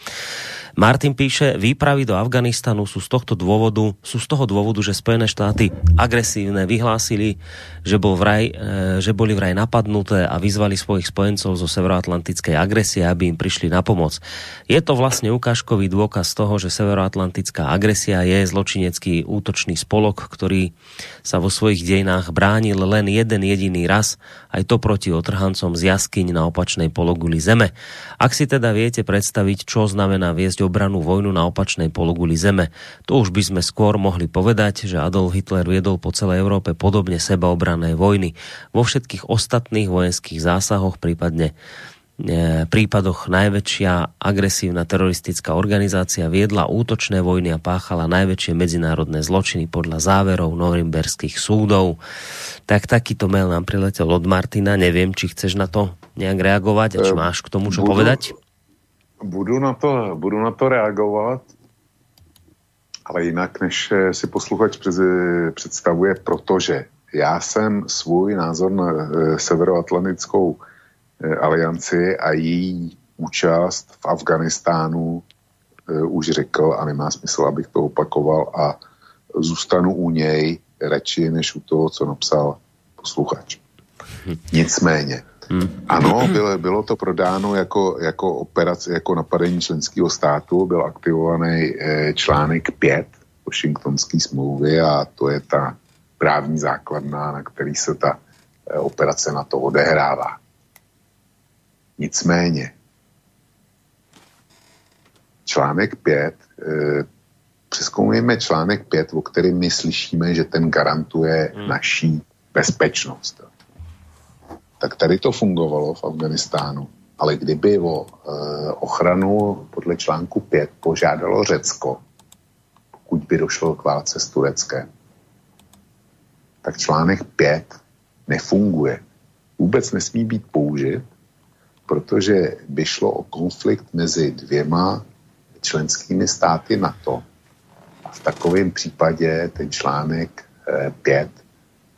Martin píše, výpravy do Afganistanu sú z tohto dôvodu, sú z toho dôvodu, že Spojené štáty agresívne vyhlásili, že, bol vraj, e, že boli vraj napadnuté a vyzvali svojich spojencov zo severoatlantickej agresie, aby im prišli na pomoc. Je to vlastne ukážkový dôkaz toho, že severoatlantická agresia je zločinecký útočný spolok, ktorý sa vo svojich dejinách bránil len jeden jediný raz, aj to proti otrhancom z jaskyň na opačnej pologuli zeme. Ak si teda viete predstaviť, čo znamená viesť obranú vojnu na opačnej pologuli Zeme. To už by sme skôr mohli povedať, že Adolf Hitler viedol po celej Európe podobne sebaobrané vojny. Vo všetkých ostatných vojenských zásahoch, prípadne prípadoch najväčšia agresívna teroristická organizácia viedla útočné vojny a páchala najväčšie medzinárodné zločiny podľa záverov norimberských súdov. Tak takýto mail nám priletel od Martina. Neviem, či chceš na to nejak reagovať a či máš k tomu čo Budu, povedať? Budu na to, budu na to reagovat, ale jinak, než si posluchač představuje, protože já jsem svůj názor na eh, Severoatlantickou eh, alianci a její účast v Afganistánu eh, už řekl a nemá smysl, abych to opakoval a zůstanu u něj radši, než u toho, co napsal posluchač. Nicméně, Hmm. Ano, bylo, bylo to prodáno jako, jako operace, jako napadení členského státu, byl aktivovaný eh, článek 5 Washingtonské smlouvy a to je ta právní základna, na který se ta eh, operace na to odehrává. Nicméně, článek 5, eh, přeskoumujeme článek 5, o kterém my slyšíme, že ten garantuje hmm. naší bezpečnost tak tady to fungovalo v Afganistánu. Ale kdyby o e, ochranu podle článku 5 požádalo Řecko, pokud by došlo k válce s Tureckem, tak článek 5 nefunguje. Vůbec nesmí být použit, protože by šlo o konflikt mezi dvěma členskými státy NATO. A v takovém případě ten článek 5 e,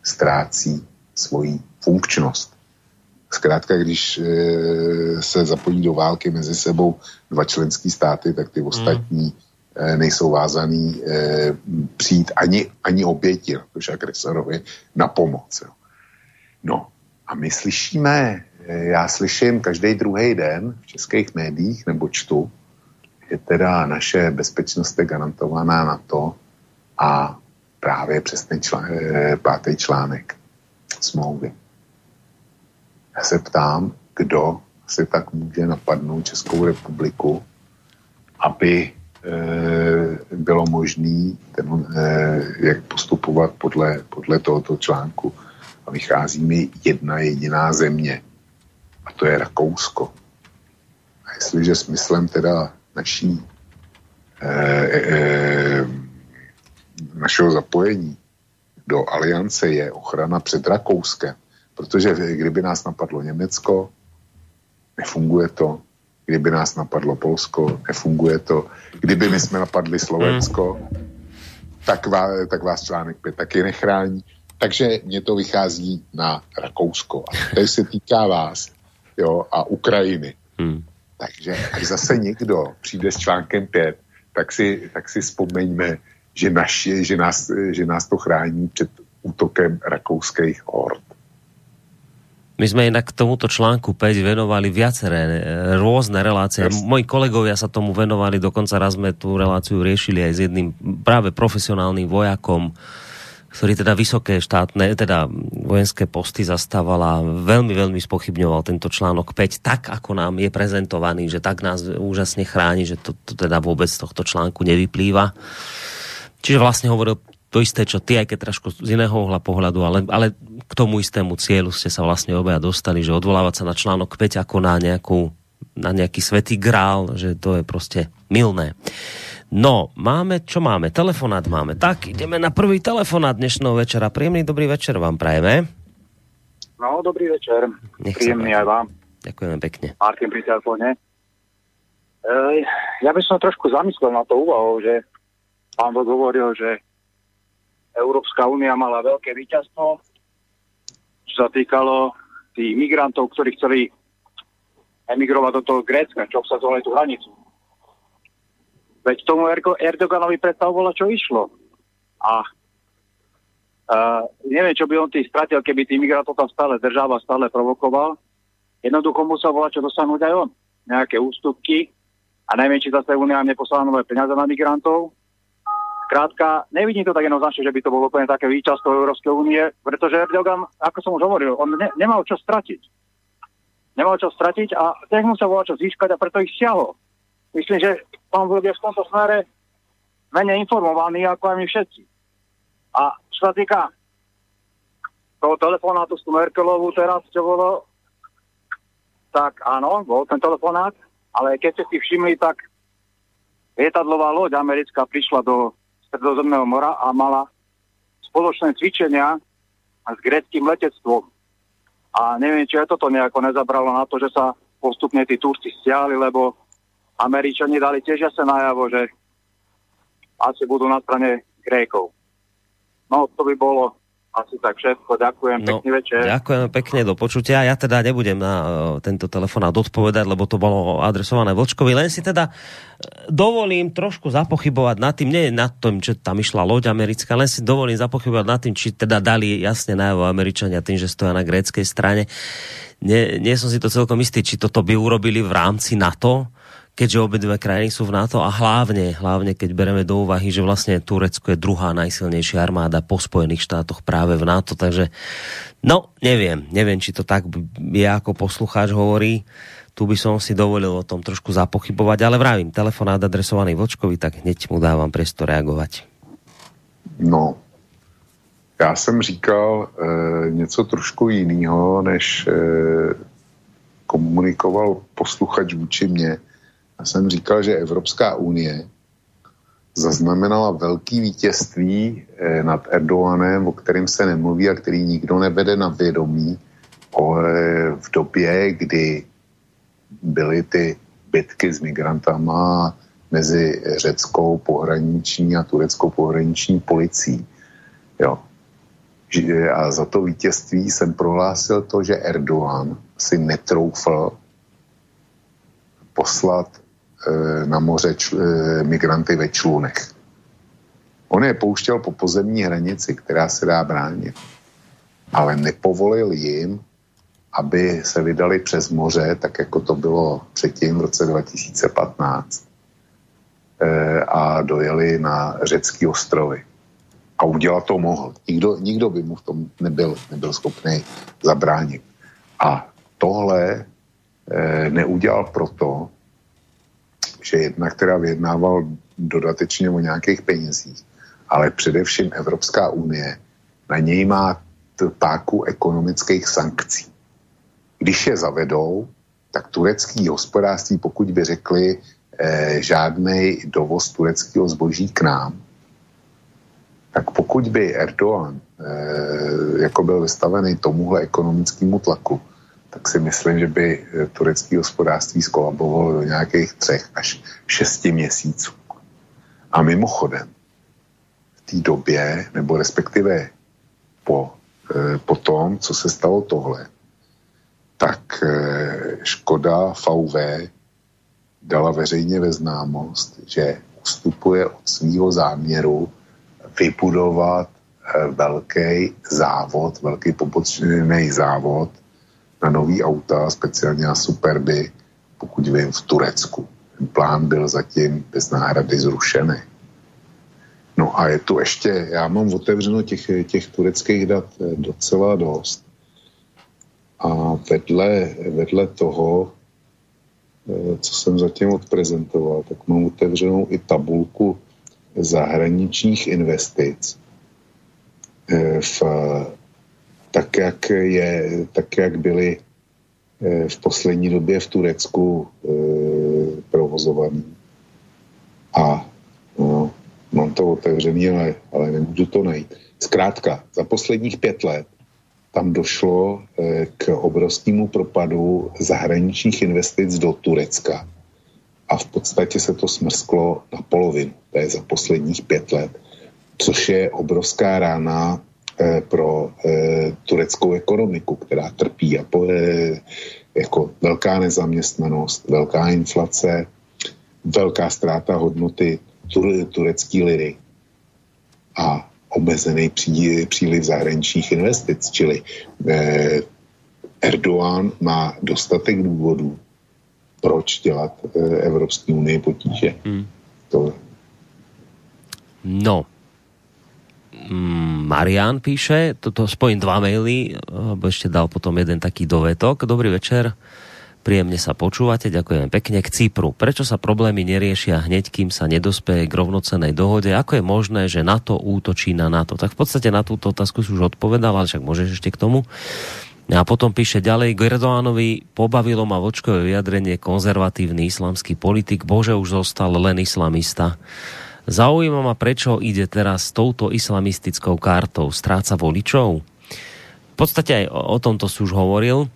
ztrácí svoji funkčnost. Zkrátka, když e, se zapojí do války mezi sebou dva členské státy, tak ty ostatní e, nejsou vázaný přijít ani, ani oběti, protože agresorovi na pomoc. Jo. No a my slyšíme, já slyším každý druhý den v českých médiích nebo čtu, že teda naše bezpečnost je garantovaná na to a právě přes ten člán, e, pátý článek smlouvy. Já se ptám, kdo si tak může napadnout Českou republiku, aby e, bylo možné e, jak postupovat podle, podle tohoto článku. A vychází mi jedna jediná země. To je Rakousko. A jestliže smyslem teda naší e, e, našeho zapojení do aliance je ochrana před Rakouskem, Protože kdyby nás napadlo Německo, nefunguje to. Kdyby nás napadlo Polsko, nefunguje to. Kdyby my jsme napadli Slovensko, tak, vás, tak vás článek 5 taky nechrání. Takže mě to vychází na Rakousko. A to se týká vás jo, a Ukrajiny. Hmm. Takže až zase někdo přijde s článkem 5, tak si, tak si vzpomeňme, že, naši, že, nás, že nás to chrání před útokem rakouských hord. My sme inak k tomuto článku 5 venovali viaceré e, rôzne relácie. Yes. Moji kolegovia sa tomu venovali, dokonca raz sme tú reláciu riešili aj s jedným práve profesionálnym vojakom, ktorý teda vysoké štátne, teda vojenské posty zastával a veľmi, veľmi spochybňoval tento článok 5, tak ako nám je prezentovaný, že tak nás úžasne chráni, že to, to teda vôbec z tohto článku nevyplýva. Čiže vlastne hovoril to isté, čo ty, aj keď trošku z iného uhla pohľadu, ale, ale k tomu istému cieľu ste sa vlastne obaja dostali, že odvolávať sa na článok 5 ako na, nejakú, na nejaký svetý grál, že to je prostě milné. No, máme, čo máme? Telefonát máme. Tak, ideme na prvý telefonát dnešného večera. Príjemný dobrý večer vám prajeme. No, dobrý večer. Nech Príjemný aj vám. Ďakujeme pekne. Martin pri telefóne. E, ja by som trošku zamyslel na to úvahou, že pán Vod hovoril, že Európska únia mala veľké víťazstvo, čo sa týkalo tých migrantov, ktorí chceli emigrovať do toho Grécka, čo obsadzovali tú hranicu. Veď tomu Erdoganovi predstavovalo, čo išlo. A uh, neviem, čo by on tých stratil, keby tých migrantov tam stále držal a stále provokoval. Jednoducho musel volať, čo dosáhnuť aj on. Nejaké ústupky. A najmä, či zase Unia neposlala nové peniaze na migrantov. Krátka, nevidím to tak jednoznačne, že by to bolo úplne také víťazstvo Európskej únie, pretože Erdogan, ako som už hovoril, on ne, nemal čo stratiť. Nemal čo stratiť a tých musel volať čo získať a preto ich stiahol. Myslím, že pán bude v tomto smere menej informovaný ako aj my všetci. A čo sa týka toho telefonátu s tú Merkelovú teraz, čo bolo, tak áno, bol ten telefonát, ale keď ste si všimli, tak lietadlová loď americká prišla do Stredozemného mora a mala spoločné cvičenia s greckým letectvom. A neviem, či aj toto nejako nezabralo na to, že sa postupne tí Turci stiahli, lebo Američani dali tiež jasne najavo, že asi budú na strane Grékov. No, to by bolo asi tak všetko. Ďakujem, no, pekný večer. Ďakujem pekne, do počutia. Ja teda nebudem na uh, tento telefonát odpovedať, lebo to bolo adresované Vočkovi. Len si teda e, dovolím trošku zapochybovať nad tým, nie nad tým, čo tam išla loď americká, len si dovolím zapochybovať nad tým, či teda dali jasne najavo Američania tým, že stoja na gréckej strane. Nie, nie som si to celkom istý, či toto by urobili v rámci NATO, keďže obidve krajiny sú v NATO a hlavne, hlavne keď bereme do úvahy, že vlastne Turecko je druhá najsilnejšia armáda po Spojených štátoch práve v NATO, takže no, neviem, neviem, či to tak je ako poslucháč hovorí, tu by som si dovolil o tom trošku zapochybovať, ale vravím, telefonát adresovaný Vočkovi, tak hneď mu dávam priestor reagovať. No, já jsem říkal e, něco trošku jiného, než e, komunikoval posluchač vůči mně. Já jsem říkal, že Evropská unie zaznamenala velký vítězství eh, nad Erdoganem, o kterém se nemluví a který nikdo nevede na vědomí o, v době, kdy byly ty bitky s migrantama mezi řeckou pohraniční a tureckou pohraniční policií. Jo. A za to vítězství jsem prohlásil to, že Erdogan si netroufl poslat na moře čl, eh, migranty ve člunech. On je pouštěl po pozemní hranici, která se dá bránit. Ale nepovolil jim, aby se vydali přes moře, tak jako to bylo předtím v roce 2015 eh, a dojeli na řecký ostrovy. A udělat to mohl. Nikdo, nikdo by mu v tom nebyl, nebyl schopný zabránit. A tohle neudělal proto, že jedna, která vyjednával dodatečně o nějakých penězích, ale především Evropská unie na něj má páku ekonomických sankcí. Když je zavedou, tak turecký hospodářství, pokud by řekli eh, žádný dovoz tureckého zboží k nám, tak pokud by Erdogan eh, jako byl vystavený tomuhle ekonomickému tlaku, tak si myslím, že by eh, turecký hospodářství skolabovalo do nějakých třech až šesti měsíců. A mimochodem, v té době, nebo respektive po, eh, po tom, co se stalo tohle, tak eh, Škoda VV dala veřejně ve známost, že ustupuje od svého záměru vybudovat velký závod, velký pobočný závod na nový auta, speciálně na Superby, pokud vím, v Turecku. Ten plán byl zatím bez náhrady zrušený. No a je tu ještě, já mám otevřeno těch, těch tureckých dat eh, docela dost. A vedle, vedle toho, eh, co jsem zatím odprezentoval, tak mám otevřenou i tabulku zahraničních investic eh, v tak jak, je, tak jak byly eh, v poslední době v Turecku e, provozovaný. A no, mám to otevřený, ale, ale nemůžu to najít. Zkrátka, za posledních pět let tam došlo e, k obrovskému propadu zahraničních investic do Turecka. A v podstatě se to smrsklo na polovinu. To je za posledních pět let. což je obrovská rána eh, pro eh, tureckou ekonomiku, která trpí a po, eh, jako velká nezaměstnanost, velká inflace, velká ztráta hodnoty turecké liry a omezený pří, příliv zahraničních investic, čili eh, Erdoğan má dostatek důvodů, proč dělat eh, Evropské unii potíže. Hmm. To. No, Marian píše, toto spojím dva maily, lebo ešte dal potom jeden taký dovetok. Dobrý večer, príjemne sa počúvate, ďakujem pekne. K Cypru. Prečo sa problémy neriešia hneď, kým sa nedospeje k rovnocenej dohode? Ako je možné, že NATO útočí na NATO? Tak v podstate na túto otázku si už odpovedal, ale však môžeš ešte k tomu. A potom píše ďalej, k Erdoánovi pobavilo ma vočkové vyjadrenie konzervatívny islamský politik, bože už zostal len islamista. Zaujíma ma, prečo ide teraz s touto islamistickou kartou. Stráca voličov? V podstate aj o, o tomto si už hovoril.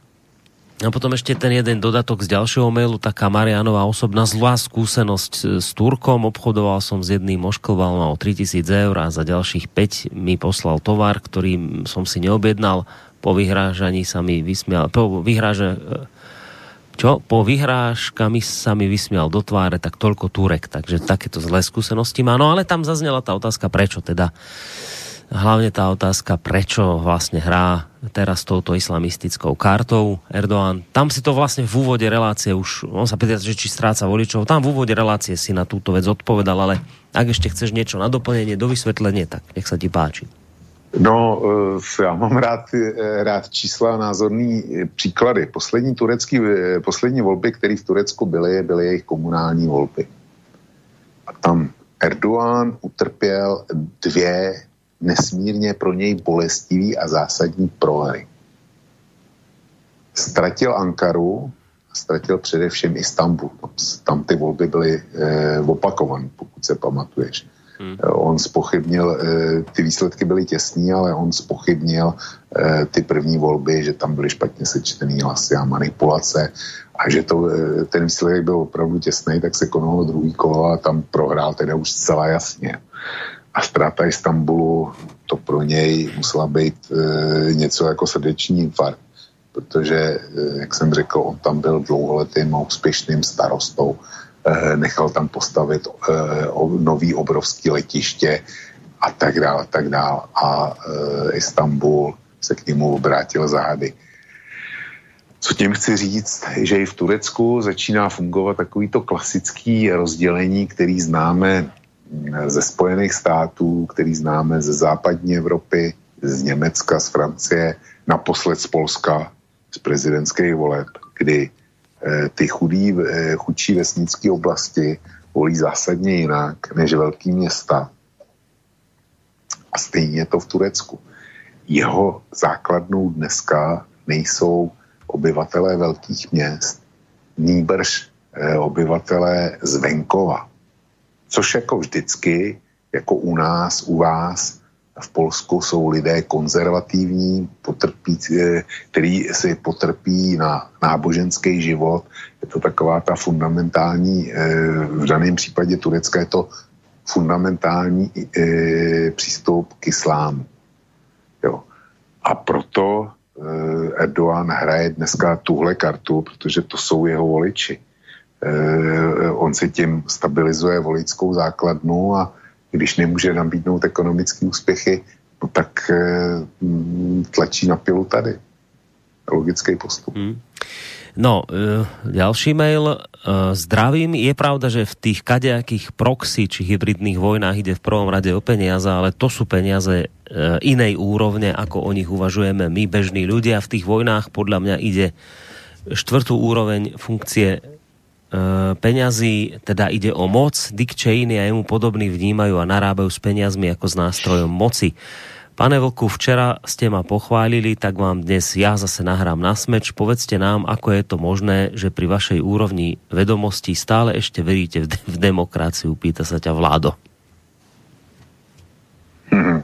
A potom ešte ten jeden dodatok z ďalšieho mailu, taká Marianová osobná zlá skúsenosť s Turkom. Obchodoval som s jedným, oškoval ma o 3000 eur a za ďalších 5 mi poslal tovar, ktorý som si neobjednal. Po vyhrážaní sa mi vysmial, po vyhráže, čo? Po vyhrážkami sa mi vysmial do tváre, tak toľko Turek. Takže takéto zlé skúsenosti má. No ale tam zaznela tá otázka, prečo teda hlavne tá otázka, prečo vlastne hrá teraz touto islamistickou kartou Erdoğan. Tam si to vlastne v úvode relácie už, on sa pýta, že či stráca voličov, tam v úvode relácie si na túto vec odpovedal, ale ak ešte chceš niečo na doplnenie, do vysvetlenie, tak nech sa ti páči. No, eh, já mám rád, eh, rád čísla názorný eh, příklady. Poslední turecký, poslední volby, které v Turecku byly, byly jejich komunální volby. A tam Erdoğan utrpěl dvě nesmírně pro něj bolestivý a zásadní prohry. Ztratil Ankaru, ztratil především Istanbul. Tam ty volby byly eh, opakované, pokud se pamatuješ. Hmm. Eh, on spochybnil, eh, ty výsledky byly těsní, ale on spochybnil eh, ty první volby, že tam byly špatně sečtený hlasy a manipulace a že to, ten výsledek byl opravdu těsný, tak se konalo druhý kolo a tam prohrál teda už zcela jasně a ztráta Istanbulu, to pro něj musela být něco jako srdeční infarkt, protože, jak jsem řekl, on tam byl dlouholetým a úspěšným starostou, nechal tam postavit e, nový obrovský letiště a tak dále, tak dále. A e, Istanbul se k němu obrátil zády. Co tím chci říct, že i v Turecku začíná fungovat takovýto klasický rozdělení, který známe ze Spojených států, který známe ze západní Evropy, z Německa, z Francie, naposled z Polska, z prezidentských voleb, kdy eh, ty chudý, eh, chudší vesnické oblasti volí zásadně jinak než velký města. A stejně je to v Turecku. Jeho základnou dneska nejsou obyvatelé velkých měst, nýbrž eh, obyvatelé z venkova Což jako vždycky, jako u nás, u vás, v Polsku jsou lidé konzervativní, potrpí, eh, který si potrpí na náboženský život. Je to taková ta fundamentální, eh, v daném případě Turecka je to fundamentální eh, přístup k islámu. Jo. A proto Erdogan hraje dneska tuhle kartu, protože to jsou jeho voliči. On si tím stabilizuje voličskou základnu a když nemůže nabídnout ekonomické úspěchy, no tak eh, tlačí na pilu tady. Logický postup. Hmm. No, e, ďalší mail. E, zdravím. Je pravda, že v tých kadejakých proxy či hybridných vojnách ide v prvom rade o peniaze, ale to sú peniaze e, inej úrovne, ako o nich uvažujeme my, bežní ľudia. V tých vojnách podľa mňa ide štvrtú úroveň funkcie Eh, peňazí, teda ide o moc, Dick Cheney a jemu podobný vnímajú a narábajú s peniazmi ako s nástrojom moci. Pane Vlku, včera ste ma pochválili, tak vám dnes ja zase nahrám na smeč. Povedzte nám, ako je to možné, že pri vašej úrovni vedomostí stále ešte veríte v, de- v demokraciu, pýta sa ťa Vládo. Hmm.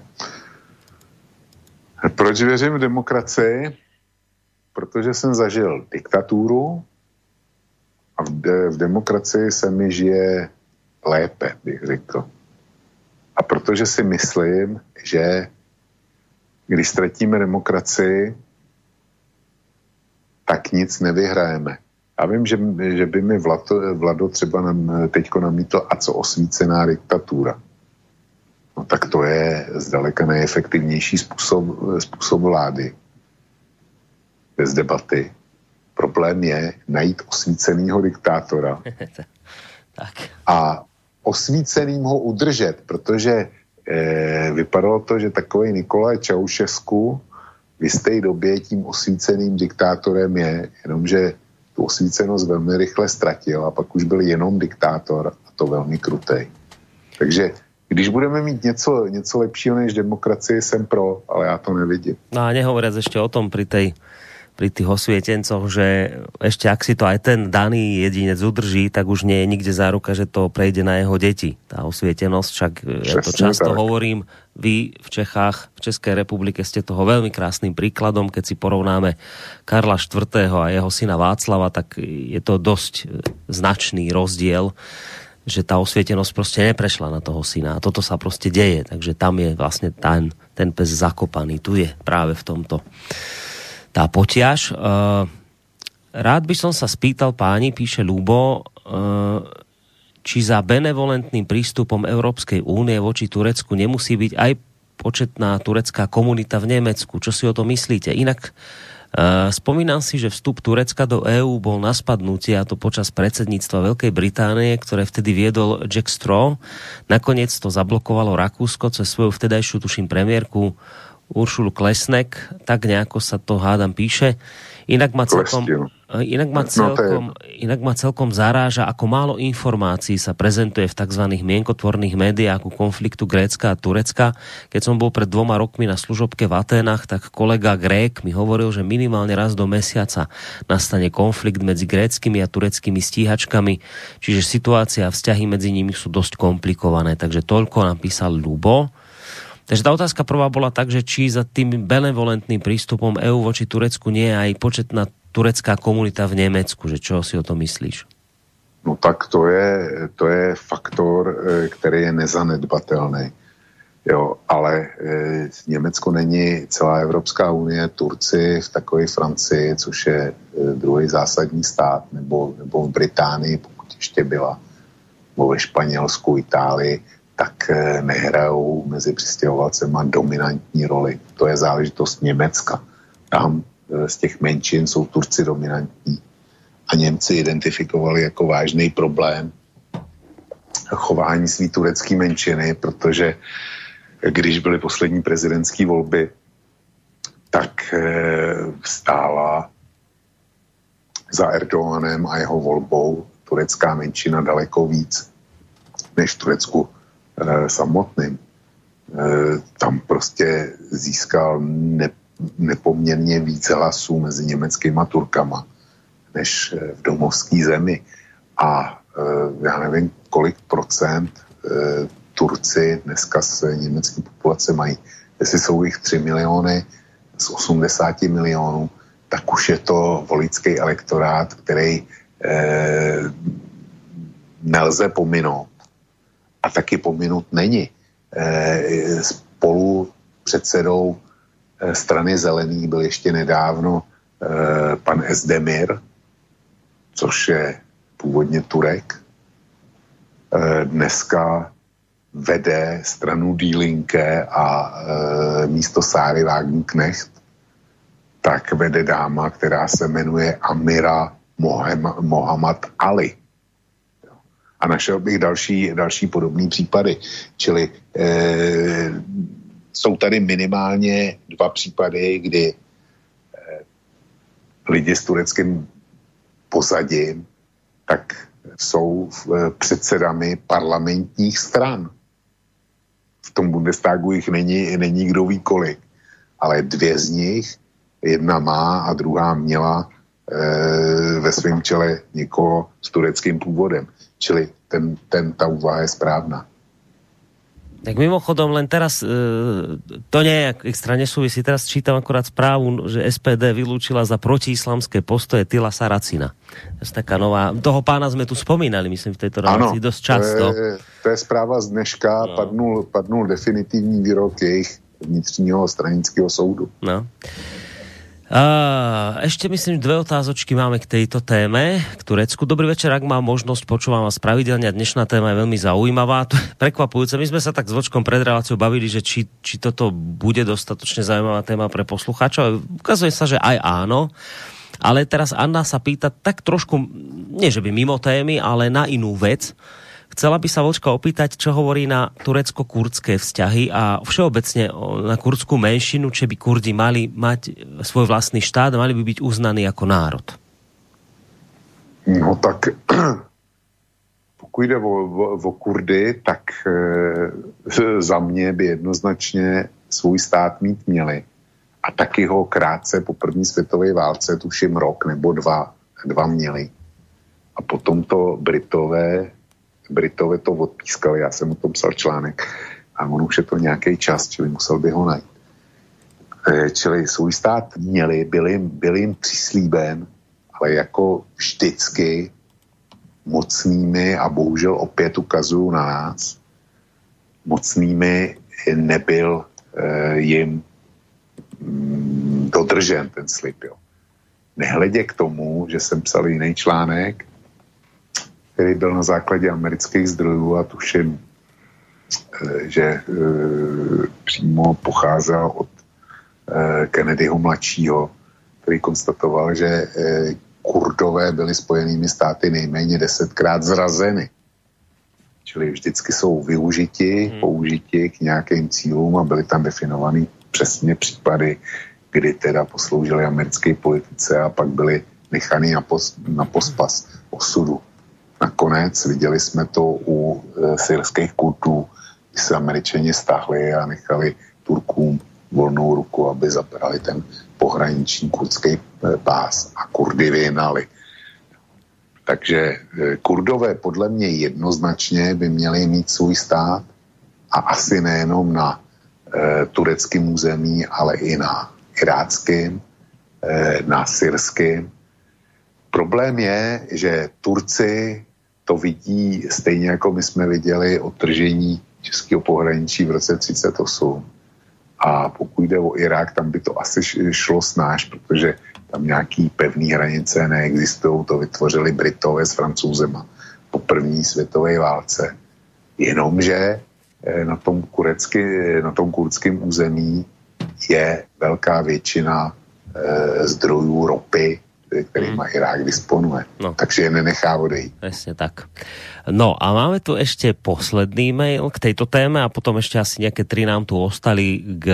Proč věřím v demokracii? Protože jsem zažil diktatúru, a v, de, v demokracii se mi žije lépe, bych řekl. A protože si myslím, že když ztratíme demokracii, tak nic nevyhrajeme. Já vím, že, že by mi Vlado, Vlado třeba nám, teďko namítl, a co osvícená diktatura. No tak to je zdaleka nejefektivnější způsob, způsob vlády. Bez debaty. Problém je najít osvíceného diktátora tak. a osvíceným ho udržet, protože eh, vypadalo to, že takový Nikolaj Čaušesku v jisté době tím osvíceným diktátorem je, jenomže tu osvícenost velmi rychle ztratil a pak už byl jenom diktátor a to velmi krutej. Takže když budeme mít něco, něco lepšího než demokracie, jsem pro, ale já to nevidím. No a nehovoriac ešte o tom pri tej pri tých osvietencoch, že ešte ak si to aj ten daný jedinec udrží, tak už nie je nikde záruka, že to prejde na jeho deti. Tá osvietenosť, však Přesne ja to často tak. hovorím, vy v Čechách, v Českej republike ste toho veľmi krásnym príkladom, keď si porovnáme Karla IV. a jeho syna Václava, tak je to dosť značný rozdiel že tá osvietenosť prostě neprešla na toho syna. A toto sa prostě deje, takže tam je vlastne ten, ten pes zakopaný. Tu je práve v tomto tá potiaž. Uh, rád by som sa spýtal páni, píše Lubo, uh, či za benevolentným prístupom Európskej únie voči Turecku nemusí byť aj početná turecká komunita v Nemecku. Čo si o to myslíte? Inak Uh, spomínam si, že vstup Turecka do EÚ bol na spadnutie a to počas predsedníctva Veľkej Británie, ktoré vtedy viedol Jack Straw. Nakoniec to zablokovalo Rakúsko cez svoju vtedajšiu, tuším, premiérku Uršulu Klesnek. Tak nejako sa to hádam píše. Inak ma celkom, inak ma no, celkom, inak ma celkom zaráža, ako málo informácií sa prezentuje v tzv. mienkotvorných médiách ku konfliktu Grécka a Turecka. Keď som bol pred dvoma rokmi na služobke v Aténach, tak kolega Grék mi hovoril, že minimálne raz do mesiaca nastane konflikt medzi gréckými a tureckými stíhačkami, čiže situácia a vzťahy medzi nimi sú dosť komplikované. Takže toľko napísal Lubo. Takže tá otázka prvá bola tak, že či za tým benevolentným prístupom EU voči Turecku nie je aj početná turecká komunita v Německu, že čo si o to myslíš? No tak to je, to je faktor, eh, který je nezanedbatelný. Jo, ale e, Německo není celá Evropská unie, Turci v takové Francii, což je e, druhý zásadní stát, nebo, nebo v Británii, pokud ještě byla, nebo ve Španělsku, Itálii, tak eh, nehrajou mezi přistěhovalcema dominantní roli. To je záležitost Německa. Tam eh, z těch menšin jsou Turci dominantní. A Němci identifikovali jako vážný problém chování svý turecké menšiny, protože když byly poslední prezidentské volby, tak eh, stála za Erdoganem a jeho volbou turecká menšina daleko víc než v Turecku Eh, samotným, eh, tam prostě získal ne, nepoměrně více hlasů mezi německýma Turkama než eh, v domovské zemi. A já nevím, kolik procent Turci dneska z německé populace mají. Jestli jsou jich 3 miliony z 80 milionů, tak už je to volický elektorát, který eh, nelze pominout a taky pominut není. E, spolu předsedou e, strany zelených byl ještě nedávno e, pan Esdemir, což je původně Turek. Dneska vede stranu Dílinke a místo Sáry Wagenknecht tak vede dáma, která se jmenuje Amira Mohamed Ali a našel bych další, další podobné případy. Čili e, jsou tady minimálně dva případy, kdy e, lidi s tureckým pozadím tak jsou e, předsedami parlamentních stran. V tom Bundestagu jich není, není kdo ví kolik, ale dvě z nich, jedna má a druhá měla ve svém čele někoho s tureckým původem. Čili ten, ten, ta úvaha je správná. Tak mimochodom, len teraz, e, to je extra nesúvisí, teraz čítam akorát správu, že SPD vylúčila za protiislamské postoje Tila Saracina. To je taká nová, toho pána sme tu spomínali, myslím, v tejto relácii dosť často. To je, to je správa z dneška, no. padnul, padnul definitivní výrok jejich vnitřního stranického soudu. No. Uh, ešte myslím, dve otázočky máme k tejto téme, k Turecku. Dobrý večer, ak mám možnosť, počúvam vás pravidelne dnešná téma je veľmi zaujímavá. Prekvapujúce. My sme sa tak s Vočkom pred reláciou bavili, že či, či toto bude dostatočne zaujímavá téma pre poslucháčov. Ukazuje sa, že aj áno. Ale teraz Anna sa pýta tak trošku, nie že by mimo témy, ale na inú vec. Chcela by sa Vočka opýtať, čo hovorí na turecko-kurdské vzťahy a všeobecne na kurdskú menšinu, či by Kurdi mali mať svoj vlastný štát mali by byť uznaní jako národ. No tak pokud jde o, o, o Kurdy, tak e, za mě by jednoznačně svůj stát mít měli. A taky ho krátce po první světové válce, tuším rok nebo dva, dva měli. A potom to Britové Britové to odpískali, já jsem o tom psal článek a on už je to nějaký čas, čili musel by ho najít. E, čili svůj stát měli, byl jim, byl jim přislíben, ale jako vždycky mocnými a bohužel opět ukazují na nás, mocnými nebyl e, jim mm, dodržen ten slib. Jo. Nehledě k tomu, že jsem psal jiný článek, který byl na základě amerických zdrojů a tuším, eh, že e, přímo pocházel od e, Kennedyho mladšího, který konstatoval, že kurdové byly spojenými státy nejméně desetkrát zrazeny. Čili vždycky jsou využiti, hmm. použiti k nějakým cílům a byly tam definovaný přesně případy, kdy teda posloužili americké politice a pak byli nechaný na, pos, na pospas osudu. Nakonec viděli jsme to u e, syrských kultů, kdy se američani stáhli a nechali Turkům volnou ruku, aby zabrali ten pohraniční kurdský e, pás a Kurdy vyhnali. Takže e, Kurdové podle mě jednoznačně by měli mít svůj stát a asi nejenom na e, tureckém území, ale i na iráckém, e, na syrském. Problém je, že Turci to vidí stejně jako my jsme viděli odtržení českého pohraničí v roce 38. A pokud jde o Irák, tam by to asi šlo snáš, protože tam nějaký pevný hranice neexistují, to vytvořili Britové s Francouzema po první světové válce. Jenomže eh, na tom, kurecky, na tom kurdském území je velká většina e, zdrojů ropy, má hmm. Irák disponuje. No. Takže je nenechá odejít. Presne tak. No a máme tu ešte posledný mail k tejto téme a potom ešte asi nejaké tri nám tu ostali k,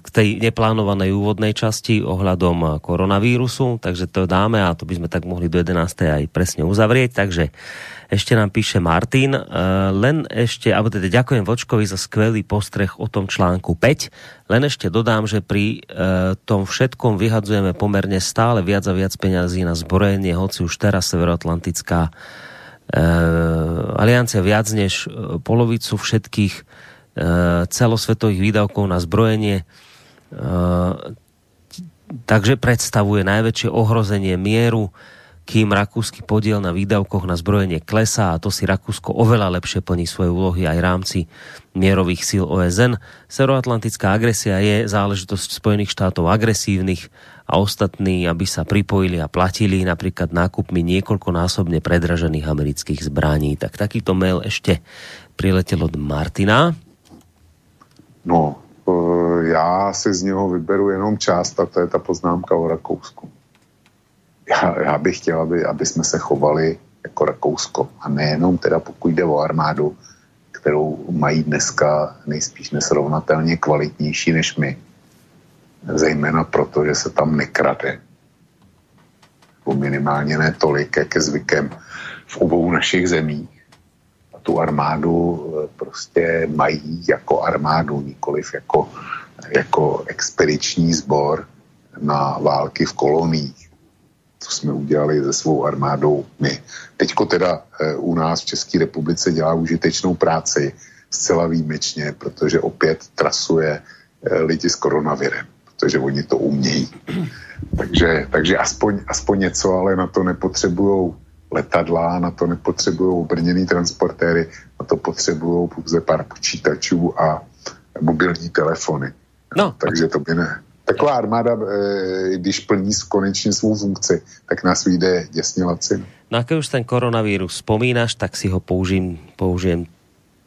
k tej neplánovanej úvodnej časti ohľadom koronavírusu, takže to dáme a to by sme tak mohli do 11. aj presne uzavrieť. Takže ešte nám píše Martin, uh, len ešte, alebo teda ďakujem Vočkovi za skvelý postreh o tom článku 5. Len ešte dodám, že pri uh, tom všetkom vyhadzujeme pomerne stále viac a viac peňazí na zbrojenie, hoci už teraz Severoatlantická uh, aliancia viac než polovicu všetkých celosvetových výdavkov na zbrojenie takže predstavuje najväčšie ohrozenie mieru kým rakúsky podiel na výdavkoch na zbrojenie klesá a to si Rakúsko oveľa lepšie plní svoje úlohy aj v rámci mierových síl OSN. Severoatlantická agresia je záležitosť Spojených štátov agresívnych a ostatní, aby sa pripojili a platili napríklad nákupmi niekoľkonásobne predražených amerických zbraní. Tak takýto mail ešte priletel od Martina. No, e, já si z něho vyberu jenom část a to je ta poznámka o Rakousku já, já bych chtěl, aby, aby jsme se chovali jako Rakousko. A nejenom teda pokud jde o armádu, kterou mají dneska nejspíš nesrovnatelně kvalitnější než my. Zejména proto, že se tam nekrade. O minimálně ne tolik, jak je zvykem v obou našich zemích. A tu armádu eh, prostě mají jako armádu, nikoliv jako, jako expediční sbor na války v koloních co jsme udělali se svou armádou my. Teďko teda e, u nás v České republice dělá užitečnou práci zcela výjimečně, protože opět trasuje eh, lidi s koronavirem, protože oni to umějí. Takže, takže aspoň, aspoň něco, ale na to nepotřebují letadla, na to nepotřebují obrněný transportéry, na to potřebují pouze pár počítačů a mobilní telefony. No, takže to by ne. Taková armáda, e, když plní konečně svou funkci, tak nás vyjde děsně lacin. No a keď už ten koronavírus spomínaš, tak si ho použijem, použijem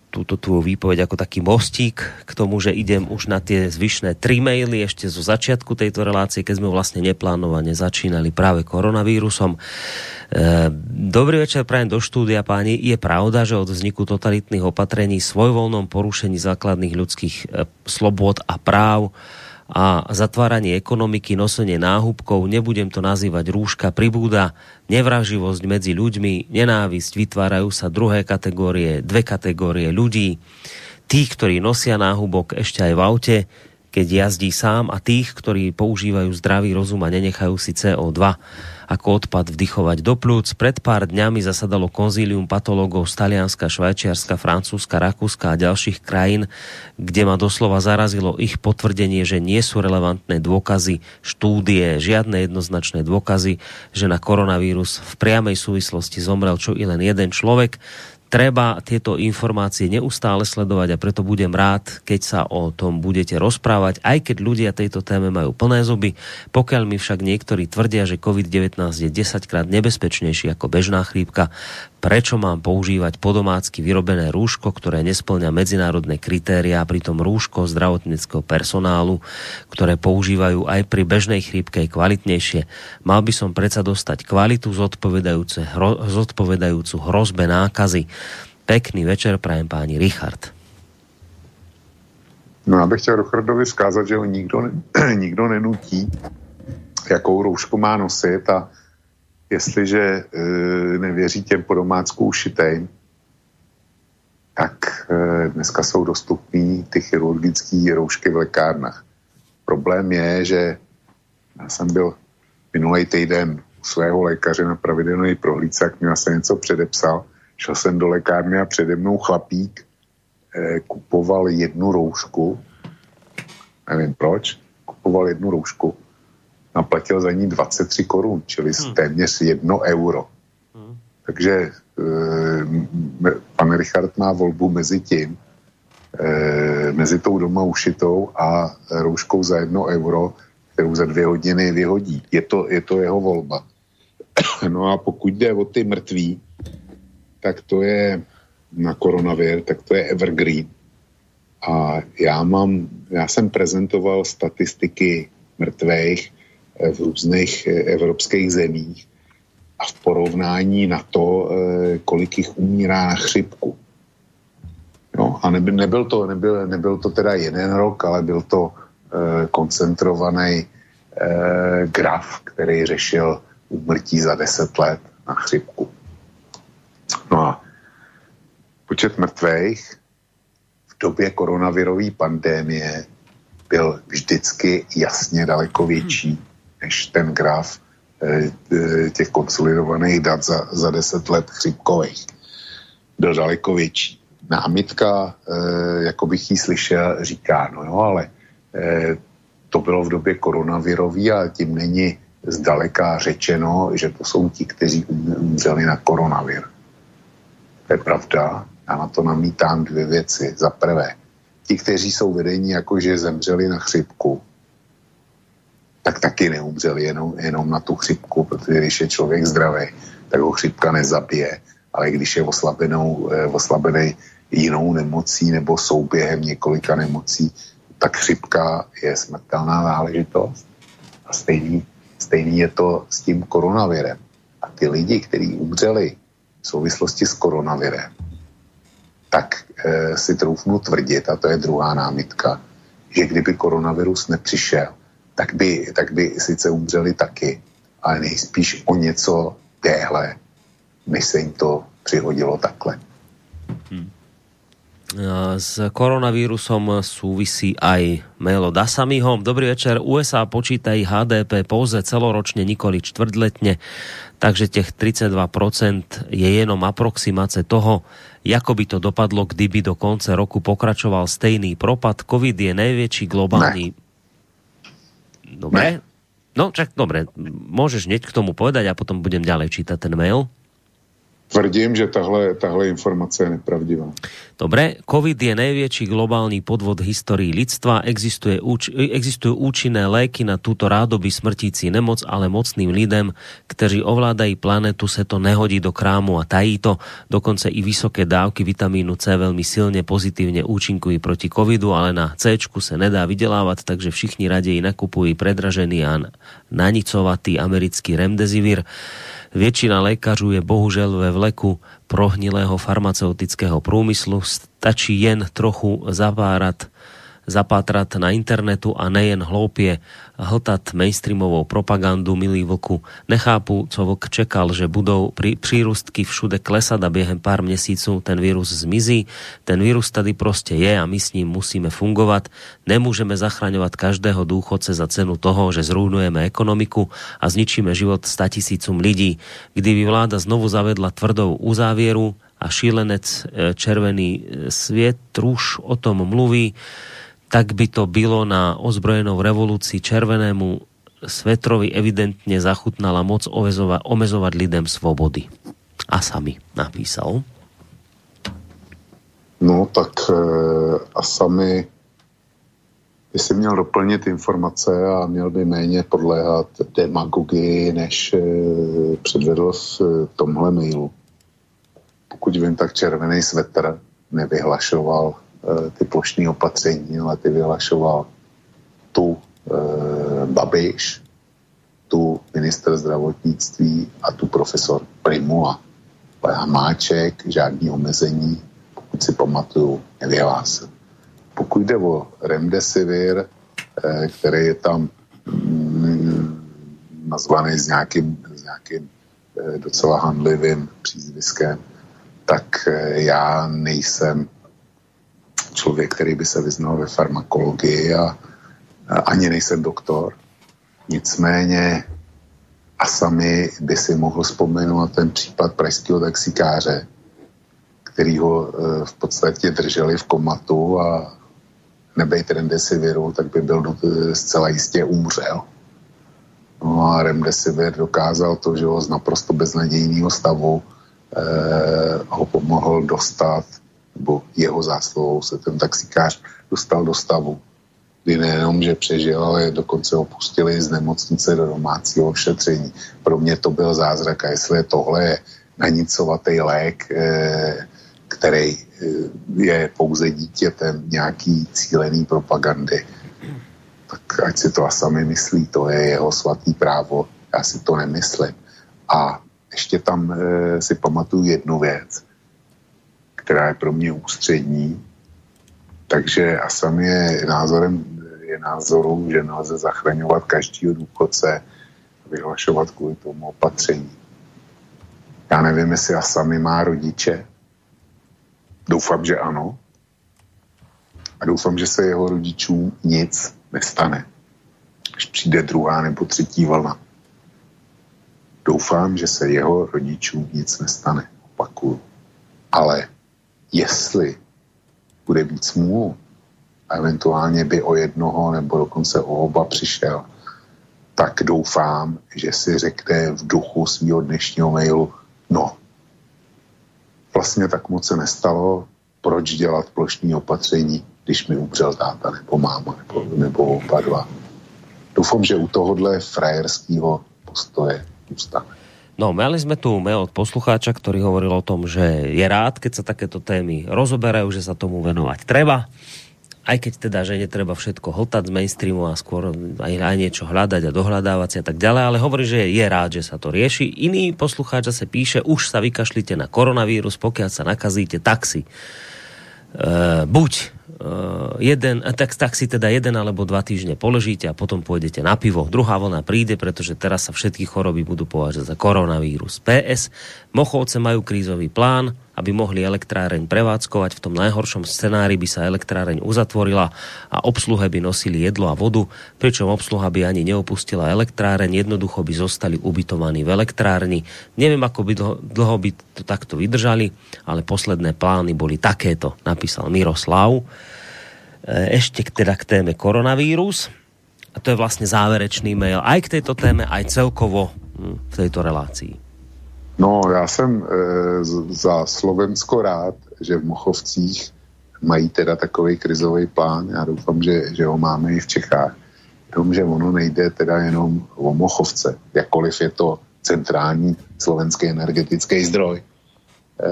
túto tvoju výpoveď ako taký mostík k tomu, že idem už na tie zvyšné tri maily ešte zo začiatku tejto relácie, keď sme vlastne neplánovane začínali práve koronavírusom. E, dobrý večer, prajem do štúdia, páni. Je pravda, že od vzniku totalitných opatrení svojvoľnom porušení základných ľudských e, slobod a práv a zatváranie ekonomiky, nosenie náhubkov, nebudem to nazývať rúška, pribúda nevraživosť medzi ľuďmi, nenávisť, vytvárajú sa druhé kategórie, dve kategórie ľudí, tých, ktorí nosia náhubok ešte aj v aute, keď jazdí sám a tých, ktorí používajú zdravý rozum a nenechajú si CO2 ako odpad vdychovať do plúc. Pred pár dňami zasadalo konzílium patologov z Talianska, Švajčiarska, Francúzska, Rakúska a ďalších krajín, kde ma doslova zarazilo ich potvrdenie, že nie sú relevantné dôkazy, štúdie, žiadne jednoznačné dôkazy, že na koronavírus v priamej súvislosti zomrel čo i len jeden človek treba tieto informácie neustále sledovať a preto budem rád, keď sa o tom budete rozprávať, aj keď ľudia tejto téme majú plné zuby. Pokiaľ mi však niektorí tvrdia, že COVID-19 je 10 krát nebezpečnejší ako bežná chrípka, prečo mám používať podomácky vyrobené rúško, ktoré nesplňa medzinárodné kritéria, pritom rúško zdravotnického personálu, ktoré používajú aj pri bežnej chrípke kvalitnejšie. Mal by som predsa dostať kvalitu hro, zodpovedajúcu hrozbe nákazy. Pekný večer, prajem páni Richard. No, já bych chtěl Richardovi vzkázat, že ho nikdo, nikdo nenutí, jakou roušku má nosit a jestliže e, nevěří těm po domácku ušitým, tak e, dneska jsou dostupné ty chirurgické roušky v lékárnách. Problém je, že já jsem byl minulý týden u svého lékaře na pravidelný prohlídce, jak mi se něco předepsal. Šel jsem do lékárny a přede mnou chlapík e, kupoval jednu roušku, nevím proč, kupoval jednu roušku naplatil za ní 23 korun, čili hmm. téměř jedno euro. Hmm. Takže e, pan Richard má volbu mezi tím, e, mezi tou doma ušitou a rouškou za jedno euro, kterou za dvě hodiny vyhodí. Je to, je to jeho volba. No a pokud jde o ty mrtví, tak to je na koronavir, tak to je evergreen. A já mám, já jsem prezentoval statistiky mrtvých v různých eh, evropských zemích a v porovnání na to, eh, kolik jich umírá na chřipku. No, a nebyl, nebyl, to, nebyl, nebyl to teda jeden rok, ale byl to eh, koncentrovaný eh, graf, který řešil úmrtí za deset let na chřipku. No a počet mrtvých v době koronavirové pandémie byl vždycky jasně daleko větší než ten graf eh, eh, těch konsolidovaných dat za, za 10 let chřipkových. Byl daleko větší. Námitka, eh, jako bych ji slyšel, říká, no jo, ale to bylo v době koronavirový a tím není zdaleka řečeno, že to jsou ti, kteří um, umřeli na koronavir. To je pravda. Já na to namítám dvě věci. Za prvé, ti, kteří jsou vedení jako, že zemřeli na chřipku, tak taky neumřel jenom, jenom na tu chřipku, protože když je člověk zdravý, tak ho chřipka nezabije, ale když je oslabenou, eh, oslabený jinou nemocí nebo souběhem několika nemocí, tak chřipka je smrtelná záležitost. A stejný, stejný je to s tím koronavirem. A ty lidi, kteří umřeli v souvislosti s koronavirem, tak e, si troufnu tvrdit, a to je druhá námitka, že kdyby koronavirus nepřišel, tak by, tak by sice umřeli taky, ale nejspíš o něco téhle, než se jim to přihodilo takhle. Hmm. s koronavírusom súvisí aj mail od Asamiho. Dobrý večer. USA počítají HDP pouze celoročne, nikoli čtvrtletne, takže těch 32% je jenom aproximace toho, ako by to dopadlo, kdyby do konce roku pokračoval stejný propad. COVID je největší globální... Ne. Dobre? Ne. No, čak dobre, môžeš hneď k tomu povedať a potom budem ďalej čítať ten mail. Tvrdím, že tahle, tahle informace je nepravdivá. Dobre, COVID je největší globální podvod historii lidstva. Existuje, úč, existujú účinné léky na túto rádoby smrtící nemoc, ale mocným lidem, kteří ovládají planetu, se to nehodí do krámu a tají to. Dokonce i vysoké dávky vitamínu C velmi silně pozitivně účinkují proti covidu, ale na C se nedá vydělávat, takže všichni raději nakupují predražený a nanicovatý americký remdesivir. Většina lékařů je bohužel ve vleku prohnilého farmaceutického průmyslu. Stačí jen trochu zapárat zapátrat na internetu a nejen hloupě hltat mainstreamovou propagandu, milí vlku. Nechápu, co vlk čekal, že budou pri, přírustky všude klesat a během pár měsíců ten virus zmizí. Ten virus tady prostě je a my s ním musíme fungovat. Nemůžeme zachraňovat každého důchodce za cenu toho, že zrujnujeme ekonomiku a zničíme život statisícům lidí. Kdyby vláda znovu zavedla tvrdou uzávěru a šílenec e, červený e, svět už o tom mluví, tak by to bylo na ozbrojenou revoluci červenému Svetrovi evidentně zachutnala moc omezovat, lidem svobody. A sami napísal. No tak e, a sami by si měl doplnit informace a měl by méně podléhat demagogii, než e, předvedl v tomhle mailu. Pokud vím, tak červený svetr nevyhlašoval Eh, ty plošní opatření, ale ty vyhlašoval tu e, Babiš, tu minister zdravotnictví a tu profesor Primula. Ale Hamáček žádný omezení, pokud si pamatuju, nevyhlásil. Pokud jde o Remdesivir, e, který je tam mm, nazvaný s nějakým, s nějakým e, docela handlivým přízviskem, tak e, já nejsem člověk, který by se vyznal ve farmakologii a, a ani nejsem doktor. Nicméně a sami by si mohl vzpomenout ten případ pražského taxikáře, který ho e, v podstatě drželi v komatu a nebejt remdesiviru, tak by byl e, zcela jistě umřel. No a remdesivir dokázal to, že ho z naprosto beznadějného stavu e, ho pomohl dostat nebo jeho zásluhou se ten taxikář dostal do stavu, kdy nejenom, že přežil, ale dokonce ho pustili z nemocnice do domácího ošetření. Pro mě to byl zázrak a jestli je tohle nanicovatý lék, eh, který eh, je pouze dítětem nějaký cílený propagandy, tak ať si to a sami myslí, to je jeho svatý právo, já si to nemyslím. A ještě tam e, si pamatuju jednu věc která je pro mě ústřední. Takže a sam je názorem, je názoru, že nelze zachraňovat každého důchodce a vyhlašovat kvůli tomu opatření. Já nevím, jestli a sami má rodiče. Doufám, že ano. A doufám, že se jeho rodičům nic nestane, když přijde druhá nebo třetí vlna. Doufám, že se jeho rodičům nic nestane. Opakuju. Ale jestli bude mít smůlu a eventuálně by o jednoho nebo dokonce o oba přišel, tak doufám, že si řekne v duchu svého dnešního mailu, no, vlastně tak moc se nestalo, proč dělat plošní opatření, když mi umřel táta nebo máma nebo, nebo oba dva. Doufám, že u tohohle frajerského postoje zůstane. No, mali sme tu mail od poslucháča, ktorý hovoril o tom, že je rád, keď sa takéto témy rozoberajú, že sa tomu venovať treba. Aj keď teda, že netreba všetko hltať z mainstreamu a skôr aj, aj niečo hľadať a dohľadávať a tak ďalej, ale hovorí, že je rád, že sa to rieši. Iný poslucháč zase píše, už sa vykašlite na koronavírus, pokiaľ sa nakazíte, tak si uh, buď Uh, jeden, tak, tak si teda jeden alebo dva týždne položíte a potom pôjdete na pivo. Druhá vlna príde, pretože teraz sa všetky choroby budú považať za koronavírus. PS, Mochovce majú krízový plán aby mohli elektráreň prevádzkovať. V tom najhoršom scenári by sa elektráreň uzatvorila a obsluhe by nosili jedlo a vodu, pričom obsluha by ani neopustila elektráreň, jednoducho by zostali ubytovaní v elektrárni. Neviem, ako by dlho, dlho by to takto vydržali, ale posledné plány boli takéto, napísal Miroslav. E, ešte teda k téme koronavírus. A to je vlastne záverečný mail aj k tejto téme, aj celkovo hm, v tejto relácii. No, já jsem e, za Slovensko rád, že v Mochovcích mají teda takový krizový plán. Já doufám, že, že ho máme i v Čechách. Jenom, že ono nejde teda jenom o Mochovce, jakkoliv je to centrální slovenský energetický zdroj. E,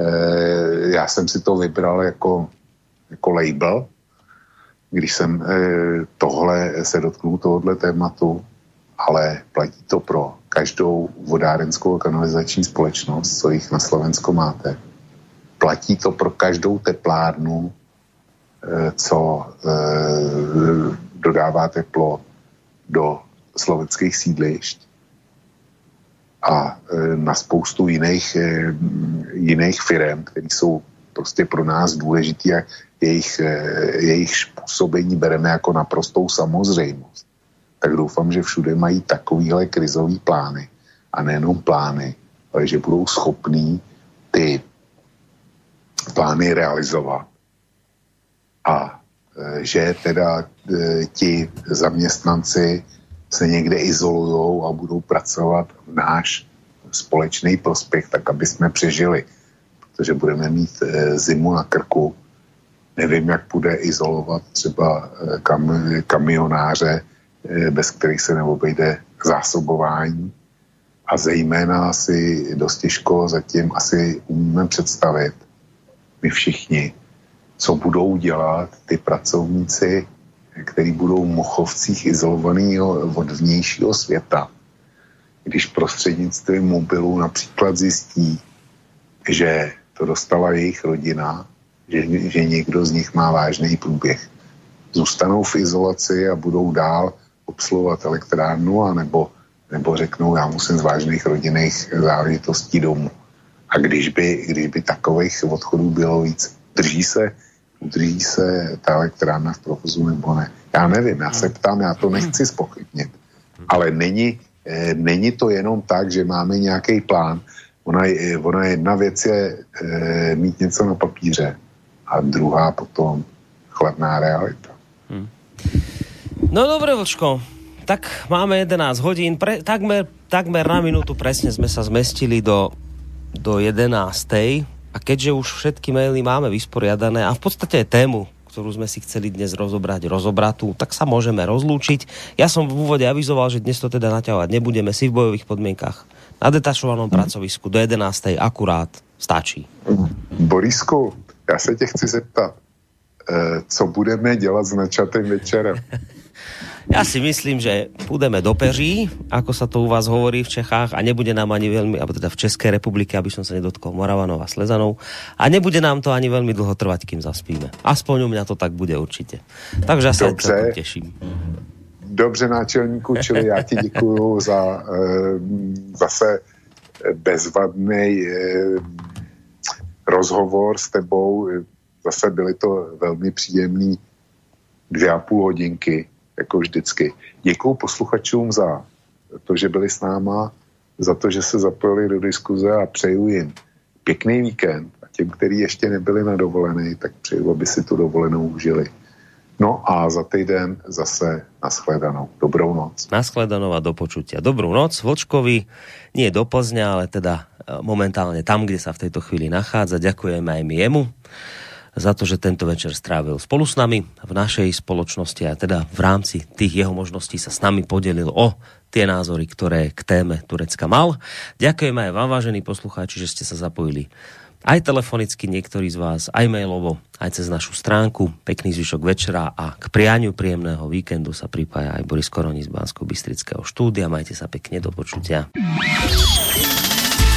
já jsem si to vybral jako, jako label, když jsem eh, tohle se dotknul tohohle tématu, ale platí to pro každou vodárenskou a kanalizační společnost, co jich na Slovensku máte. Platí to pro každou teplárnu, eh, co eh, dodává teplo do slovenských sídlišť a na spoustu jiných, jiných firm, které jsou prostě pro nás důležitý a jejich, eh, jejich působení bereme jako naprostou samozřejmost, tak doufám, že všude mají takovýhle krizový plány. A nejenom plány, ale že budou schopní ty plány realizovat. A eh, že teda eh, ti zaměstnanci se někde izolují a budou pracovat v náš společný prospěch, tak aby jsme přežili. Protože budeme mít zimu na krku Nevím, jak bude izolovat třeba kam, kamionáře, bez kterých se neobejde zásobování. A zejména si dost těžko zatím asi umíme představit, my všichni, co budou dělat ty pracovníci, kteří budou v Mochovcích izolovaný od vnějšího světa, když prostřednictvím mobilu například zjistí, že to dostala jejich rodina že, že někdo z nich má vážný průběh. Zůstanou v izolaci a budou dál obsluhovat elektrárnu, anebo, nebo řeknou, já musím z vážných rodinných záležitostí domů. A když by, když by takových odchodů bylo víc, drží se, udrží se ta elektrárna v provozu nebo ne. Já nevím, já se ptám, já to nechci spochybnit. Ale není, eh, není to jenom tak, že máme nějaký plán. Ona, ona jedna věc je eh, mít něco na papíře a druhá potom chladná realita. Hmm. No dobre, Vlčko, tak máme 11 hodín, pre, takmer, takmer na minútu presne sme sa zmestili do, do 11. A keďže už všetky maily máme vysporiadané a v podstate aj tému, ktorú sme si chceli dnes rozobrať, rozobratú, tak sa môžeme rozlúčiť. Ja som v úvode avizoval, že dnes to teda naťahovať nebudeme si v bojových podmienkach na detašovanom pracovisku do 11. akurát stačí. Borisku, já se tě chci zeptat, eh, co budeme dělat s načatým večerem? Ja si myslím, že půjdeme do peří, ako sa to u vás hovorí v Čechách a nebude nám ani veľmi, alebo teda v České republike, aby som sa nedotkol Moravanov a Slezanov a nebude nám to ani veľmi dlho trvať, kým zaspíme. Aspoň u mňa to tak bude určite. Takže ja sa Dobře. teším. Dobře, náčelníku, čili já ti děkuju za e, zase bezvadný e, rozhovor s tebou. Zase byly to velmi příjemný dvě a půl hodinky, jako vždycky. Děkuji posluchačům za to, že byli s náma, za to, že se zapojili do diskuze a přeju jim pěkný víkend a těm, kteří ještě nebyli na dovolené, tak přeju, aby si tu dovolenou užili. No a za týden zase naschledanou. Dobrou noc. Naschledanou a do počutia. Dobrou noc Vlčkovi. Nie do Plzňa, ale teda momentálne tam, kde sa v tejto chvíli nachádza. Ďakujeme aj my jemu za to, že tento večer strávil spolu s nami v našej spoločnosti a teda v rámci tých jeho možností sa s nami podelil o tie názory, ktoré k téme Turecka mal. Ďakujeme aj vám, vážení poslucháči, že ste sa zapojili aj telefonicky niektorí z vás, aj mailovo, aj cez našu stránku. Pekný zvyšok večera a k prianiu príjemného víkendu sa pripája aj Boris Koroni z Bansko bystrického štúdia. Majte sa pekne do počutia.